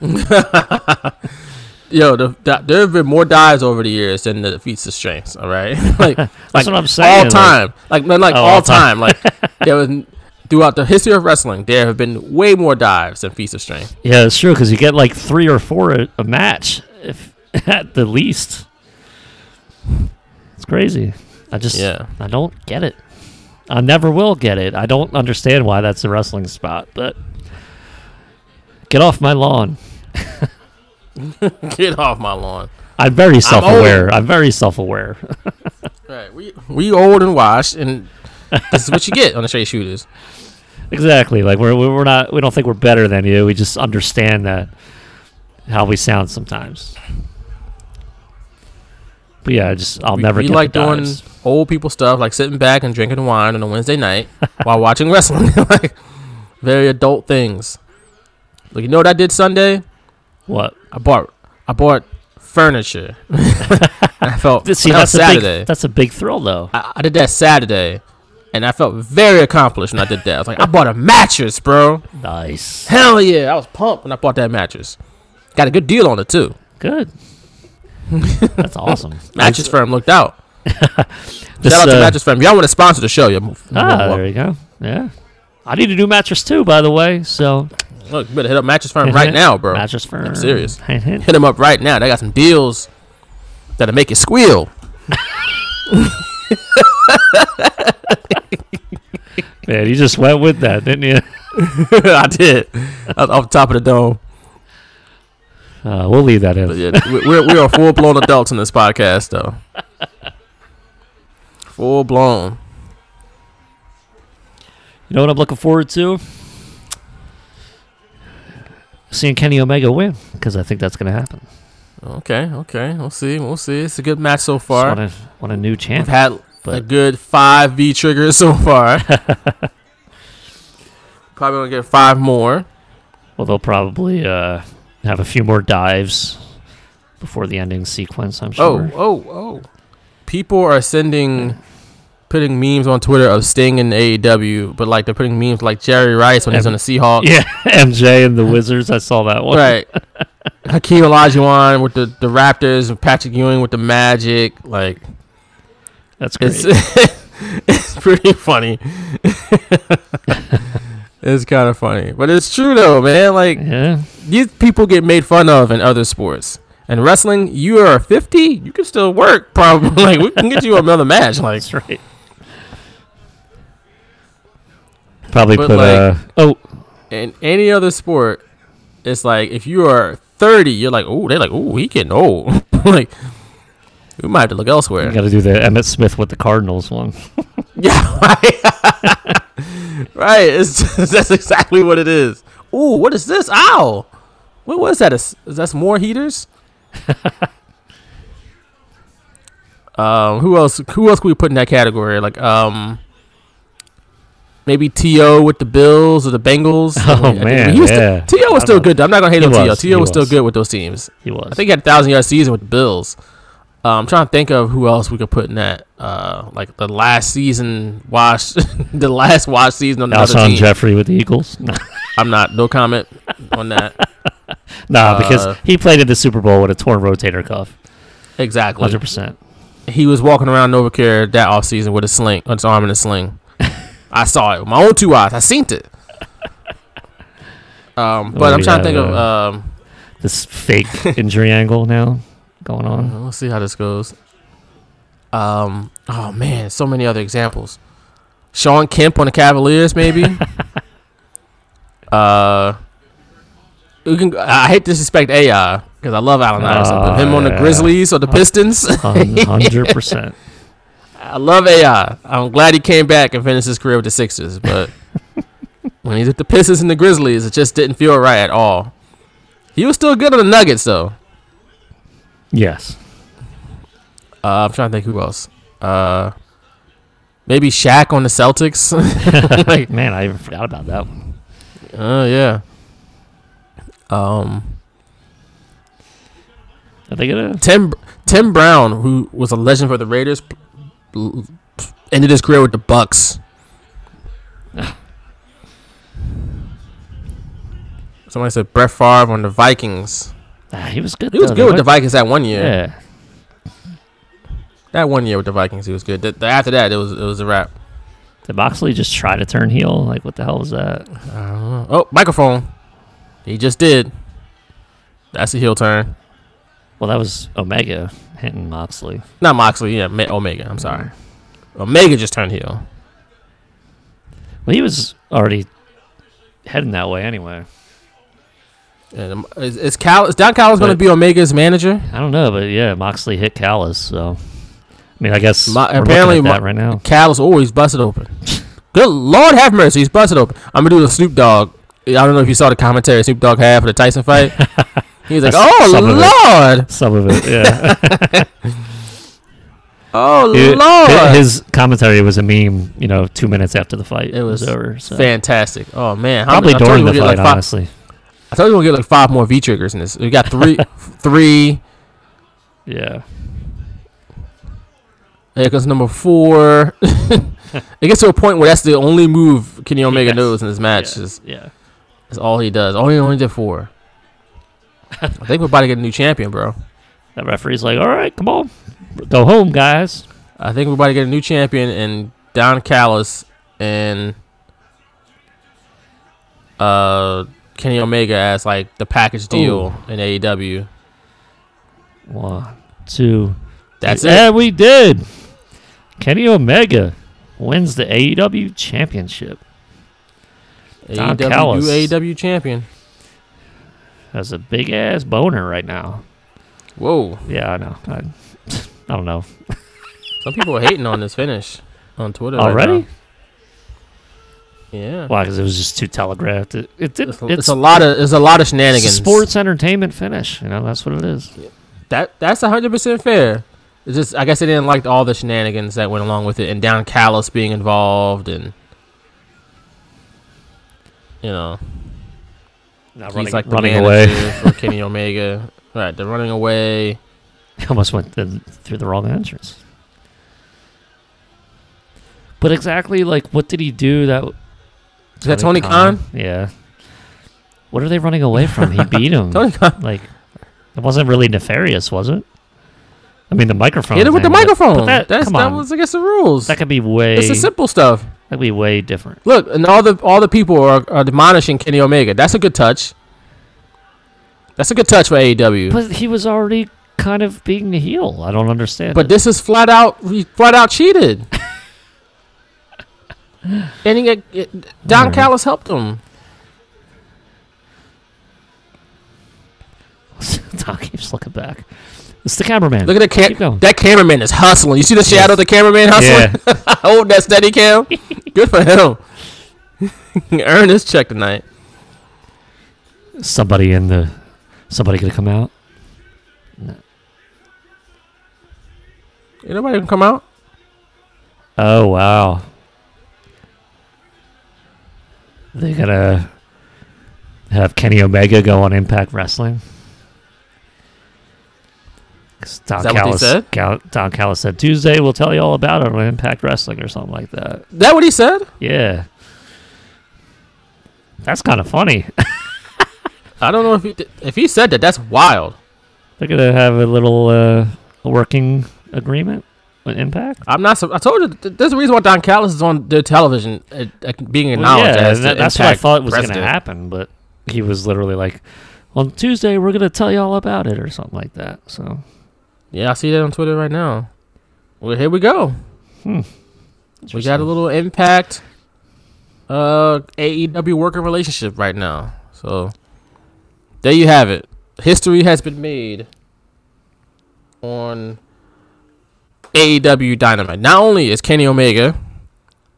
Yo, the, the, there have been more dives over the years than the feats of strength. All right, <laughs> like like what I'm saying, All time, like like, like Oh, all all time. time, like <laughs> there was throughout the history of wrestling, there have been way more dives than feats of strength. Yeah, it's true because you get like three or four a, a match, if at the least. It's crazy. I just, Yeah. I don't get it. I never will get it. I don't understand why that's a wrestling spot, but get off my lawn. <laughs> Get off my lawn. I'm very self-aware. I'm, very self-aware. <laughs> Right, we we old and washed, and this is what you get on the straight shooters. exactly. Like we're we're not. We don't think we're better than you. We just understand that how we sound sometimes. But yeah, I just I'll we, never we like doing dives. old people stuff, like sitting back and drinking wine on a Wednesday night <laughs> while watching wrestling. <laughs> like very adult things. Like you know what I did Sunday? What? I bought I bought furniture. <laughs> I felt See, that that's a Saturday. big that's a big thrill though. I, I did that Saturday, and I felt very accomplished when I did that. I was like, I bought a mattress, bro. Nice. Hell yeah! I was pumped when I bought that mattress. Got a good deal on it too. Good. <laughs> That's awesome. <laughs> Mattress firm looked out. This, <laughs> Shout out to uh, Mattress Firm. Y'all want to sponsor the show? You Ah, there you go. Yeah. I need a new mattress too, by the way. So Look, you better hit up Mattress Firm right now, bro. Mattress Firm. I'm serious. Hit them up right now. They got some deals that'll make you squeal. Man, you just went with that, didn't you? I did. Off off the top of the dome. Uh, we'll leave that in. But yeah, we- we're we are full blown adults in this podcast, though. Full blown. You know what I'm looking forward to? Seeing Kenny Omega win because I think that's going to happen. Okay, okay. We'll see. We'll see. It's a good match so Just far. want a, want a new champ. We've had a good five V triggers so far. <laughs> Probably gonna get five more. Well, they'll probably uh, have a few more dives before the ending sequence. I'm Oh, sure. oh, oh. Oh! People are sending, putting memes on Twitter of Sting in AEW, but like they're putting memes like Jerry Rice when he's on the Seahawks. <laughs> Yeah, MJ and the Wizards. I saw that one. Right. Hakeem Olajuwon with the, the Raptors and Patrick Ewing with the Magic. Like, That's great. it's, <laughs> it's pretty funny. <laughs> it's kind of funny. But it's true, though, man. Like, yeah. these people get made fun of in other sports. And wrestling, you are 50, you can still work, <laughs> probably. like, we can get you another match. Like, That's right. Probably But, put like- uh oh in any other sport, it's like if you are 30, you're like, oh, they're like, oh, he getting old. <laughs> like, we might have to look elsewhere. you got to do the Emmitt Smith with the Cardinals one. <laughs> Yeah, right. <laughs> right. It's <laughs> that's exactly what it is. Ooh, what is this? Ow! What was that? Is, is that some more heaters? um, who else? Who else could we put in that category? Like, um, maybe T.O. with the Bills or the Bengals. Oh, I think man, was yeah. T.O. was still good. I'm not gonna hate He on To. was, T.O. he was still good with those teams. He was. I think he had a thousand yard season with the Bills. Uh, I'm trying to think of who else we could put in that. Uh, like the last season watch, <laughs> the last watch season on another Alshon team. Jeffery with the Eagles. <laughs> I'm not. No comment on that. <laughs> nah, because Uh, he played in the Super Bowl with a torn rotator cuff. Exactly. Hundred percent. He was walking around NovaCare that off season with a sling, on his arm in a sling. I saw it with my own two eyes. I seen it. Um, but Oh, I'm trying to think of um, this fake injury angle now going on. Uh, We'll see how this goes. Um. Oh man, so many other examples. Shawn Kemp on the Cavaliers, maybe. <laughs> uh. We can. I hate to disrespect AI because I love Allen Iverson, but him on the. Grizzlies or the Pistons. <laughs> Hundred percent. I love AI. I'm glad he came back and finished his career with the Sixers, but <laughs> when he's with the Pistons and the Grizzlies, it just didn't feel right at all. He was still good on the Nuggets, though. Yes. Uh, I'm trying to think who else. Uh, maybe Shaq on the Celtics. like, <laughs> <laughs> Man, I even forgot about that one. oh yeah. Um, Are they gonna? Tim Tim Brown, who was a legend for the Raiders, ended his career with the Bucs. <laughs> Somebody said Brett Favre on the Vikings. Ah, he was good. He was though. good with They the Vikings that one year. Yeah. That one year with the Vikings, he was good. Th- th- after that, it was it was a wrap. Did Moxley just try to turn heel? Like, what the hell was that? Oh, microphone. He just did. That's a heel turn. Well, that was Omega hitting Moxley. Not Moxley, yeah, Ma- Omega. I'm sorry. Omega just turned heel. Well, he was already heading that way anyway. And um, is, is Cal is Don Callis going to be Omega's manager? I don't know, but yeah, Moxley hit Callis, so I mean, I guess Mo- apparently, Mo- right now. Callis always busted open. Good Lord, have mercy, he's busted open. I'm gonna do the Snoop Dogg. I don't know if you saw the commentary Snoop Dogg had for the Tyson fight. <laughs> He was like, "Oh some of. Lord, Some of it, yeah. <laughs> oh It- Lord." his commentary was a meme, you know, two minutes after the fight it was over. So. fantastic. Oh man, Probably many- I told during the fight, like, five- honestly. I told you we're gonna get like five more V triggers in this. We got three, <laughs> three. Yeah. Because number four, <laughs> it gets to a point where that's the only move Kenny Omega Yes. knows in this match. Yeah. Is, yeah. is all he does. Oh, he only did four. <laughs> I think we're about to get a new champion, bro. That referee's like, all right, come on. Go home, guys. I think we're about to get a new champion and Don Callis and uh Kenny Omega as like the package deal in AEW. One, two. That's it. Yeah, we did. Kenny Omega wins the AEW championship. Don AEW, Callis. AEW champion. Has a big ass boner right now. Whoa. Yeah, I know. I, <laughs> I don't know. Some people are hating on this finish on Twitter. right Already? now. Yeah. Why? Because it was just too telegraphed. It, it, it, It's, a- it's a lot of it's a lot of shenanigans. sports entertainment finish. You know, that's what it is. That that's hundred percent fair. It's just I guess they didn't like all the shenanigans that went along with it, and Don Callis being involved, and you know Not he's running, like running away. for <laughs> Kenny Omega. Right, they're running away. He almost went th- through the wrong entrance. But exactly, like, what did he do that? Is that Tony Khan? Yeah. What are they running away from? He beat him. <laughs> Tony Khan. Like, it wasn't really nefarious, was it? I mean, the microphone. Hit it with the thing, but- microphone. But that, That's, come that on. was against the rules. that could be way. It's the simple stuff. That'd be way different. Look, and all the all the people are, are admonishing Kenny Omega. That's a good touch. That's a good touch for AEW. But he was already kind of being the heel. I don't understand. But it. this is flat out, he flat out cheated. <laughs> and he, it, Don Alright. Callis helped him. <laughs> Tom keeps looking back. It's the cameraman. Look at the Keep cam. That cameraman is hustling. You see the shadow of the cameraman hustling? Yeah. <laughs> Hold that steady cam. <laughs> Good for him. Earn his check tonight. Somebody in the. Somebody gonna come out. No. Ain't nobody can come out. Oh wow. They're gonna have Kenny Omega go on Impact Wrestling. 'Cause Don Is that what they Callis, said? Cal- Don Callis said Tuesday we'll tell you all about it on Impact Wrestling or something like that. That what he said? Yeah. That's kind of funny. I don't know if he did- if he said that. That's wild. They're gonna have a little uh, working agreement with Impact. I'm not. I told you. th- There's a reason why Don Callis is on their television, uh, uh, being Well, acknowledged yeah, as that- that's what I thought was going to happen, but he was literally like, on Tuesday we're gonna tell you all about it or something like that. So Yeah, I see that on Twitter right now. Well, here we go. Hmm. We got a little impact uh AEW working relationship right now. So there you have it. History has been made on AEW Dynamite. Not only is Kenny Omega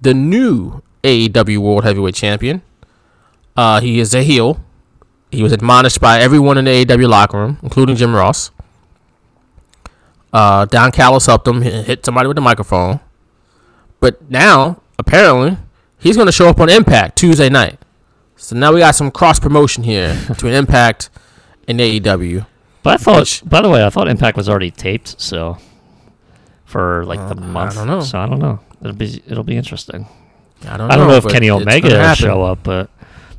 the new AEW World Heavyweight Champion, uh, he is a heel. He was admonished by everyone in the AEW locker room, including Jim Ross. Uh, Don Callis helped him hit hit somebody with the microphone. But now, apparently, he's going to show up on Impact Tuesday night. So now we got some cross promotion here <laughs> between Impact and AEW. But I thought, by the way, I thought Impact was already taped, so for like the month. don't know. So I don't know. It'll be it'll be interesting. I don't I don't know, know if Kenny Omega will show up, but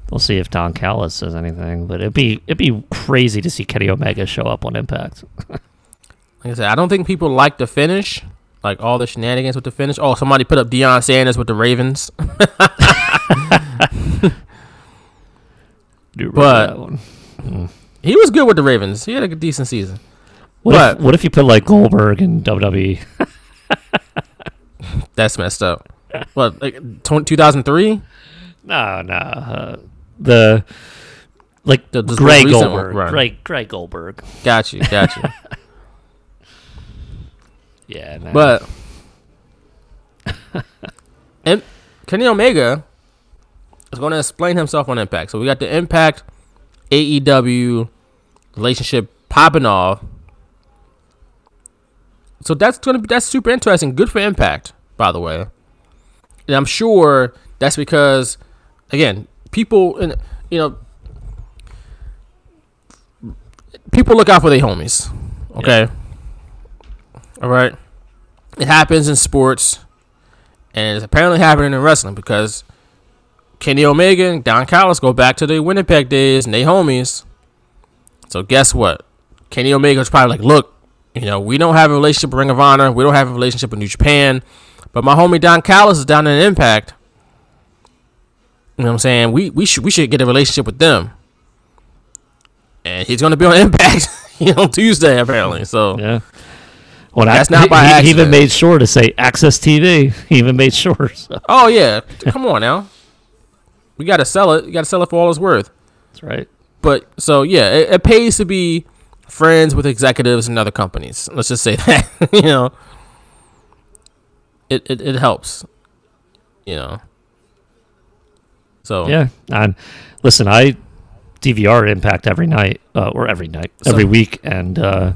we'll see if Don Callis says anything. But it'd be it'd be crazy to see Kenny Omega show up on Impact. <laughs> Like I said, I don't think people like the finish, like all the shenanigans with the finish. Oh, somebody put up Deion Sanders with the Ravens. <laughs> But. Mm. he was good with the Ravens. He had a decent season. What but if, what if you put like Goldberg and WWE? <laughs> that's messed up. What, like 2003? No, no. Uh, the like The- the Greg Goldberg, run. Greg Greg Goldberg. Got you, got you. Yeah, no. But <laughs> and Kenny Omega is going to explain himself on Impact. So we got the Impact AEW relationship popping off. So that's gonna be that's super interesting. Good for Impact, by the way. And I'm sure that's because, again, people and you know, people look out for their homies. Okay. All right. It happens in sports, and it's apparently happening in wrestling because Kenny Omega and Don Callis go back to the Winnipeg days and they homies. So guess what? Kenny Omega was probably like, look, you know, we don't have a relationship with Ring of Honor, we don't have a relationship with New Japan, but my homie Don Callis is down in Impact. You know what I'm saying? We we should we should get a relationship with them. And he's gonna be on <laughs> Impact, you know, Tuesday apparently. So yeah. Well, That's ac- not by he, he even made sure to say AXS TV. <laughs> He even made sure. So. Oh yeah, come on now. We gotta sell it. You gotta sell it for all it's worth. That's right. But so yeah, it, it pays to be friends with executives and other companies. Let's just say <laughs> that. you know, it, it it helps. You know. So Yeah, and listen, I DVR Impact every night uh, or every night, So- every week, and uh,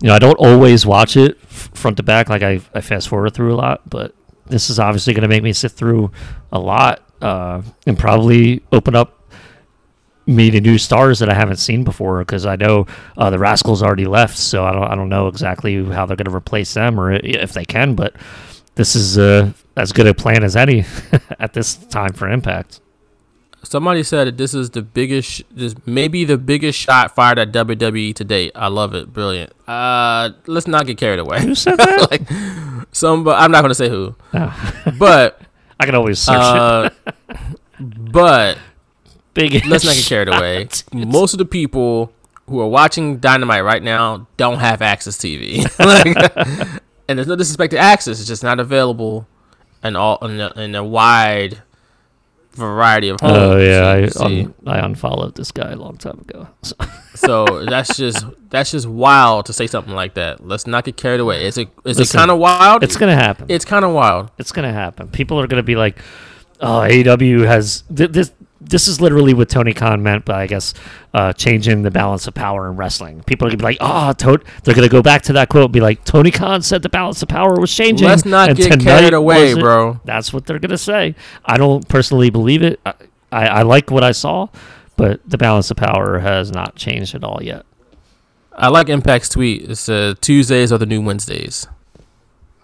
you know I don't always watch it front to back. Like I, I fast forward through a lot, but this is obviously going to make me sit through a lot uh, and probably open up me to new stars that I haven't seen before because I know uh, the Rascals already left, so I don't I don't know exactly how they're going to replace them or if they can, but this is uh, as good a plan as any <laughs> at this time for Impact. somebody said that this is the biggest, this maybe the biggest shot fired at WWE to date. I love it, brilliant. Uh, let's not get carried away. Who said <laughs> that? like some, but I'm not gonna say who. Oh. But <laughs> I can always search uh, but Big let's not get carried away. Most of the people who are watching Dynamite right now don't have AXS TV. <laughs> Like, and there's no disrespect to AXS; it's just not available in all in a, in a wide variety of oh, homes. Oh yeah, I un- I unfollowed this guy a long time ago. <laughs> So. So that's just that's just wild to say something like that. Let's not get carried away. Is it is it kind of wild? It's gonna happen. It's kind of wild. It's gonna happen. People are gonna be like, "Oh, AEW has th- this." This is literally what Tony Khan meant by, I guess, uh, changing the balance of power in wrestling. People are gonna be like, "Oh, to-, they're gonna go back to that quote, and be like, Tony Khan said the balance of power was changing." Let's not get carried away, bro. That's what they're gonna say. I don't personally believe it. I, I, I like what I saw, but the balance of power has not changed at all yet. I like Impact's tweet. It said Tuesdays are the new Wednesdays.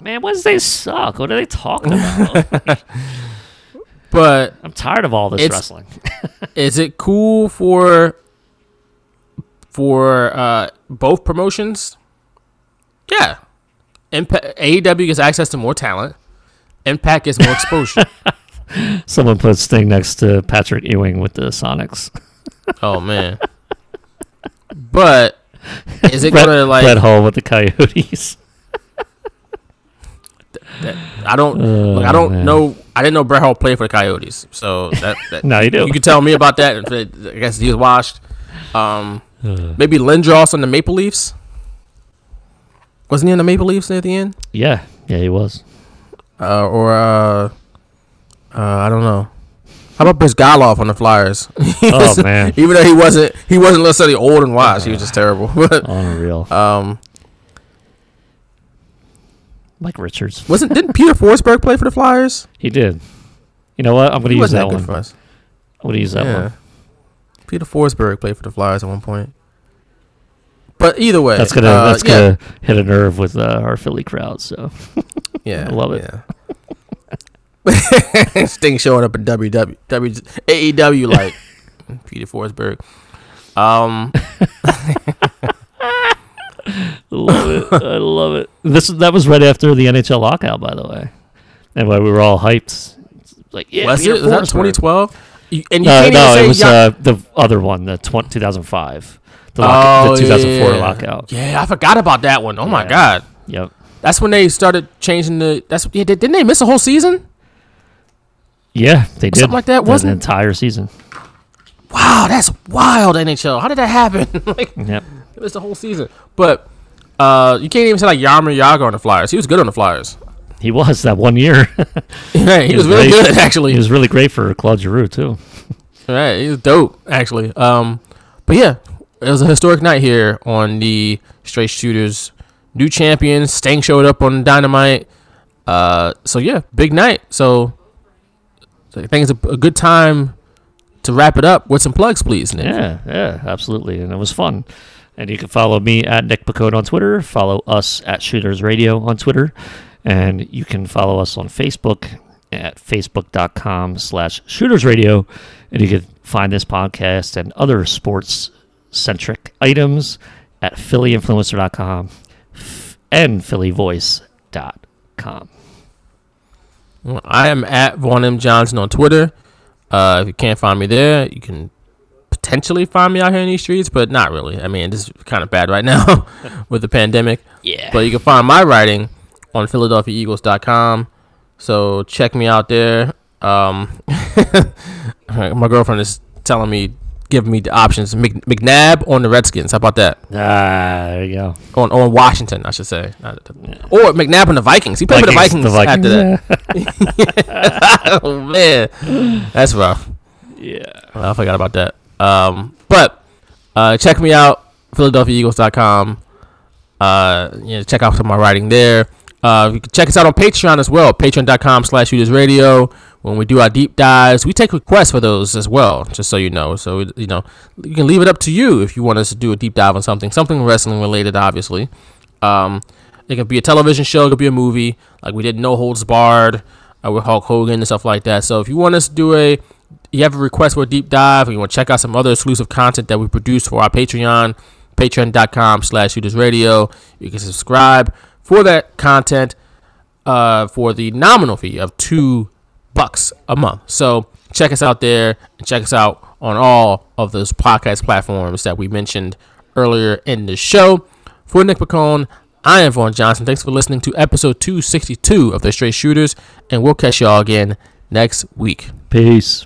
Man, Wednesdays suck. What are they talking about? <laughs> But I'm tired of all this wrestling. <laughs> is it cool for for uh, both promotions? Yeah. Impact AEW gets access to more talent. Impact gets more exposure. <laughs> Someone put Sting next to Patrick Ewing with the Sonics. oh man. but is it Brett, gonna like? Brett Hull with the Coyotes. I don't. Oh, look, I don't man. know. I didn't know Brett Hull played for the Coyotes, so that. that <laughs> Now you do. You can tell me about that. I guess he was washed. Um, Uh. maybe Lindros on the Maple Leafs. Wasn't he in the Maple Leafs at the end? Yeah, yeah, he was. Uh, or uh, uh, I don't know. How about Bryzgalov on the Flyers? <laughs> Oh, man. even though he wasn't, he wasn't necessarily old and washed. He was just terrible. <laughs> But, Unreal. um, Mike Richards. wasn't didn't Peter Forsberg play for the Flyers? He did. You know what? I'm going to use that one. for us. I'm going to use that Yeah. one. Peter Forsberg played for the Flyers at one point. But either way, That's gonna uh, that's yeah, gonna hit a nerve with uh, our Philly crowd. So <laughs> yeah, I love it. Yeah. <laughs> Sting showing up at WW, W, AEW like <laughs> Peter Forsberg. Um, love it. I love it. This that was right after the NHL lockout, by the way, and why we were all hyped. It's Like, yeah, was Peter it? Was that Forsberg. 2012? You, and you No, can't no, even say it was Ya- uh, the other one, the tw- 2005, the, lock- Oh, the 2004 yeah. lockout. Yeah, I forgot about that one. Oh my god, Yep. that's when they started changing the. That's yeah, didn't they miss a whole season? Yeah, they did Something like that, wasn't the entire season. Wow, that's wild, NHL. How did that happen? <laughs> like, Yep. It was the whole season. But uh, you can't even say like Jaromir Jagr on the Flyers. He was good on the Flyers. He was that one year. <laughs> <laughs> Right, he, was, really great. good actually. He was really great for Claude Giroux too. <laughs> Right, he was dope actually. Um, but yeah, it was a historic night here on the Straight Shooters. New champion, Sting showed up on Dynamite. Uh, so yeah, big night. So, so I think it's a, a good time to wrap it up with some plugs, please, Nick. Yeah, yeah, absolutely, and it was fun. And you can follow me at Nick Picode on Twitter. Follow us at Shooters Radio on Twitter, and you can follow us on Facebook at facebook.com slash Shooters Radio, and you can find this podcast and other sports centric items at phillyinfluencer.com and phillyvoice.com. I am at Vaughn M. Johnson on Twitter. Uh, if you can't find me there, you can potentially find me out here in these streets, but not really. I mean, this is kind of bad right now <laughs> with the pandemic. Yeah. But you can find my writing on PhiladelphiaEagles.com. So check me out there. Um, <laughs> my girlfriend is telling me, giving me the options. Mc, McNabb on the Redskins. How about that? Ah, there you go. On on Washington, I should say. Or McNabb on the Vikings. He played for the Vikings, the Vikings. after that. <laughs> oh man, that's rough. Yeah. I forgot about that. Um, but uh, check me out, PhiladelphiaEagles.com. Uh, you know, check out some of my writing there. Uh, you can check us out on Patreon as well, patreon.com slash radio. When we do our deep dives, we take requests for those as well, just so you know. So, you know, you can leave it up to you if you want us to do a deep dive on something, something wrestling related, obviously. Um, it could be a television show, it could be a movie, like we did No Holds Barred uh, with Hulk Hogan and stuff like that. So if you want us to do a, you have a request for a deep dive, or you want to check out some other exclusive content that we produce for our Patreon, patreon.com slash shooters radio, you can subscribe for that content uh, for the nominal fee of two bucks a month. So check us out there and check us out on all of those podcast platforms that we mentioned earlier in the show. For Nick Pacone, I am Vaughn Johnson. Thanks for listening to episode 262 of The Straight Shooters, and we'll catch y'all again next week. Peace.